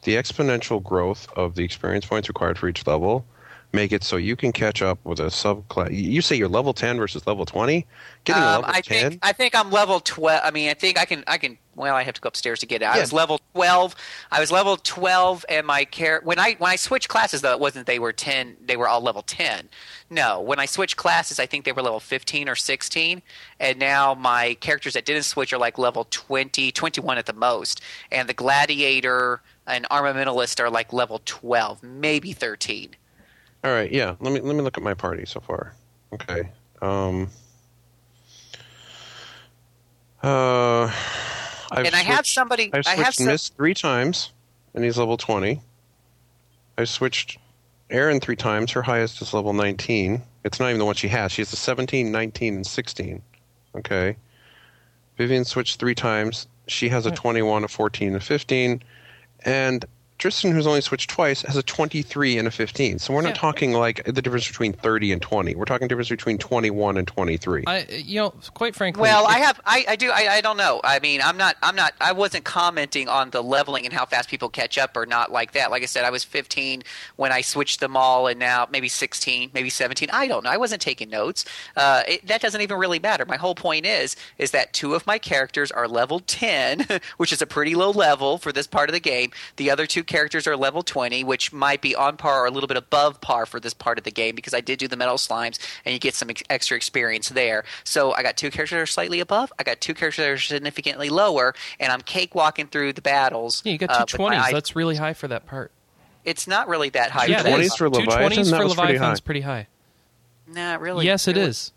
[SPEAKER 2] The exponential growth of the experience points required for each level make it so you can catch up with a subclass. You say you're level ten versus level twenty. Getting a
[SPEAKER 6] Um,
[SPEAKER 2] level
[SPEAKER 6] I
[SPEAKER 2] ten.
[SPEAKER 6] think I think I'm level twelve. I mean, I think I can I can. Well, I have to go upstairs to get it. I
[SPEAKER 2] Yeah.
[SPEAKER 6] was level twelve. I was level twelve, and my care when I when I switched classes though it wasn't they were ten. They were all level ten. No, when I switched classes, I think they were level fifteen or sixteen, and now my characters that didn't switch are like level 20, 21 at the most, and the gladiator and armamentalist are like level twelve, maybe thirteen.
[SPEAKER 2] All right, yeah. Let me let me look at my party so far. Okay. Um. Uh, I've
[SPEAKER 6] and I have somebody.
[SPEAKER 2] I've
[SPEAKER 6] I
[SPEAKER 2] switched
[SPEAKER 6] have some,
[SPEAKER 2] Miss three times, and he's level twenty. I switched Aaron three times. Her highest is level nineteen. It's not even the one she has. She has a 17, 19, and sixteen. Okay. Vivian switched three times. She has a twenty-one, a fourteen, a fifteen, and Tristan, who's only switched twice, has a 23 and a 15. So we're not
[SPEAKER 1] Yeah.
[SPEAKER 2] talking like the difference between 30 and 20. We're talking difference between 21 and 23.
[SPEAKER 1] I, you know, quite frankly.
[SPEAKER 6] Well, I have, I, I do, I, I don't know. I mean, I'm not, I'm not, I wasn't commenting on the leveling and how fast people catch up or not like that. Like I said, I was 15 when I switched them all, and now maybe 16, maybe 17. I don't know. I wasn't taking notes. Uh, it, that doesn't even really matter. My whole point is, is that two of my characters are level 10, which is a pretty low level for this part of the game. The other two characters are level 20, which might be on par or a little bit above par for this part of the game because I did do the metal slimes, and you get some ex- extra experience there. So I got two characters that are slightly above. I got two characters that are significantly lower, and I'm cakewalking through the battles.
[SPEAKER 1] yeah, you got
[SPEAKER 6] uh,
[SPEAKER 1] two
[SPEAKER 6] with my
[SPEAKER 1] twenties.
[SPEAKER 6] eye-
[SPEAKER 1] That's really high for that part.
[SPEAKER 6] it's not really that high.
[SPEAKER 1] yeah,
[SPEAKER 6] for
[SPEAKER 1] it
[SPEAKER 6] that.
[SPEAKER 1] is.
[SPEAKER 2] 20s for
[SPEAKER 1] Two
[SPEAKER 2] Leviathan?
[SPEAKER 1] 20s for
[SPEAKER 2] was pretty
[SPEAKER 1] Leviathan's
[SPEAKER 2] high.
[SPEAKER 1] pretty high.
[SPEAKER 6] Nah, really.
[SPEAKER 1] yes, it
[SPEAKER 6] really.
[SPEAKER 1] is.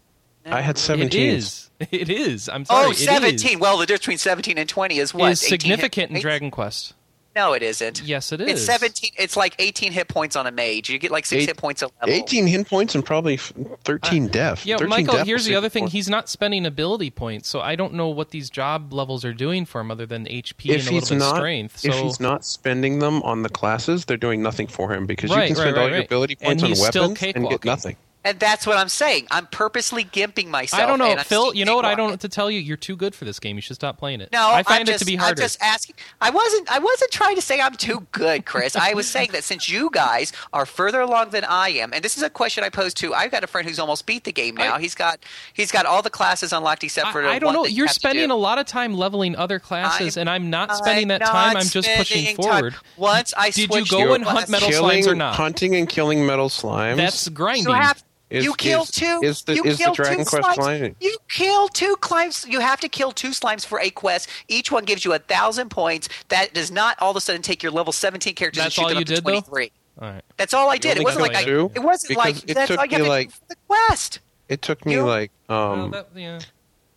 [SPEAKER 6] Nah,
[SPEAKER 2] I had 17.
[SPEAKER 1] It is. It is. I'm sorry.
[SPEAKER 6] Oh,
[SPEAKER 1] it is.
[SPEAKER 6] 17. Well, the difference between 17 and 20 is what?
[SPEAKER 1] is
[SPEAKER 6] 18 hit
[SPEAKER 1] significant in? Dragon Quest.
[SPEAKER 6] No, it isn't.
[SPEAKER 1] Yes, it is.
[SPEAKER 6] It's 17. It's like 18 hit points on a mage. You get like six
[SPEAKER 2] Eight-
[SPEAKER 6] hit points a level.
[SPEAKER 2] 18 hit points and probably f- 13 uh, death.
[SPEAKER 1] Yeah,
[SPEAKER 2] 13
[SPEAKER 1] Michael.
[SPEAKER 2] death
[SPEAKER 1] Here's the other thing:
[SPEAKER 2] 64.
[SPEAKER 1] he's not spending ability points, so I don't know what these job levels are doing for him other than HP
[SPEAKER 2] if
[SPEAKER 1] and a little bit
[SPEAKER 2] not
[SPEAKER 1] strength. So
[SPEAKER 2] if he's not spending them on the classes, they're doing nothing for him because
[SPEAKER 1] Right,
[SPEAKER 2] you can spend
[SPEAKER 1] right,
[SPEAKER 2] all
[SPEAKER 1] right,
[SPEAKER 2] your
[SPEAKER 1] right.
[SPEAKER 2] ability
[SPEAKER 1] And
[SPEAKER 2] points on weapons and get nothing.
[SPEAKER 6] And that's what I'm saying. I'm purposely gimping myself.
[SPEAKER 1] I don't know,
[SPEAKER 6] and
[SPEAKER 1] Phil. You know what? I don't know to tell you. You're too good for this game. You should stop playing it.
[SPEAKER 6] No,
[SPEAKER 1] I find
[SPEAKER 6] I'm
[SPEAKER 1] it to be harder.
[SPEAKER 6] I'm just asking. I wasn't. I wasn't trying to say I'm too good, Chris. I was saying that since you guys are further along than I am, and this is a question I posed to. I've got a friend who's almost beat the game now.
[SPEAKER 1] I-
[SPEAKER 6] he's got he's got all the classes unlocked except for the
[SPEAKER 1] I, I don't
[SPEAKER 6] one
[SPEAKER 1] know.
[SPEAKER 6] you
[SPEAKER 1] You're
[SPEAKER 6] have
[SPEAKER 1] spending
[SPEAKER 6] do.
[SPEAKER 1] a lot of time leveling other classes,
[SPEAKER 6] I'm-
[SPEAKER 1] and I'm not spending that
[SPEAKER 6] I'm
[SPEAKER 1] time.
[SPEAKER 6] not
[SPEAKER 1] I'm just pushing
[SPEAKER 6] spending time.
[SPEAKER 1] forward.
[SPEAKER 6] Once I
[SPEAKER 1] Did you go and hunt metal
[SPEAKER 2] killing,
[SPEAKER 1] slimes or not?
[SPEAKER 2] hunting and killing metal slimes.
[SPEAKER 1] That's grinding.
[SPEAKER 6] You have
[SPEAKER 2] Is-
[SPEAKER 6] you kill
[SPEAKER 2] is-
[SPEAKER 6] two.
[SPEAKER 2] is the-
[SPEAKER 6] you
[SPEAKER 2] is the
[SPEAKER 6] kill
[SPEAKER 2] Dragon
[SPEAKER 6] two
[SPEAKER 2] Quest
[SPEAKER 6] slimes.
[SPEAKER 2] grinding?
[SPEAKER 6] You kill two slimes. You have to kill two slimes for a quest. Each one gives you a thousand points. That does not all of a sudden take your level seventeen characters
[SPEAKER 1] That's
[SPEAKER 6] and shoot
[SPEAKER 1] all
[SPEAKER 6] them
[SPEAKER 1] you
[SPEAKER 6] up to
[SPEAKER 1] did, though?
[SPEAKER 6] twenty-three.
[SPEAKER 1] All right.
[SPEAKER 6] That's all I did. It wasn't like I, it wasn't
[SPEAKER 2] Because
[SPEAKER 6] like
[SPEAKER 2] it
[SPEAKER 6] that's
[SPEAKER 2] took
[SPEAKER 6] all you have
[SPEAKER 2] me,
[SPEAKER 6] to
[SPEAKER 2] like-
[SPEAKER 6] do for the quest.
[SPEAKER 2] it took me
[SPEAKER 6] You-
[SPEAKER 2] like
[SPEAKER 1] Well,
[SPEAKER 2] um
[SPEAKER 1] that- yeah.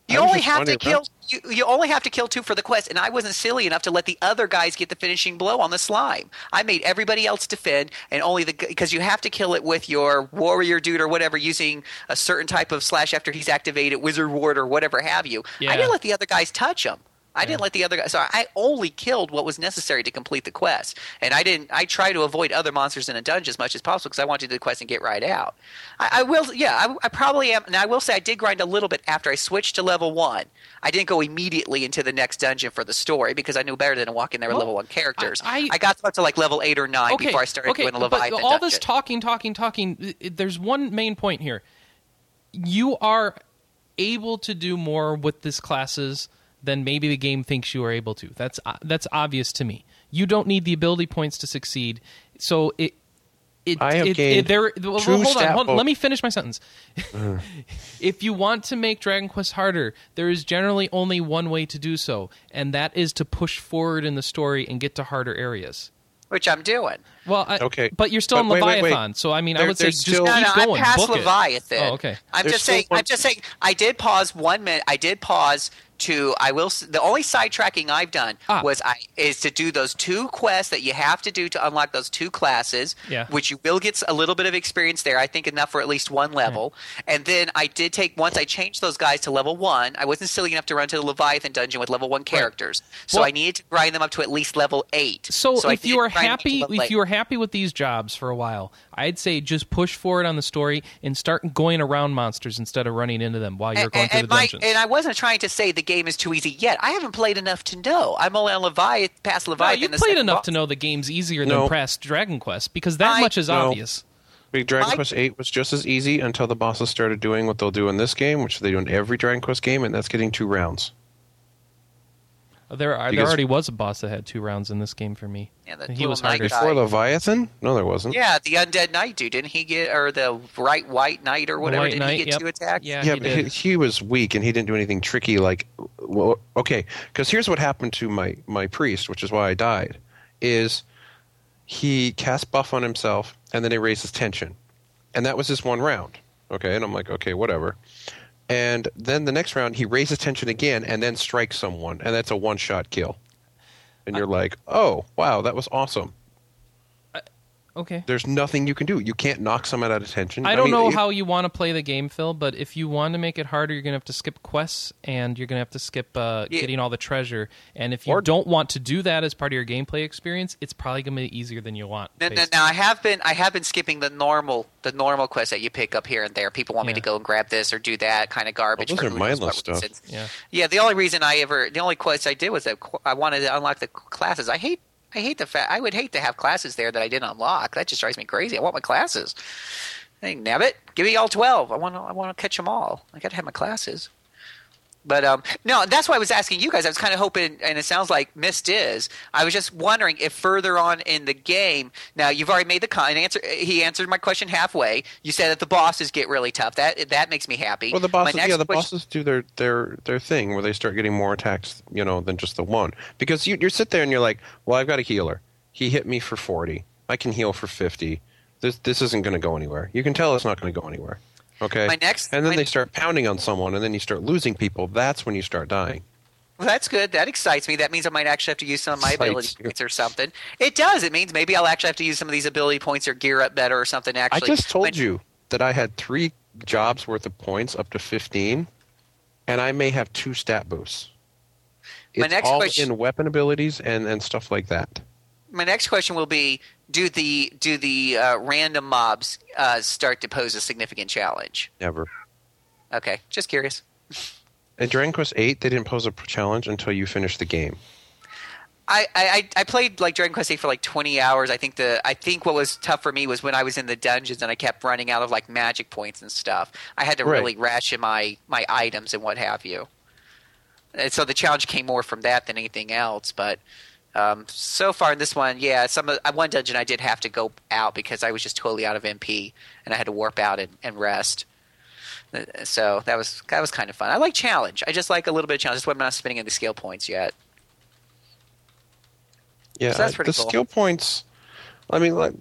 [SPEAKER 6] You only have to kill. You, you only have to kill two for the quest, and I wasn't silly enough to let the other guys get the finishing blow on the slime. I made everybody else defend, and only the because you have to kill it with your warrior dude or whatever using a certain type of slash after he's activated, wizard ward or whatever have you.
[SPEAKER 1] Yeah.
[SPEAKER 6] I didn't let the other guys touch him. I didn't let the other guy. So I only killed what was necessary to complete the quest, and I didn't. I try to avoid other monsters in a dungeon as much as possible because I want to do the quest and get right out. I, I will. Yeah, I, I probably am. And I will say I did grind a little bit after I switched to level one. I didn't go immediately into the next dungeon for the story because I knew better than to walk in there with
[SPEAKER 1] Well,
[SPEAKER 6] level one characters.
[SPEAKER 1] I-
[SPEAKER 6] I, got up to like level eight or nine
[SPEAKER 1] okay,
[SPEAKER 6] before I started
[SPEAKER 1] okay,
[SPEAKER 6] doing the
[SPEAKER 1] but all
[SPEAKER 6] dungeon.
[SPEAKER 1] this talking, talking, talking. There's one main point here. You are able to do more with this classes than maybe the game thinks you are able to. That's uh, that's obvious to me. You don't need the ability points to succeed. So it. It,
[SPEAKER 2] I have
[SPEAKER 1] it,
[SPEAKER 2] gained
[SPEAKER 1] it, there, well,
[SPEAKER 2] true
[SPEAKER 1] hold on, hold on. Let me finish my sentence. if you want to make Dragon Quest harder, there is generally only one way to do so, and that is to push forward in the story and get to harder areas.
[SPEAKER 6] which I'm doing.
[SPEAKER 1] Well, I,
[SPEAKER 2] Okay.
[SPEAKER 1] but you're still
[SPEAKER 2] But
[SPEAKER 1] in
[SPEAKER 2] wait, wait, wait.
[SPEAKER 1] Leviathan, so I mean, I would say just
[SPEAKER 2] still-
[SPEAKER 1] keep
[SPEAKER 6] No, no,
[SPEAKER 1] going.
[SPEAKER 6] I passed
[SPEAKER 1] book it.
[SPEAKER 6] Leviathan.
[SPEAKER 1] Oh, okay.
[SPEAKER 6] I'm
[SPEAKER 2] There's
[SPEAKER 6] just saying.
[SPEAKER 2] one-
[SPEAKER 6] I'm just saying. I did pause one minute. I did pause to. I will. The only sidetracking I've done
[SPEAKER 1] Ah.
[SPEAKER 6] was I is to do those two quests that you have to do to unlock those two classes.
[SPEAKER 1] Yeah.
[SPEAKER 6] Which you will get a little bit of experience there. I think enough for at least one level. And then I did take once I changed those guys to level one. I wasn't silly enough to run to the Leviathan dungeon with level one characters, so
[SPEAKER 1] Well-
[SPEAKER 6] I needed to grind them up to at least level eight.
[SPEAKER 1] So,
[SPEAKER 6] I
[SPEAKER 1] if you are
[SPEAKER 6] grind them to
[SPEAKER 1] happy, if
[SPEAKER 6] eight.
[SPEAKER 1] you are happy with these jobs for a while, I'd say just push forward on the story and start going around monsters instead of running into them while you're
[SPEAKER 6] and,
[SPEAKER 1] going through
[SPEAKER 6] and
[SPEAKER 1] the
[SPEAKER 6] my-
[SPEAKER 1] dungeons.
[SPEAKER 6] and I wasn't trying to say the game is too easy yet. I haven't played enough to know. I'm only on Leviathan, past
[SPEAKER 1] no,
[SPEAKER 6] Leviathan.
[SPEAKER 1] you
[SPEAKER 6] the
[SPEAKER 1] played enough
[SPEAKER 6] boss.
[SPEAKER 1] to know the game's easier
[SPEAKER 2] No.
[SPEAKER 1] than past Dragon Quest because that
[SPEAKER 6] I-
[SPEAKER 1] much is
[SPEAKER 2] No.
[SPEAKER 1] obvious.
[SPEAKER 2] Big Dragon
[SPEAKER 6] I-
[SPEAKER 2] Quest Eight was just as easy until the bosses started doing what they'll do in this game, which they do in every Dragon Quest game, and that's getting two rounds.
[SPEAKER 1] There, are, there
[SPEAKER 2] Because-
[SPEAKER 1] already was a boss that had two rounds in this game for me.
[SPEAKER 6] Yeah, the
[SPEAKER 1] he
[SPEAKER 6] little
[SPEAKER 1] was
[SPEAKER 6] knight
[SPEAKER 1] harder.
[SPEAKER 6] guy.
[SPEAKER 2] Before Leviathan? No, there wasn't.
[SPEAKER 6] Yeah, the undead knight dude. Didn't he get or the right white knight or whatever?
[SPEAKER 1] White
[SPEAKER 6] Didn't
[SPEAKER 1] Knight,
[SPEAKER 6] he get
[SPEAKER 1] yep.
[SPEAKER 6] two attacks?
[SPEAKER 1] Yeah,
[SPEAKER 2] yeah,
[SPEAKER 1] he
[SPEAKER 2] but he,
[SPEAKER 1] did.
[SPEAKER 2] he was weak and he didn't do anything tricky. Like, well, okay, because here's what happened to my my priest, which is why I died. Is he cast buff on himself and then he raised his tension, and that was his one round. Okay, and I'm like, okay, whatever. And then the next round, he raises tension again and then strikes someone, and that's a one shot kill. And you're like, oh wow, that was awesome.
[SPEAKER 1] Okay.
[SPEAKER 2] There's nothing you can do. You can't knock someone out of tension.
[SPEAKER 1] I don't
[SPEAKER 2] mean,
[SPEAKER 1] know
[SPEAKER 2] it-
[SPEAKER 1] how you want to play the game, Phil, but if you want to make it harder, you're going to have to skip quests and you're going to have to skip uh,
[SPEAKER 6] Yeah.
[SPEAKER 1] getting all the treasure. And if you
[SPEAKER 2] Or-
[SPEAKER 1] don't want to do that as part of your gameplay experience, it's probably going to be easier than you want.
[SPEAKER 6] No, no, now I have been I have been skipping the normal the normal quests that you pick up here and there. People want me to go and grab this or do that kind of garbage.
[SPEAKER 2] Well, those are
[SPEAKER 6] who knows
[SPEAKER 2] mindless stuff.
[SPEAKER 6] reasons.
[SPEAKER 1] Yeah.
[SPEAKER 6] Yeah, the only reason I ever the only quest I did was that I wanted to unlock the classes. I hate I hate the fact I would hate to have classes there that I didn't unlock. That just drives me crazy. I want my classes. Hey, nabbit, give me all twelve. I want to I want to catch them all. I got to have my classes. But um, no, that's why I was asking you guys. I was kind of hoping, and it sounds like Mist is. I was just wondering if further on in the game. Now you've already made the con answer. He answered my question halfway. You said that the bosses get really tough. That that makes me happy.
[SPEAKER 2] Well, the bosses, yeah, the
[SPEAKER 6] question-
[SPEAKER 2] bosses do their their their thing where they start getting more attacks, you know, than just the one. Because you you sit there and you're like, well, I've got a healer. He hit me for forty. I can heal for fifty. This this isn't going to go anywhere. You can tell it's not going to go anywhere. Okay.
[SPEAKER 6] My next-
[SPEAKER 2] and then
[SPEAKER 6] my-
[SPEAKER 2] they start pounding on someone, and then you start losing people. That's when you start dying.
[SPEAKER 6] Well, that's good. That excites me. That means I might actually have to use some of my
[SPEAKER 2] Excites
[SPEAKER 6] ability
[SPEAKER 2] you.
[SPEAKER 6] points or something. It does. It means maybe I'll actually have to use some of these ability points or gear up better or something. Actually,
[SPEAKER 2] I just told
[SPEAKER 6] When-
[SPEAKER 2] you that I had three jobs worth of points up to fifteen, and I may have two stat boosts.
[SPEAKER 6] My next
[SPEAKER 2] all
[SPEAKER 6] question-
[SPEAKER 2] in weapon abilities and, and stuff like that.
[SPEAKER 6] my next question will be: Do the do the uh, random mobs uh, start to pose a significant challenge?
[SPEAKER 2] Never.
[SPEAKER 6] Okay, just curious.
[SPEAKER 2] In Dragon Quest VIII, they didn't pose a challenge until you finished the game.
[SPEAKER 6] I, I, I played like Dragon Quest VIII for like twenty hours. I think the I think what was tough for me was when I was in the dungeons and I kept running out of like magic points and stuff. I had to
[SPEAKER 2] Right.
[SPEAKER 6] really ration my my items and what have you. And so the challenge came more from that than anything else. But um, so far in this one, yeah, some uh, one dungeon I did have to go out because I was just totally out of MP and I had to warp out and, and rest. Uh, So that was that was kind of fun. I like challenge. I just like a little bit of challenge. That's why I'm not spending any skill points yet.
[SPEAKER 2] Yeah,
[SPEAKER 6] So that's pretty
[SPEAKER 2] the
[SPEAKER 6] cool.
[SPEAKER 2] skill points. I mean, like,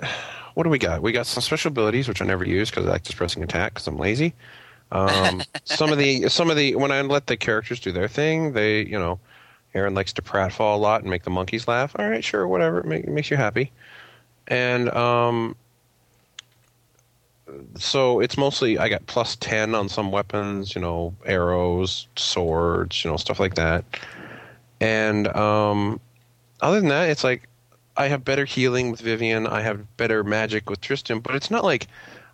[SPEAKER 2] what do we got? We got some special abilities which I never use because I like just pressing attack because I'm lazy. Um, some of the some of the when I let the characters do their thing, they you know, Aaron likes to pratfall a lot and make the monkeys laugh. All right, sure, whatever, it, make, makes you happy. And um, so it's mostly I got plus ten on some weapons, you know, arrows, swords, you know, stuff like that. And um, other than that, it's like I have better healing with Vivian. I have better magic with Tristan, but it's not like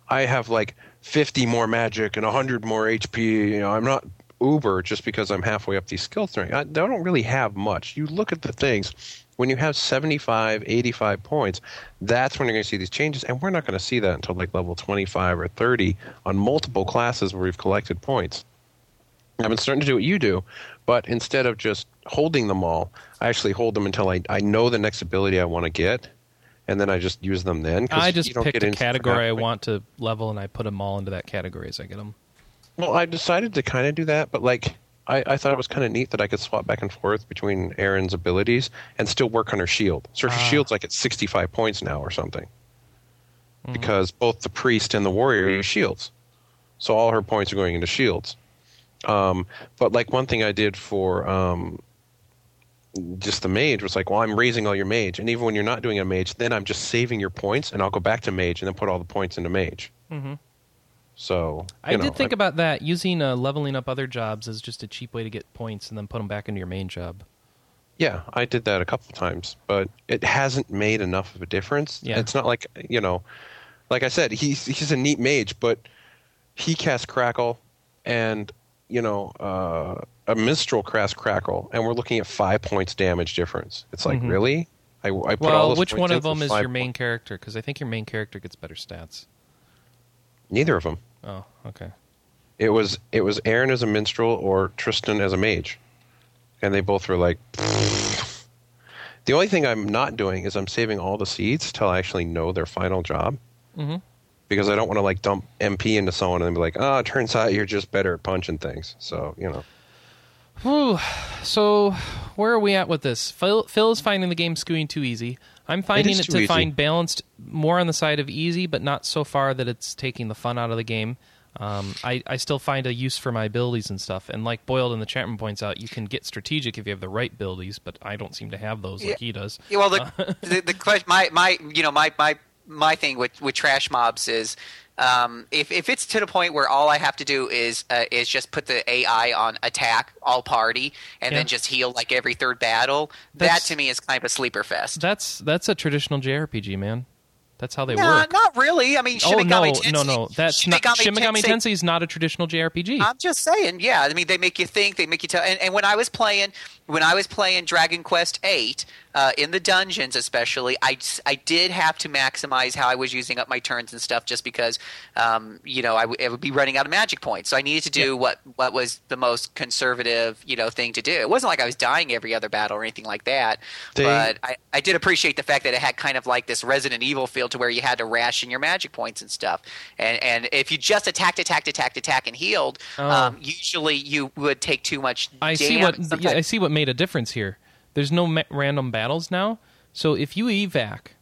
[SPEAKER 2] I have like 50 more magic and 100 more HP. You know, I'm not uber just because I'm halfway up these skill strength. I don't really have much. You look at the things. When you have 75, 85 points, that's when you're going to see these changes, and we're not going to see that until like level 25 or 30 on multiple classes where we've collected points. I've been starting to do what you do, but instead of just holding them all, I actually hold them until I, I know the next ability I want to get, and then I just use them then.
[SPEAKER 1] I just picked a category I want to level, and I put them all into that category as I get them.
[SPEAKER 2] Well, I decided to kind of do that, but like I, I thought it was kind of neat that I could swap back and forth between Aaron's abilities and still work on her shield. So her
[SPEAKER 1] Ah.
[SPEAKER 2] shield's like at 65 points now or something. Because both the priest and the warrior use shields. So all her points are going into shields. Um, but like one thing I did for um, just the mage was like, well, I'm raising all your mage, and even when you're not doing a mage, then I'm just saving your points, and I'll go back to mage and then put all the points into mage.
[SPEAKER 1] Mhm.
[SPEAKER 2] So
[SPEAKER 1] I
[SPEAKER 2] know,
[SPEAKER 1] did think about that using uh, leveling up other jobs as just a cheap way to get points, and then put them back into your main job.
[SPEAKER 2] Yeah, I did that a couple times, but it hasn't made enough of a difference.
[SPEAKER 1] Yeah.
[SPEAKER 2] It's not like you know, like I said, he's he's a neat mage, but he casts crackle, and you know, uh, a minstrel casts crackle, and we're looking at five points damage difference. It's like
[SPEAKER 1] Mhm.
[SPEAKER 2] really, I, I put all
[SPEAKER 1] Well, which one of them is your main
[SPEAKER 2] points.
[SPEAKER 1] character? Because I think your main character gets better stats.
[SPEAKER 2] Neither of them.
[SPEAKER 1] Oh, okay.
[SPEAKER 2] It was it was Aaron as a minstrel or Tristan as a mage, and they both were like. The only thing I'm not doing is I'm saving all the seeds till I actually know their final job.
[SPEAKER 1] hmm
[SPEAKER 2] because I don't want to like dump MP into someone and be like, oh, turns out you're just better at punching things. So you know,
[SPEAKER 1] Whew. So, where are we at with this? Phil, Phil is finding the game skewing too easy. I'm finding
[SPEAKER 2] is
[SPEAKER 1] it, to
[SPEAKER 2] easy.
[SPEAKER 1] find balanced more on the side of easy, but not so far that it's taking the fun out of the game. Um, I, I still find a use for my abilities and stuff. And like Boiled in the chat room points out, you can get strategic if you have the right abilities, but I don't seem to have those like he does.
[SPEAKER 6] Yeah, well, the, the the question, my my you know my my my thing with with trash mobs is. Um, if if it's to the point where all I have to do is uh, is just put the AI on attack all party and
[SPEAKER 1] Yeah.
[SPEAKER 6] then just heal like every third battle,
[SPEAKER 1] That's-
[SPEAKER 6] that to me is kind of a sleeper fest.
[SPEAKER 1] That's that's a traditional JRPG, man. That's how they
[SPEAKER 6] Nah,
[SPEAKER 1] work.
[SPEAKER 6] not really. I mean,
[SPEAKER 1] oh
[SPEAKER 6] Shin
[SPEAKER 1] no,
[SPEAKER 6] Megami Tensei,
[SPEAKER 1] no, no! That's not
[SPEAKER 6] Shin
[SPEAKER 1] Shin Megami Tensei is not a traditional JRPG.
[SPEAKER 6] I'm just saying, yeah. I mean, they make you think. They make you tell. And, and when I was playing, when I was playing Dragon Quest VIII, uh, in the dungeons especially, I, I did have to maximize how I was using up my turns and stuff, just because, um, you know, I, w- I would be running out of magic points. So I needed to do what what was the most conservative, you know, thing to do. It wasn't like I was dying every other battle or anything like that.
[SPEAKER 2] They-
[SPEAKER 6] but I, I did appreciate the fact that it had kind of like this Resident Evil feel to where you had to ration your magic points and stuff. And and if you just attacked, attacked, attacked, attacked, and healed,
[SPEAKER 1] Oh.
[SPEAKER 6] um, usually you would take too much.
[SPEAKER 1] I see what yeah, I see what made a difference here. There's no ma- random battles now, so if you evac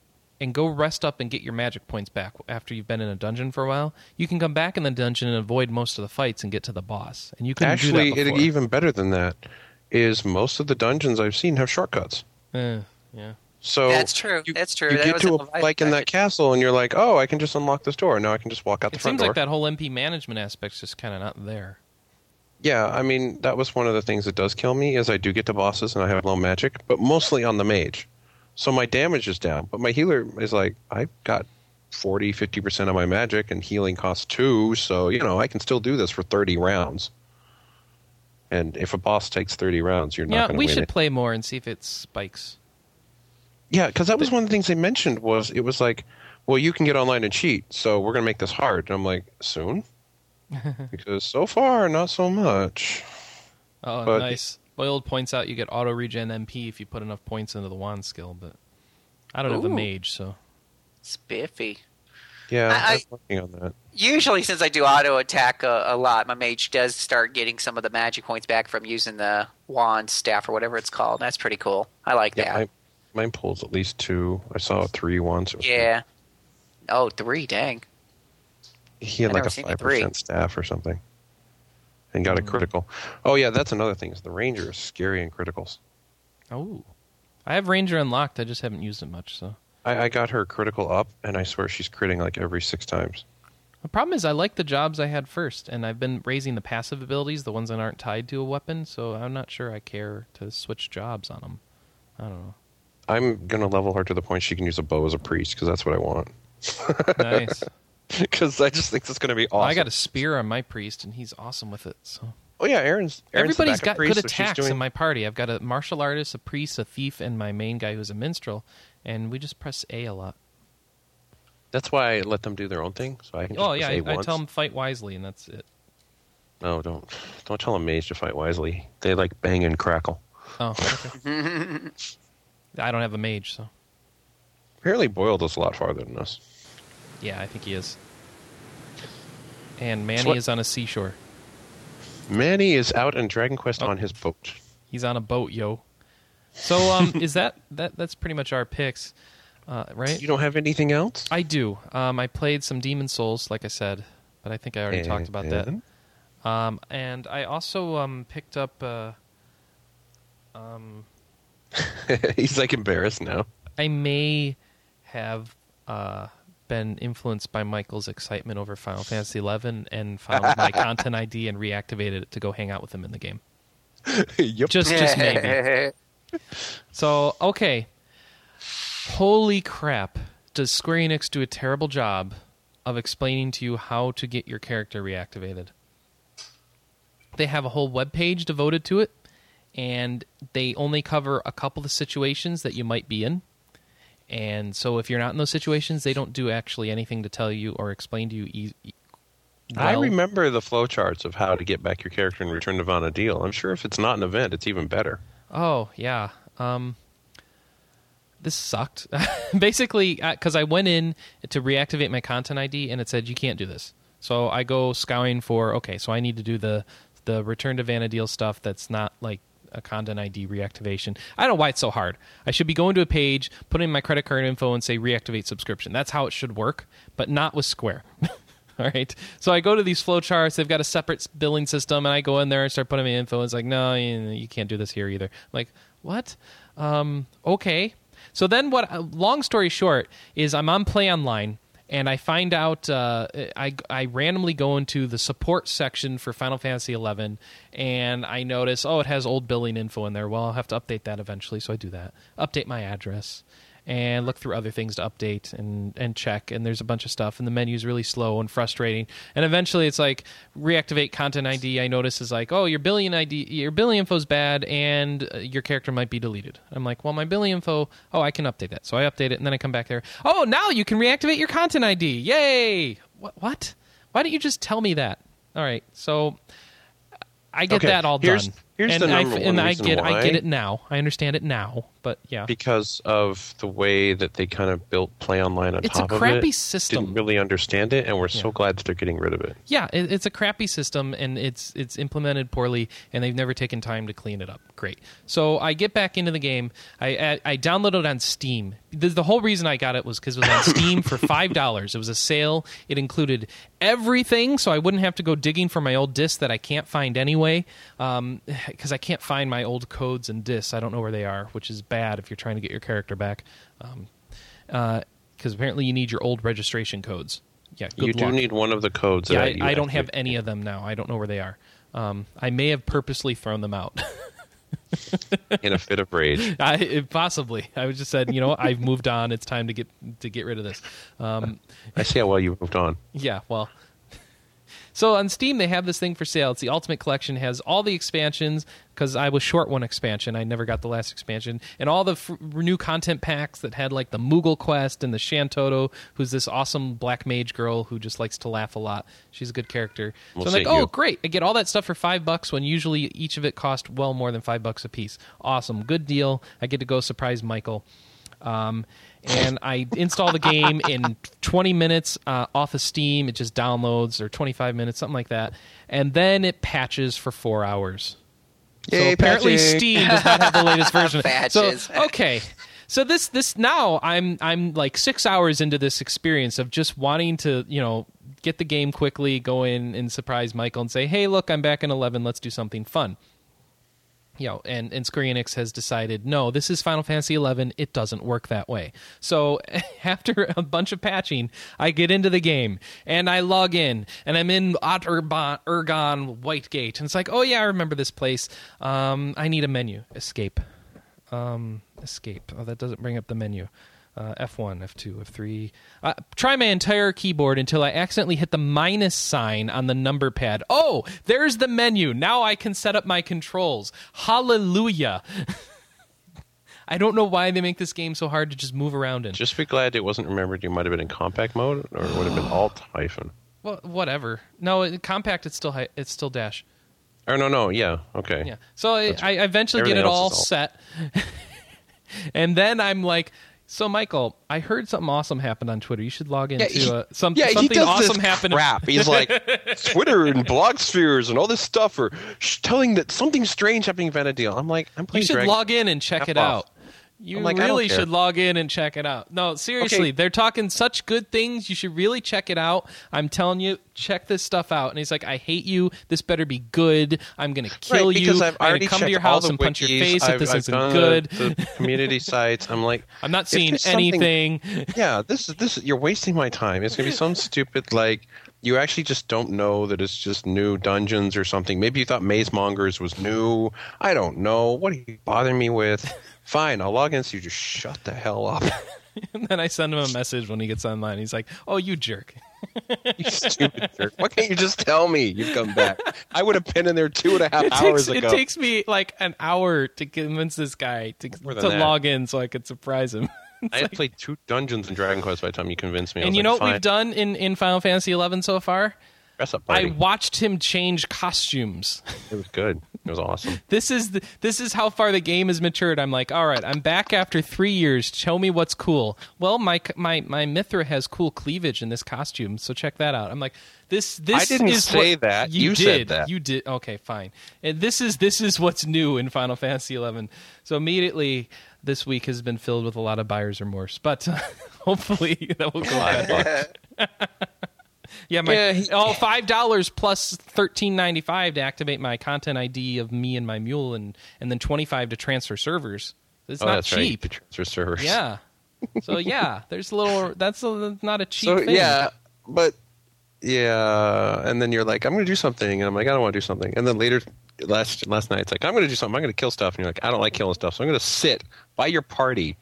[SPEAKER 1] and go rest up and get your magic points back after you've been in a dungeon for a while, you can come back in the dungeon and avoid most of the fights and get to the boss. And you can
[SPEAKER 2] actually,
[SPEAKER 1] do that
[SPEAKER 2] it,
[SPEAKER 1] before.
[SPEAKER 2] even better than that is most of the dungeons I've seen have shortcuts.
[SPEAKER 1] Eh, yeah.
[SPEAKER 2] So
[SPEAKER 6] That's true.
[SPEAKER 2] You,
[SPEAKER 6] That's true.
[SPEAKER 2] You
[SPEAKER 6] That
[SPEAKER 2] get
[SPEAKER 6] was
[SPEAKER 2] to
[SPEAKER 6] a
[SPEAKER 2] a, like in that castle, and you're like, oh, I can just unlock this door. Now I can just walk out the front door.
[SPEAKER 1] It seems like that whole MP management aspect's just kind of not there.
[SPEAKER 2] Yeah, I mean that was one of the things that does kill me is I do get to bosses and I have low magic, but mostly on the mage. So my damage is down, but my healer is like I've got 40, 50% of my magic and healing costs 2, so you know, I can still do this for 30 rounds. And if a boss takes 30 rounds, you're not
[SPEAKER 1] Yeah,
[SPEAKER 2] going to
[SPEAKER 1] we should
[SPEAKER 2] it.
[SPEAKER 1] play more and see if it spikes.
[SPEAKER 2] Yeah, because that was one of the things they mentioned was it was like, well, you can get online and cheat, so we're going to make this hard. And I'm like, soon? because so far, not so much.
[SPEAKER 1] Oh,
[SPEAKER 2] But-
[SPEAKER 1] nice. Boiled points out you get auto regen MP if you put enough points into the wand skill, but I don't have a mage, so
[SPEAKER 6] spiffy.
[SPEAKER 2] Yeah,
[SPEAKER 6] I-
[SPEAKER 2] I, am working on that.
[SPEAKER 6] Usually, since I do auto attack a, a lot, my mage does start getting some of the magic points back from using the wand staff or whatever it's called. That's pretty cool. I like
[SPEAKER 2] Yeah,
[SPEAKER 6] that.
[SPEAKER 2] my, mine pulls at least two. I saw three once. It was
[SPEAKER 6] yeah. Oh, three. Dang.
[SPEAKER 2] He had
[SPEAKER 6] I
[SPEAKER 2] like a five percent staff or something, and got a hmm. critical. Oh yeah, that's another thing. Is the ranger is scary in criticals.
[SPEAKER 1] oh, I have ranger unlocked. I just haven't used it much. So
[SPEAKER 2] I, I got her critical up, and I swear she's critting like every six times.
[SPEAKER 1] The problem is I like the jobs I had first, and I've been raising the passive abilities, the ones that aren't tied to a weapon. So I'm not sure I care to switch jobs on them. I don't know.
[SPEAKER 2] I'm gonna level her to the point she can use a bow as a priest because that's what I want.
[SPEAKER 1] Nice.
[SPEAKER 2] Because I just think it's gonna be awesome.
[SPEAKER 1] I got a spear on my priest, and he's awesome with it. So
[SPEAKER 2] Oh yeah, Aaron's. Aaron's the
[SPEAKER 1] everybody's
[SPEAKER 2] backup
[SPEAKER 1] got
[SPEAKER 2] priest,
[SPEAKER 1] good
[SPEAKER 2] so
[SPEAKER 1] attacks
[SPEAKER 2] doing-
[SPEAKER 1] in my party. I've got a martial artist, a priest, a thief, and my main guy who's a minstrel, and we just press A a lot.
[SPEAKER 2] That's why I let them do their own thing, so I can. Just
[SPEAKER 1] Oh yeah,
[SPEAKER 2] press
[SPEAKER 1] I,
[SPEAKER 2] A
[SPEAKER 1] I
[SPEAKER 2] once.
[SPEAKER 1] tell them fight wisely, and that's it.
[SPEAKER 2] No, don't don't tell a mage to fight wisely. They like bang and crackle.
[SPEAKER 1] Oh, okay. I don't have a mage, so
[SPEAKER 2] Apparently, Boyle does a lot farther than us.
[SPEAKER 1] Yeah, I think he is. And Manny is on a seashore.
[SPEAKER 2] Manny is out in Dragon Quest
[SPEAKER 1] Oh.
[SPEAKER 2] on his boat.
[SPEAKER 1] He's on a boat, yo. So, um, is that that? That's pretty much our picks, uh, right?
[SPEAKER 2] You don't have anything else?
[SPEAKER 1] I do. Um, I played some Demon Souls, like I said, but I think I already talked about that.
[SPEAKER 2] And-
[SPEAKER 1] Um, and I also um, picked up. Uh, um,
[SPEAKER 2] He's like embarrassed now.
[SPEAKER 1] I may have uh, been influenced by Michael's excitement over Final Fantasy XI and found my content ID and reactivated it to go hang out with him in the game.
[SPEAKER 2] yep.
[SPEAKER 1] Just, just maybe. So, okay. Holy crap. Does Square Enix do a terrible job of explaining to you how to get your character reactivated? They have a whole web page devoted to it, and they only cover a couple of situations that you might be in. And so, if you're not in those situations, they don't do actually anything to tell you or explain to you. E- e-
[SPEAKER 2] I
[SPEAKER 1] well.
[SPEAKER 2] remember the flowcharts of how to get back your character and return to Vana'diel. I'm sure if it's not an event, it's even better.
[SPEAKER 1] Oh yeah. Um, this sucked. Basically, because I went in to reactivate my content ID and it said you can't do this. So I go scouring for okay. So I need to do the the return to Vana'diel stuff. That's not like a content ID reactivation. I don't know why it's so hard. I should be going to a page, putting in my credit card info, and say reactivate subscription. That's how it should work, but not with Square. All right. So I go to these flowcharts. They've got a separate billing system, and I go in there and start putting my info. It's like, no, you, can't do this here either. I'm like, what? Um, okay. So then, what? uh, Long story short, is I'm on Play Online, and I find out uh, I I randomly go into the support section for Final Fantasy XI, and I notice, oh, it has old billing info in there. Well, I'll have to update that eventually, so I do that. Update my address and look through other things to update and, and check. And there's a bunch of stuff, and the menu's really slow and frustrating. And eventually, it's like reactivate content ID. I notice is like, oh, your billing ID, your billing info's bad, and uh, your character might be deleted. I'm like, well, my billing info, oh, I can update that. So I update it, and then I come back there. Oh, now you can reactivate your content ID. Yay! What? What? Why don't you just tell me that? All right, so. I get
[SPEAKER 2] Okay,
[SPEAKER 1] that all done,
[SPEAKER 2] here's
[SPEAKER 1] and
[SPEAKER 2] the
[SPEAKER 1] I,
[SPEAKER 2] number
[SPEAKER 1] and
[SPEAKER 2] one
[SPEAKER 1] I
[SPEAKER 2] reason
[SPEAKER 1] get I get it now. I understand it now, but yeah,
[SPEAKER 2] because of the way that they kind of built Play Online on
[SPEAKER 1] It's
[SPEAKER 2] top of it.
[SPEAKER 1] It's a crappy system.
[SPEAKER 2] Didn't really understand it, and we're so glad that they're getting rid of it.
[SPEAKER 1] Yeah, it, it's a crappy system and it's it's implemented poorly, and they've never taken time to clean it up. Great. So I get back into the game. I I, I downloaded it on Steam. The, the whole reason I got it was because it was on Steam for five dollars. It was a sale. It included everything, so I wouldn't have to go digging for my old disc that I can't find anyway. Um, Because I can't find my old codes and discs. I don't know where they are, which is bad if you're trying to get your character back. Because apparently you need your old registration codes. Yeah, good
[SPEAKER 2] you do need one of the codes.
[SPEAKER 1] Yeah,
[SPEAKER 2] that
[SPEAKER 1] I, I don't have any of them now. I don't know where they are. Um, I may have purposely thrown them out.
[SPEAKER 2] in a fit of rage.
[SPEAKER 1] I, possibly. I was just said, you know. I've moved on. It's time to get to get rid of this. Um,
[SPEAKER 2] I see how well you moved on.
[SPEAKER 1] yeah, well. So on Steam, they have this thing for sale. It's the Ultimate Collection. It has all the expansions because I was short one expansion. I never got the last expansion, and all the f- new content packs that had like the Moogle quest and the Shantoto, who's this awesome black mage girl who just likes to laugh a lot. She's a good character.
[SPEAKER 2] We'll
[SPEAKER 1] so I'm like, oh,
[SPEAKER 2] you.
[SPEAKER 1] great! I get all that stuff for five bucks when usually each of it cost well more than five bucks a piece. Awesome, good deal. I get to go surprise Michael. Um, and I install the game in 20 minutes uh, off of Steam. It just downloads, or 25 minutes, something like that, and then it patches for four hours. so apparently,
[SPEAKER 2] patching.
[SPEAKER 1] Steam does not have the latest version.
[SPEAKER 6] Patches.
[SPEAKER 1] So okay, so this this now I'm I'm like six hours into this experience of just wanting to you know get the game quickly, go in and surprise Michael and say, hey, look, I'm back in 11. Let's do something fun. You know, and, and Square Enix has decided, no, this is Final Fantasy XI. It doesn't work that way. So after a bunch of patching, I get into the game and I log in and I'm in Ottergon, Urhgan Whitegate. And it's like, oh, yeah, I remember this place. Um, I need a menu. Escape. Um, escape. Oh, that doesn't bring up the menu. Uh, F1, F2, F3. Uh, try my entire keyboard until I accidentally hit the minus sign on the number pad. Oh, there's the menu. Now I can set up my controls. Hallelujah. I don't know why they make this game so hard to just move around in.
[SPEAKER 2] Just be glad it wasn't remembered you might have been in compact mode, or it would have been alt hyphen.
[SPEAKER 1] Well, whatever. No, it- compact. It's still hi- it's still dash.
[SPEAKER 2] Or no, no, yeah, okay.
[SPEAKER 1] Yeah. So I, I eventually get it all set, and then I'm like, "So, Michael, I heard something awesome happened on Twitter. You should log into
[SPEAKER 2] he-
[SPEAKER 1] uh, some,
[SPEAKER 2] Yeah, he
[SPEAKER 1] something
[SPEAKER 2] does
[SPEAKER 1] awesome
[SPEAKER 2] this
[SPEAKER 1] happened."
[SPEAKER 2] crap. He's like Twitter and blog spheres and all this stuff are sh- telling that something strange happening in Vana'diel. I'm like, I'm
[SPEAKER 1] You should
[SPEAKER 2] Dragon-
[SPEAKER 1] log in and check
[SPEAKER 2] F
[SPEAKER 1] it
[SPEAKER 2] off.
[SPEAKER 1] out. You
[SPEAKER 2] like,
[SPEAKER 1] really should log in and check it out. No, seriously,
[SPEAKER 2] Okay.
[SPEAKER 1] they're talking such good things. You should really check it out. I'm telling you, check this stuff out. And he's like, I hate you. This better be good. I'm going to kill
[SPEAKER 2] Right,
[SPEAKER 1] you.
[SPEAKER 2] I've already
[SPEAKER 1] come to your house and punch your
[SPEAKER 2] wikis.
[SPEAKER 1] face
[SPEAKER 2] I've-
[SPEAKER 1] this
[SPEAKER 2] I've
[SPEAKER 1] isn't
[SPEAKER 2] done
[SPEAKER 1] good.
[SPEAKER 2] The, the community sites. I'm like,
[SPEAKER 1] I'm not seeing anything.
[SPEAKER 2] yeah, this is this. You're wasting my time. It's gonna be some stupid like you actually just don't know that it's just new dungeons or something. Maybe you thought Maze Mongers was new. I don't know. What are you bothering me with? Fine, I'll log in so you just shut the hell up.
[SPEAKER 1] And then I send him a message when he gets online. He's like, "Oh, you jerk."
[SPEAKER 2] you stupid jerk. Why can't you just tell me you've come back? I would have been in there two and a half
[SPEAKER 1] It
[SPEAKER 2] hours
[SPEAKER 1] takes, it takes me like an hour to convince this guy to, to log in so I could surprise him.
[SPEAKER 2] I had played two dungeons in Dragon Quest by the time you convinced me.
[SPEAKER 1] And you
[SPEAKER 2] like,
[SPEAKER 1] know what
[SPEAKER 2] fine,
[SPEAKER 1] we've done in, in Final Fantasy XI so far?
[SPEAKER 2] Dress up,
[SPEAKER 1] I watched him change costumes.
[SPEAKER 2] It was good. It was awesome.
[SPEAKER 1] This is the, this is how far the game has matured. I'm like, all right, I'm back after three years. Show me what's cool. Well, my my my Mithra has cool cleavage in this costume, so check that out. I'm like, this this
[SPEAKER 2] I didn't
[SPEAKER 1] is
[SPEAKER 2] say that.
[SPEAKER 1] You,
[SPEAKER 2] You
[SPEAKER 1] did.
[SPEAKER 2] that.
[SPEAKER 1] You did. Okay, fine. And this is this is what's new in Final Fantasy XI. So immediately. This week has been filled with a lot of buyer's remorse, but hopefully that will go bad. Yeah, my
[SPEAKER 2] Yeah, he-
[SPEAKER 1] oh five dollars plus thirteen ninety five to activate my content ID of me and my mule, and and then twenty five to transfer servers. It's
[SPEAKER 2] oh,
[SPEAKER 1] not cheap.
[SPEAKER 2] right. Transfer servers.
[SPEAKER 1] Yeah. So yeah, there's a little. That's a, not a cheap
[SPEAKER 2] So
[SPEAKER 1] thing.
[SPEAKER 2] yeah, but yeah, and then you're like, I'm going to do something, and I'm like, I don't want to do something, and then later last last night it's like, I'm going to do something. I'm going to kill stuff, and you're like, I don't like killing stuff, so I'm going to sit by your party.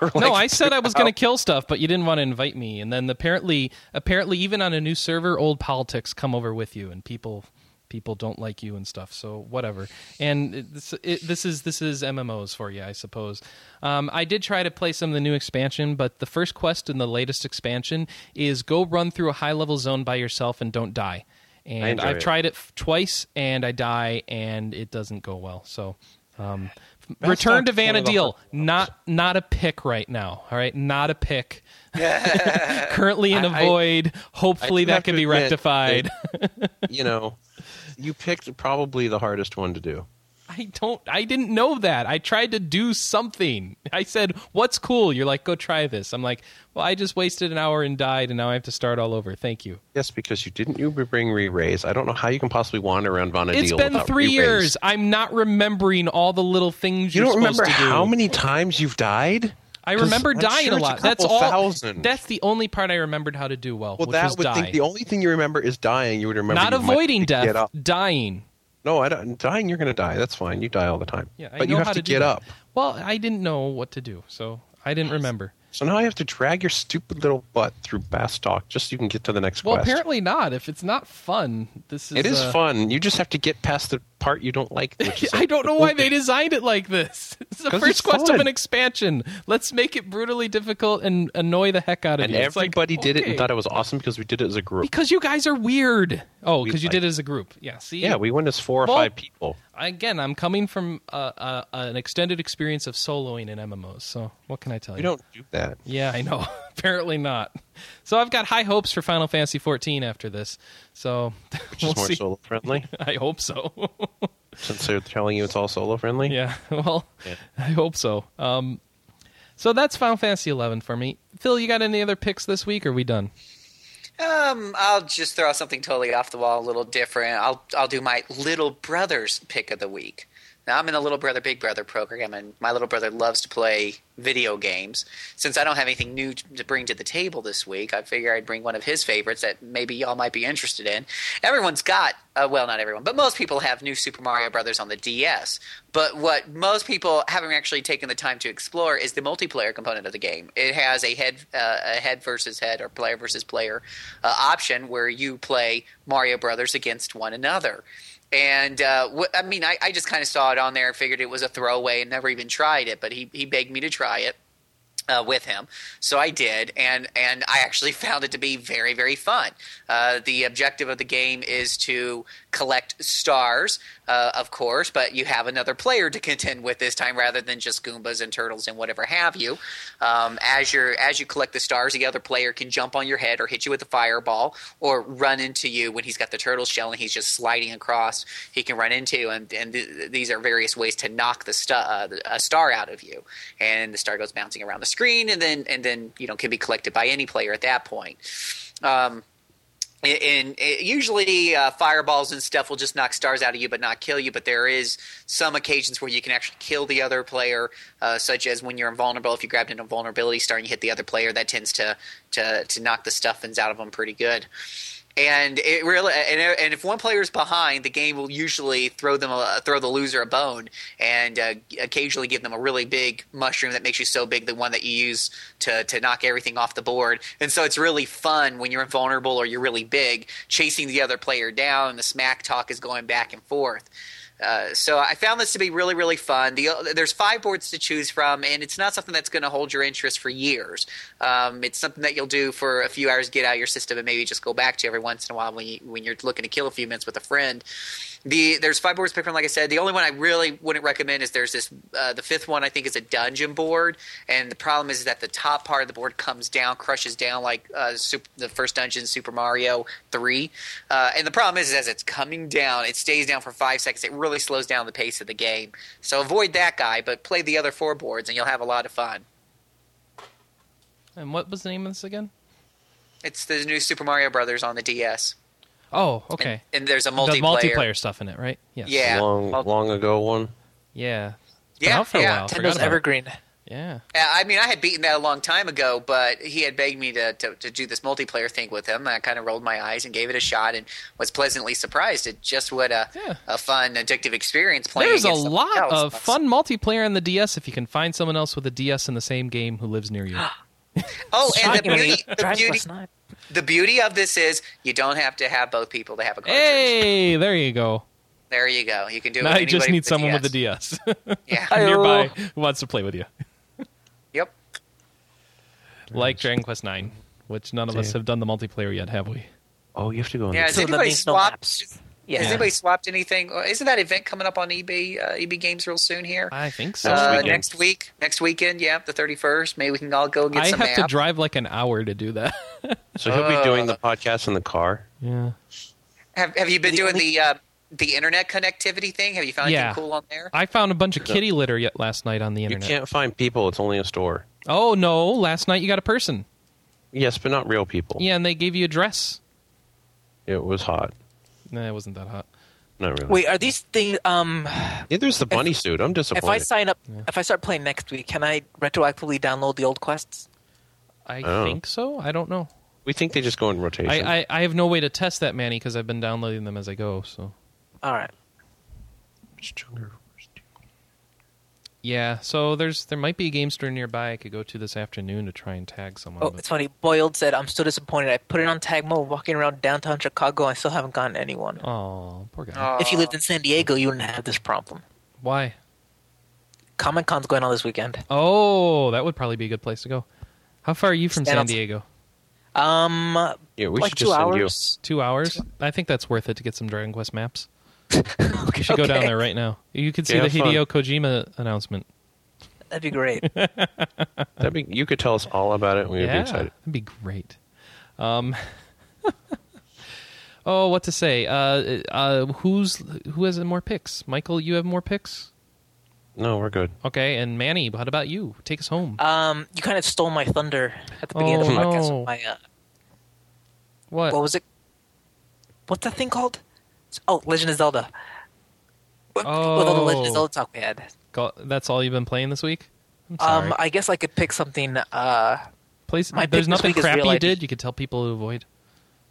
[SPEAKER 2] Like
[SPEAKER 1] no, I said I was going to kill stuff, but you didn't want to invite me. And then apparently, apparently, even on a new server, old politics come over with you, and people people don't like you and stuff. So whatever. And it, this, it, this is this is MMOs for you, I suppose. Um, I did try to play some of the new expansion, but the first quest in the latest expansion is go run through a high level zone by yourself and don't die. And I've
[SPEAKER 2] it.
[SPEAKER 1] tried it f- twice, and I die, and it doesn't go well. So. Um,
[SPEAKER 2] That's
[SPEAKER 1] return to
[SPEAKER 2] not one Vana'diel.
[SPEAKER 1] Not not a pick right now. All right, not a pick. Currently in a
[SPEAKER 2] I- I-
[SPEAKER 1] void. Hopefully
[SPEAKER 2] do
[SPEAKER 1] that can be
[SPEAKER 2] admit
[SPEAKER 1] rectified.
[SPEAKER 2] You know, you picked probably the hardest one to do.
[SPEAKER 1] I don't. I didn't know that. I tried to do something. I said, "What's cool?" You're like, "Go try this." I'm like, "Well, I just wasted an hour and died, and now I have to start all over." Thank you.
[SPEAKER 2] Yes, because you didn't you bring re-raise. I don't know how you can possibly wander around Vana'diel
[SPEAKER 1] It's been three
[SPEAKER 2] re-raise.
[SPEAKER 1] years. I'm not remembering all the little things
[SPEAKER 2] You
[SPEAKER 1] you're
[SPEAKER 2] don't remember
[SPEAKER 1] supposed to do.
[SPEAKER 2] how many times you've died?
[SPEAKER 1] I remember dying
[SPEAKER 2] sure
[SPEAKER 1] a lot. That's all.
[SPEAKER 2] thousand.
[SPEAKER 1] That's the only part I remembered how to do well.
[SPEAKER 2] well,
[SPEAKER 1] which
[SPEAKER 2] that
[SPEAKER 1] was
[SPEAKER 2] would
[SPEAKER 1] die.
[SPEAKER 2] think the only thing you remember is dying. You would remember
[SPEAKER 1] not avoiding death, dying.
[SPEAKER 2] No, I don't, dying. You're going to die. That's fine. You die all the time.
[SPEAKER 1] Yeah, I
[SPEAKER 2] but
[SPEAKER 1] know
[SPEAKER 2] you have
[SPEAKER 1] how
[SPEAKER 2] to,
[SPEAKER 1] to
[SPEAKER 2] get
[SPEAKER 1] that.
[SPEAKER 2] up.
[SPEAKER 1] Well, I didn't know what to do, so I didn't remember.
[SPEAKER 2] So now you have to drag your stupid little butt through Bastok just so you can get to the next
[SPEAKER 1] Well,
[SPEAKER 2] quest.
[SPEAKER 1] apparently not. If it's not fun, this is.
[SPEAKER 2] it is
[SPEAKER 1] uh,
[SPEAKER 2] fun. You just have to get past the part you don't like. Which is
[SPEAKER 1] I
[SPEAKER 2] like
[SPEAKER 1] don't
[SPEAKER 2] the
[SPEAKER 1] know why they designed it like this. It's the first quest of an expansion. Let's make it brutally difficult and annoy the heck out of
[SPEAKER 2] And
[SPEAKER 1] you. Like,
[SPEAKER 2] everybody did it and thought it was awesome because we did it as a group.
[SPEAKER 1] because you guys are weird. Oh, because you
[SPEAKER 2] like-
[SPEAKER 1] did it as a group. Yeah. See.
[SPEAKER 2] Yeah, we went as four or
[SPEAKER 1] Well-
[SPEAKER 2] five people.
[SPEAKER 1] Again, I'm coming from uh, uh, an extended experience of soloing in MMOs. So what can I tell
[SPEAKER 2] you?
[SPEAKER 1] you?
[SPEAKER 2] don't do that.
[SPEAKER 1] Yeah, I know. Apparently not. So I've got high hopes for Final Fantasy 14 after this. So
[SPEAKER 2] Which
[SPEAKER 1] we'll
[SPEAKER 2] is more
[SPEAKER 1] see.
[SPEAKER 2] solo friendly.
[SPEAKER 1] I hope so.
[SPEAKER 2] Since they're telling you it's all solo friendly.
[SPEAKER 1] yeah. Well,
[SPEAKER 2] Yeah.
[SPEAKER 1] I hope so. Um, so that's Final Fantasy 11 for me. Phil, you got any other picks this week? Or are we done?
[SPEAKER 6] Um, I'll just throw something totally off the wall, a little different. I'll I'll do my little brother's pick of the week. Now I'm in the little brother big brother program, and my little brother loves to play video games. Since I don't have anything new to bring to the table this week, I figure I'd bring one of his favorites that maybe y'all might be interested in. Everyone's got, uh, well, not everyone, but most people have New Super Mario Brothers on the DS. But what most people haven't actually taken the time to explore is the multiplayer component of the game. It has a head, uh, a head versus head or player versus player uh, option where you play Mario Brothers against one another. And uh, wh- I mean, I, I just kind of saw it on there figured it was a throwaway and never even tried it. But he, he begged me to try it uh, with him, so I did, and and I actually found it to be very very fun. Uh, the objective of the game is to collect stars, uh, of course, but you have another player to contend with this time rather than just Goombas and turtles and whatever have you. Um, as you as you collect the stars, the other player can jump on your head or hit you with a fireball or run into you when he's got the turtle shell and he's just sliding across. He can run into and and th- these are various ways to knock the stu- uh, a star out of you, and the star goes bouncing around the screen and then and then you know can be collected by any player at that point. Um, and, and usually uh, fireballs and stuff will just knock stars out of you but not kill you but there is some occasions where you can actually kill the other player uh, such as when you're invulnerable if you grabbed an invulnerability star and you hit the other player that tends to to, to knock the stuffings out of them pretty good and it really and, and if one player is behind, the game will usually throw them a, throw the loser a bone, and uh, occasionally give them a really big mushroom that makes you so big, the one that you use to to knock everything off the board. And so it's really fun when you're invulnerable or you're really big, chasing the other player down. The smack talk is going back and forth. Uh, so I found this to be really, really fun. The, there's five boards to choose from, and it's not something that's going to hold your interest for years. Um, it's something that you'll do for a few hours, get out of your system, and maybe just go back to every once in a while when you when you're looking to kill a few minutes with a friend. The there's five boards to pick from, like I said. The only one I really wouldn't recommend is there's this uh, the fifth one I think is a dungeon board, and the problem is that the top part of the board comes down, crushes down like uh, super, the first dungeon, Super Mario Three, uh, and the problem is, is as it's coming down, it stays down for five seconds. It really slows down the pace of the game. So avoid that guy, but play the other four boards, and you'll have a lot of fun.
[SPEAKER 1] And what was the name of this again?
[SPEAKER 6] It's the new Super Mario Brothers on the DS.
[SPEAKER 1] Oh, okay.
[SPEAKER 6] And, and there's a
[SPEAKER 1] The
[SPEAKER 6] multiplayer.
[SPEAKER 1] multiplayer stuff in it, right? Yes.
[SPEAKER 6] Yeah.
[SPEAKER 2] long long ago one.
[SPEAKER 1] Yeah. It's been
[SPEAKER 6] Yeah,
[SPEAKER 1] out for a
[SPEAKER 6] yeah.
[SPEAKER 1] while.
[SPEAKER 3] Nintendo's
[SPEAKER 1] about it.
[SPEAKER 3] Evergreen.
[SPEAKER 1] Yeah.
[SPEAKER 6] I mean, I had beaten that a long time ago, but he had begged me to, to, to do this multiplayer thing with him. I kind of rolled my eyes and gave it a shot, and was pleasantly surprised at just what a,
[SPEAKER 1] Yeah.
[SPEAKER 6] a fun, addictive experience playing.
[SPEAKER 1] There's a lot
[SPEAKER 6] else
[SPEAKER 1] of
[SPEAKER 6] was.
[SPEAKER 1] fun multiplayer on the DS if you can find someone else with a DS in the same game who lives near you.
[SPEAKER 6] Oh, and the
[SPEAKER 3] Shockingly,
[SPEAKER 6] beauty, the beauty,
[SPEAKER 3] Quest IX.
[SPEAKER 6] The beauty of this is you don't have to have both people to have a cartridge.
[SPEAKER 1] hey, there you go.
[SPEAKER 6] There you go. You can do it.
[SPEAKER 1] Now
[SPEAKER 6] with
[SPEAKER 1] you just
[SPEAKER 6] anybody
[SPEAKER 1] need someone with a
[SPEAKER 6] DS.
[SPEAKER 1] DS
[SPEAKER 6] Yeah.
[SPEAKER 1] nearby who wants to play with you.
[SPEAKER 6] Yep.
[SPEAKER 1] Like Dragon Quest Nine, which none of us have done the multiplayer yet, have we?
[SPEAKER 2] Oh, you have to go on.
[SPEAKER 6] Yeah.
[SPEAKER 2] the-
[SPEAKER 6] Has
[SPEAKER 3] So that
[SPEAKER 6] anybody
[SPEAKER 3] means no
[SPEAKER 6] swapped?
[SPEAKER 3] maps.
[SPEAKER 6] Has anybody swapped anything? Isn't that event coming up on EB uh, EB Games real soon here?
[SPEAKER 1] I think so.
[SPEAKER 2] Next
[SPEAKER 6] Uh,
[SPEAKER 2] weekend.
[SPEAKER 6] next week, next weekend, yeah, the thirty first. Maybe we can all go get
[SPEAKER 1] I
[SPEAKER 6] some
[SPEAKER 1] have to drive like an hour to do that.
[SPEAKER 2] so he'll be doing
[SPEAKER 6] Uh,
[SPEAKER 2] the podcast in the car.
[SPEAKER 1] yeah.
[SPEAKER 6] Have Have you been
[SPEAKER 3] The
[SPEAKER 6] doing
[SPEAKER 3] only-
[SPEAKER 6] the uh, the internet connectivity thing? Have you found
[SPEAKER 1] Yeah.
[SPEAKER 6] anything cool on there?
[SPEAKER 1] I found a bunch of kitty litter yet last night on the internet.
[SPEAKER 2] You can't find people. It's only a store.
[SPEAKER 1] Oh no! Last night you got a person.
[SPEAKER 2] Yes, but not real people.
[SPEAKER 1] Yeah, and they gave you a dress.
[SPEAKER 2] It was hot.
[SPEAKER 1] Nah, it wasn't that hot.
[SPEAKER 2] Not really.
[SPEAKER 3] Wait, are these things? Um,
[SPEAKER 2] Yeah, there's the bunny suit. I'm disappointed.
[SPEAKER 3] if I sign up, if I start playing next week, can I retroactively download the old quests?
[SPEAKER 1] I
[SPEAKER 2] Oh.
[SPEAKER 1] think so. I don't know.
[SPEAKER 2] we think they just go in rotation.
[SPEAKER 1] I, I, I have no way to test that, Manny, because I've been downloading them as I go. So
[SPEAKER 3] All right.
[SPEAKER 1] Yeah. So there's there might be a game store nearby I could go to this afternoon to try and tag someone.
[SPEAKER 3] Oh,
[SPEAKER 1] but-
[SPEAKER 3] it's funny. Boiled said, "I'm still disappointed. I put it on tag mode, walking around downtown Chicago. I still haven't gotten anyone.
[SPEAKER 1] oh, poor guy.
[SPEAKER 6] Aw.
[SPEAKER 3] If you lived in San Diego, you wouldn't have this problem.
[SPEAKER 1] Why?
[SPEAKER 3] Comic Con's going on this weekend.
[SPEAKER 1] Oh, that would probably be a good place to go. How far are you from
[SPEAKER 3] Stand
[SPEAKER 1] San
[SPEAKER 3] outside.
[SPEAKER 1] Diego?
[SPEAKER 3] Um,
[SPEAKER 2] yeah, we
[SPEAKER 3] like
[SPEAKER 2] should
[SPEAKER 3] two
[SPEAKER 2] just send
[SPEAKER 3] hours.
[SPEAKER 1] Two hours. I think that's worth it to get some Dragon Quest maps. You should go down there right now. You could see
[SPEAKER 2] Yeah,
[SPEAKER 1] the
[SPEAKER 2] have fun.
[SPEAKER 1] Hideo Kojima announcement.
[SPEAKER 3] That'd be great.
[SPEAKER 2] you. That'd be, you could tell us all about it. and We would
[SPEAKER 1] yeah,
[SPEAKER 2] be excited.
[SPEAKER 1] that'd be great. Um, oh, what to say? Uh, uh, who's who has more picks? Michael, you have more picks.
[SPEAKER 2] No, we're good.
[SPEAKER 1] Okay, and Manny, what about you? Take us home.
[SPEAKER 3] um, you kind of stole my thunder at the beginning of the
[SPEAKER 1] Oh,
[SPEAKER 3] podcast.
[SPEAKER 1] no.
[SPEAKER 3] My, uh,
[SPEAKER 1] what?
[SPEAKER 3] what was it? What's that thing called? Oh, Legend of Zelda. With, with all the Legend of
[SPEAKER 1] Oh.
[SPEAKER 3] Zelda talk we had.
[SPEAKER 1] That's all you've been playing this week. I'm sorry.
[SPEAKER 3] Um, I guess I could pick something. Uh, my
[SPEAKER 1] there's
[SPEAKER 3] pick this
[SPEAKER 1] nothing crappy you did. You could tell people to avoid.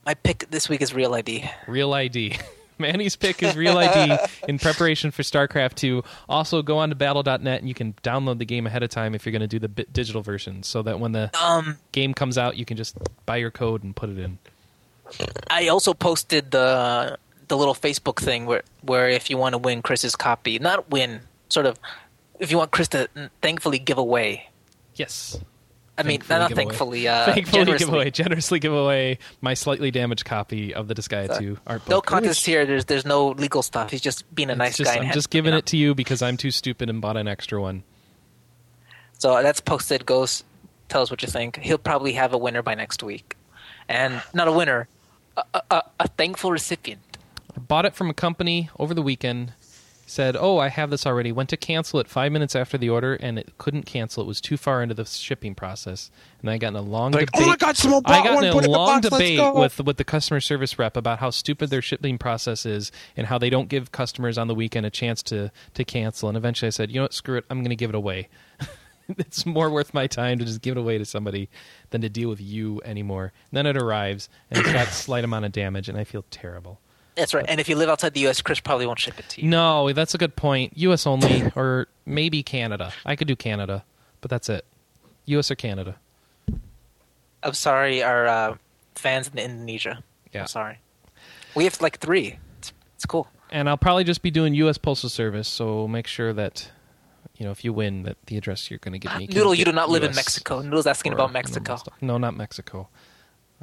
[SPEAKER 3] my pick this week is Real ID.
[SPEAKER 1] Real ID. Manny's pick is Real ID in preparation for StarCraft 2. Also, go on to battle.net and you can download the game ahead of time if you're going to do the digital version so that when the
[SPEAKER 3] Um,
[SPEAKER 1] game comes out, you can just buy your code and put it in.
[SPEAKER 3] I also posted the the little Facebook thing where where if you want to win Chris's copy, not win, sort of, if you want Chris to thankfully give away.
[SPEAKER 1] Yes.
[SPEAKER 3] I mean,
[SPEAKER 1] Thankfully
[SPEAKER 3] not
[SPEAKER 1] give away.
[SPEAKER 3] thankfully, uh,
[SPEAKER 1] Thankfully,
[SPEAKER 3] generously.
[SPEAKER 1] give away, generously give away my slightly damaged copy of the Disgaea 2 art book.
[SPEAKER 3] No contest here. There's there's no legal stuff. He's just being a
[SPEAKER 1] It's
[SPEAKER 3] nice
[SPEAKER 1] just-
[SPEAKER 3] guy.
[SPEAKER 1] I'm just giving it to you because I'm too stupid and bought an extra one.
[SPEAKER 3] So that's posted. Goes tell us what you think. He'll probably have a winner by next week, and not a winner, a, a, a thankful recipient.
[SPEAKER 1] I bought it from a company over the weekend. Said, "Oh, I have this already." Went to cancel it five minutes after the order, and it couldn't cancel. It was too far into the shipping process, and I got in a long
[SPEAKER 2] Like,
[SPEAKER 1] debate.
[SPEAKER 2] oh my God, someone
[SPEAKER 1] I got
[SPEAKER 2] one,
[SPEAKER 1] in a long
[SPEAKER 2] box,
[SPEAKER 1] debate with with the customer service rep about how stupid their shipping process is, and how they don't give customers on the weekend a chance to to cancel. And eventually, I said, "You know what? Screw it. I'm going to give it away." it's more worth my time to just give it away to somebody than to deal with you anymore. And then it arrives, and it's got slight amount of damage, and I feel terrible.
[SPEAKER 3] That's right. And if you live outside the U.S., Chris probably won't ship it to you.
[SPEAKER 1] No, that's a good point. U.S. only, or maybe Canada. I could do Canada, but that's it. U.S. or Canada.
[SPEAKER 3] I'm sorry, our uh, fans in Indonesia.
[SPEAKER 1] Yeah.
[SPEAKER 3] I'm sorry. We have like three. It's, it's cool.
[SPEAKER 1] And I'll probably just be doing U.S. Postal Service, so make sure that you know if you win, that the address you're going to give me.
[SPEAKER 3] Noodle, you do not live in Mexico. Noodle's asking about Mexico.
[SPEAKER 1] No, not Mexico.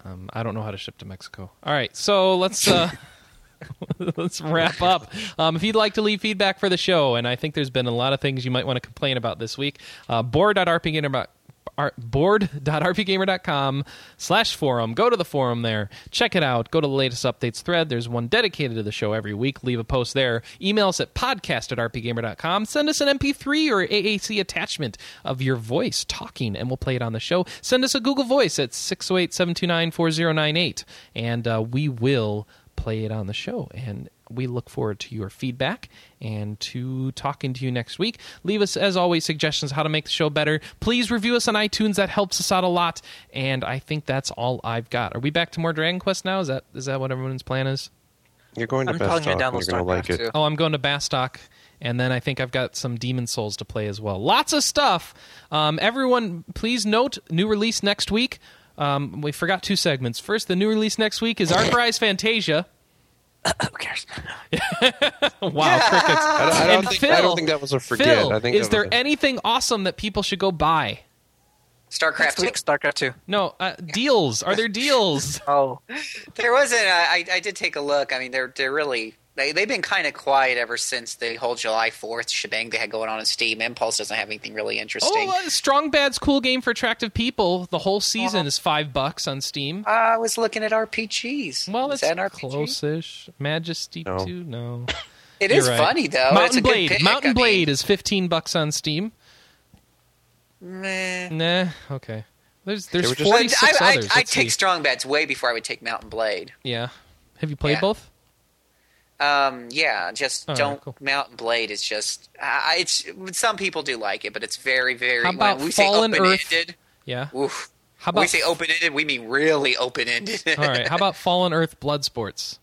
[SPEAKER 1] Um, I don't know how to ship to Mexico. All right, so let's uh, let's wrap up. Um, if you'd like to leave feedback for the show, and I think there's been a lot of things you might want to complain about this week, uh, board.rpgamer board.rpgamer.com slash forum. Go to the forum there. Check it out. Go to the latest updates thread. There's one dedicated to the show every week. Leave a post there. Email us at podcast at rpgamer.com send us an mp3 or aac attachment of your voice talking and we'll play it on the show. Send us a google voice at 608-729-4098 and uh, we will play it on the show and we look forward to your feedback and to talking to you next week. Leave us, as always, suggestions how to make the show better. Please review us on iTunes. That helps us out a lot. And I think that's all I've got. Are we back to more Dragon Quest now? Is that is that what everyone's plan is?
[SPEAKER 2] You're going to
[SPEAKER 3] I'm
[SPEAKER 2] Best
[SPEAKER 3] probably
[SPEAKER 2] Talk. You're
[SPEAKER 3] download
[SPEAKER 2] going to like it.
[SPEAKER 3] too.
[SPEAKER 1] Oh, I'm going to Bastok, and then I think I've got some Demon Souls to play as well. Lots of stuff. Um, everyone, please note new release next week. Um, we forgot two segments. First, the new release next week is Arc Rise Fantasia.
[SPEAKER 3] Who cares?
[SPEAKER 1] wow, crickets.
[SPEAKER 2] I don't, I don't
[SPEAKER 1] And
[SPEAKER 2] think,
[SPEAKER 1] Phil,
[SPEAKER 2] I don't think that was a forget.
[SPEAKER 1] Phil,
[SPEAKER 2] I think
[SPEAKER 1] is
[SPEAKER 2] that
[SPEAKER 1] there
[SPEAKER 2] a-
[SPEAKER 1] anything awesome that people should go buy?
[SPEAKER 6] StarCraft
[SPEAKER 3] Next
[SPEAKER 6] 2.
[SPEAKER 3] StarCraft 2.
[SPEAKER 1] No, uh, deals. Are there deals?
[SPEAKER 3] Oh,
[SPEAKER 6] There wasn't. I, I did take a look. I mean, they're they're really they they've been kind of quiet ever since the whole July Fourth shebang they had going on in Steam. Impulse doesn't have anything really interesting.
[SPEAKER 1] Oh, uh, Strong Bad's cool game for attractive people. The whole season is five bucks on Steam.
[SPEAKER 6] I was looking at RPGs.
[SPEAKER 1] Well,
[SPEAKER 6] it's
[SPEAKER 1] that's
[SPEAKER 6] that an RPG?
[SPEAKER 1] close-ish. Majesty
[SPEAKER 2] No.
[SPEAKER 1] two, no.
[SPEAKER 6] It
[SPEAKER 1] You're
[SPEAKER 6] is
[SPEAKER 1] right.
[SPEAKER 6] funny though.
[SPEAKER 1] Mountain
[SPEAKER 6] it's a
[SPEAKER 1] Blade.
[SPEAKER 6] Good pick.
[SPEAKER 1] Mountain
[SPEAKER 6] I mean,
[SPEAKER 1] Blade is fifteen bucks on Steam.
[SPEAKER 6] meh.
[SPEAKER 1] Nah, okay. There's there's
[SPEAKER 2] were just-
[SPEAKER 1] forty
[SPEAKER 6] But
[SPEAKER 1] six
[SPEAKER 6] I,
[SPEAKER 1] others.
[SPEAKER 6] I, I'd take
[SPEAKER 1] see.
[SPEAKER 6] Strong Bad's way before I would take Mount & Blade.
[SPEAKER 1] Yeah. Have you played
[SPEAKER 6] Yeah.
[SPEAKER 1] both?
[SPEAKER 6] Um, yeah, just
[SPEAKER 1] All right,
[SPEAKER 6] don't.
[SPEAKER 1] cool.
[SPEAKER 6] Mount & Blade is just. Uh, it's some people do like it, but it's very, very.
[SPEAKER 1] How about
[SPEAKER 6] we
[SPEAKER 1] Fallen
[SPEAKER 6] say open-ended,
[SPEAKER 1] Yeah.
[SPEAKER 6] oof.
[SPEAKER 1] How
[SPEAKER 6] when we say open-ended, we mean really open-ended.
[SPEAKER 1] all right? How about Fallen Earth Blood Sports?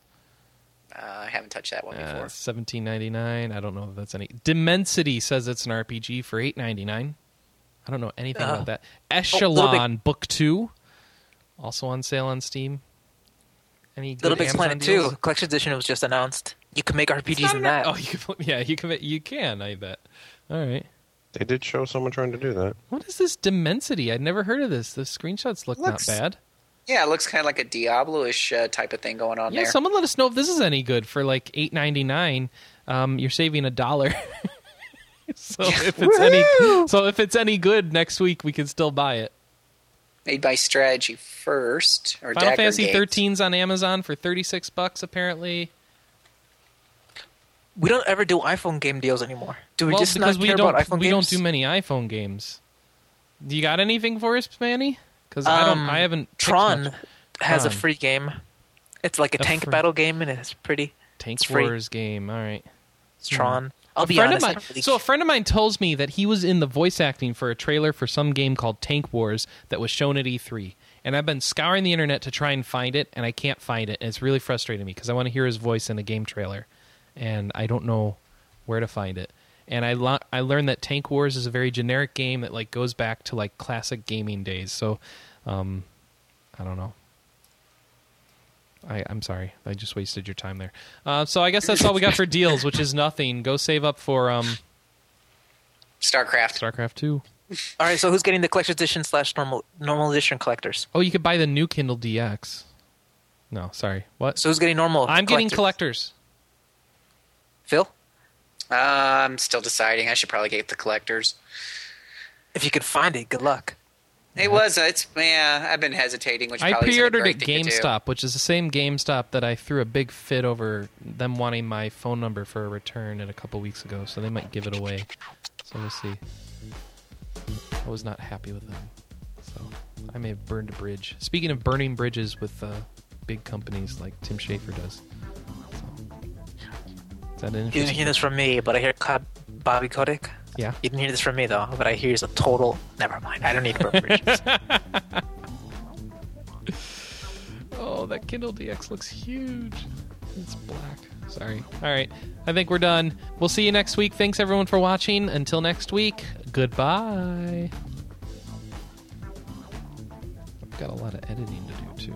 [SPEAKER 6] uh, I haven't touched that one before.
[SPEAKER 1] Uh, Seventeen ninety nine. I don't know if that's any. Dimensity says it's an RPG for eight ninety nine. I don't know anything
[SPEAKER 3] Uh,
[SPEAKER 1] about that.
[SPEAKER 3] Big-
[SPEAKER 1] Eschalon Book Two, also on sale on Steam. Any good
[SPEAKER 3] Little Big
[SPEAKER 1] Amazon
[SPEAKER 3] Planet
[SPEAKER 1] deals?
[SPEAKER 3] 2 Collection Edition was just announced. You can make RPGs in that.
[SPEAKER 1] Oh, you can. Yeah, you can. You can. I bet. All right.
[SPEAKER 2] They did show someone trying to do that.
[SPEAKER 1] What is this Dimensity? I'd never heard of this. The screenshots look
[SPEAKER 6] Looks
[SPEAKER 1] not bad.
[SPEAKER 6] Yeah, it looks kind of like a Diablo-ish uh, type of thing going on
[SPEAKER 1] Yeah,
[SPEAKER 6] there.
[SPEAKER 1] someone let us know if this is any good for like eight ninety nine. Um, you're saving a dollar. so if it's any, so if it's any good next week, we can still buy it.
[SPEAKER 6] Made by Strategy First or
[SPEAKER 1] Final
[SPEAKER 6] Dagger
[SPEAKER 1] Fantasy
[SPEAKER 6] Games.
[SPEAKER 1] 13's on Amazon for thirty six bucks apparently.
[SPEAKER 3] We don't ever do iPhone game deals anymore. Do we
[SPEAKER 1] well,
[SPEAKER 3] just
[SPEAKER 1] because
[SPEAKER 3] not
[SPEAKER 1] we
[SPEAKER 3] care
[SPEAKER 1] don't
[SPEAKER 3] about iPhone
[SPEAKER 1] we
[SPEAKER 3] games?
[SPEAKER 1] don't do many iPhone games. Do you got anything for us, Manny? Because I don't.
[SPEAKER 3] Um,
[SPEAKER 1] I haven't.
[SPEAKER 3] Tron
[SPEAKER 1] much.
[SPEAKER 3] has a free game. It's like a,
[SPEAKER 1] A
[SPEAKER 3] tank
[SPEAKER 1] free-
[SPEAKER 3] battle game, and it's pretty.
[SPEAKER 1] Tank
[SPEAKER 3] it's free.
[SPEAKER 1] Wars game. All right.
[SPEAKER 3] It's Tron. I'll
[SPEAKER 1] a
[SPEAKER 3] be
[SPEAKER 1] friend
[SPEAKER 3] honest.
[SPEAKER 1] of mine,
[SPEAKER 3] really
[SPEAKER 1] so a friend of mine tells me that he was in the voice acting for a trailer for some game called Tank Wars that was shown at E3. And I've been scouring the internet to try and find it, and I can't find it. And it's really frustrating me because I want to hear his voice in a game trailer, and I don't know where to find it. And I lo- I learned that Tank Wars is a very generic game that like goes back to like classic gaming days. So, um, I don't know. I, I'm sorry, I just wasted your time there. Uh, so I guess that's all we got for deals, which is nothing. Go save up for um,
[SPEAKER 6] StarCraft.
[SPEAKER 1] StarCraft Two.
[SPEAKER 3] All right, so who's getting the collector's edition slash normal normal edition collectors?
[SPEAKER 1] Oh, you could buy the new Kindle DX. No, sorry. What?
[SPEAKER 3] So who's getting normal?
[SPEAKER 1] I'm getting
[SPEAKER 3] collectors?
[SPEAKER 1] collectors.
[SPEAKER 3] Phil,
[SPEAKER 6] Uh, I'm still deciding. I should probably get the collectors.
[SPEAKER 3] if you can find it, good luck.
[SPEAKER 6] It was. Uh, it's yeah. I've been hesitating, which
[SPEAKER 1] I
[SPEAKER 6] probably isn't a
[SPEAKER 1] pre-ordered
[SPEAKER 6] great
[SPEAKER 1] at
[SPEAKER 6] thing to do.
[SPEAKER 1] GameStop, which is the same GameStop that I threw a big fit over them wanting my phone number for a return at a couple weeks ago. So they might give it away. So we'll see. I was not happy with them, so I may have burned a bridge. Speaking of burning bridges with uh, big companies like Tim Schafer does. So, is that an
[SPEAKER 3] You didn't
[SPEAKER 1] interesting?
[SPEAKER 3] hear this from me, but I hear Cod- Bobby Kotick.
[SPEAKER 1] Yeah.
[SPEAKER 3] You didn't hear this from me though, but I hear he's a total. Never mind. I don't need to burn bridges.
[SPEAKER 1] Oh, that Kindle DX looks huge. It's black. Sorry. All right. I think we're done. We'll see you next week. Thanks everyone for watching. Until next week, goodbye. I've got a lot of editing to do too.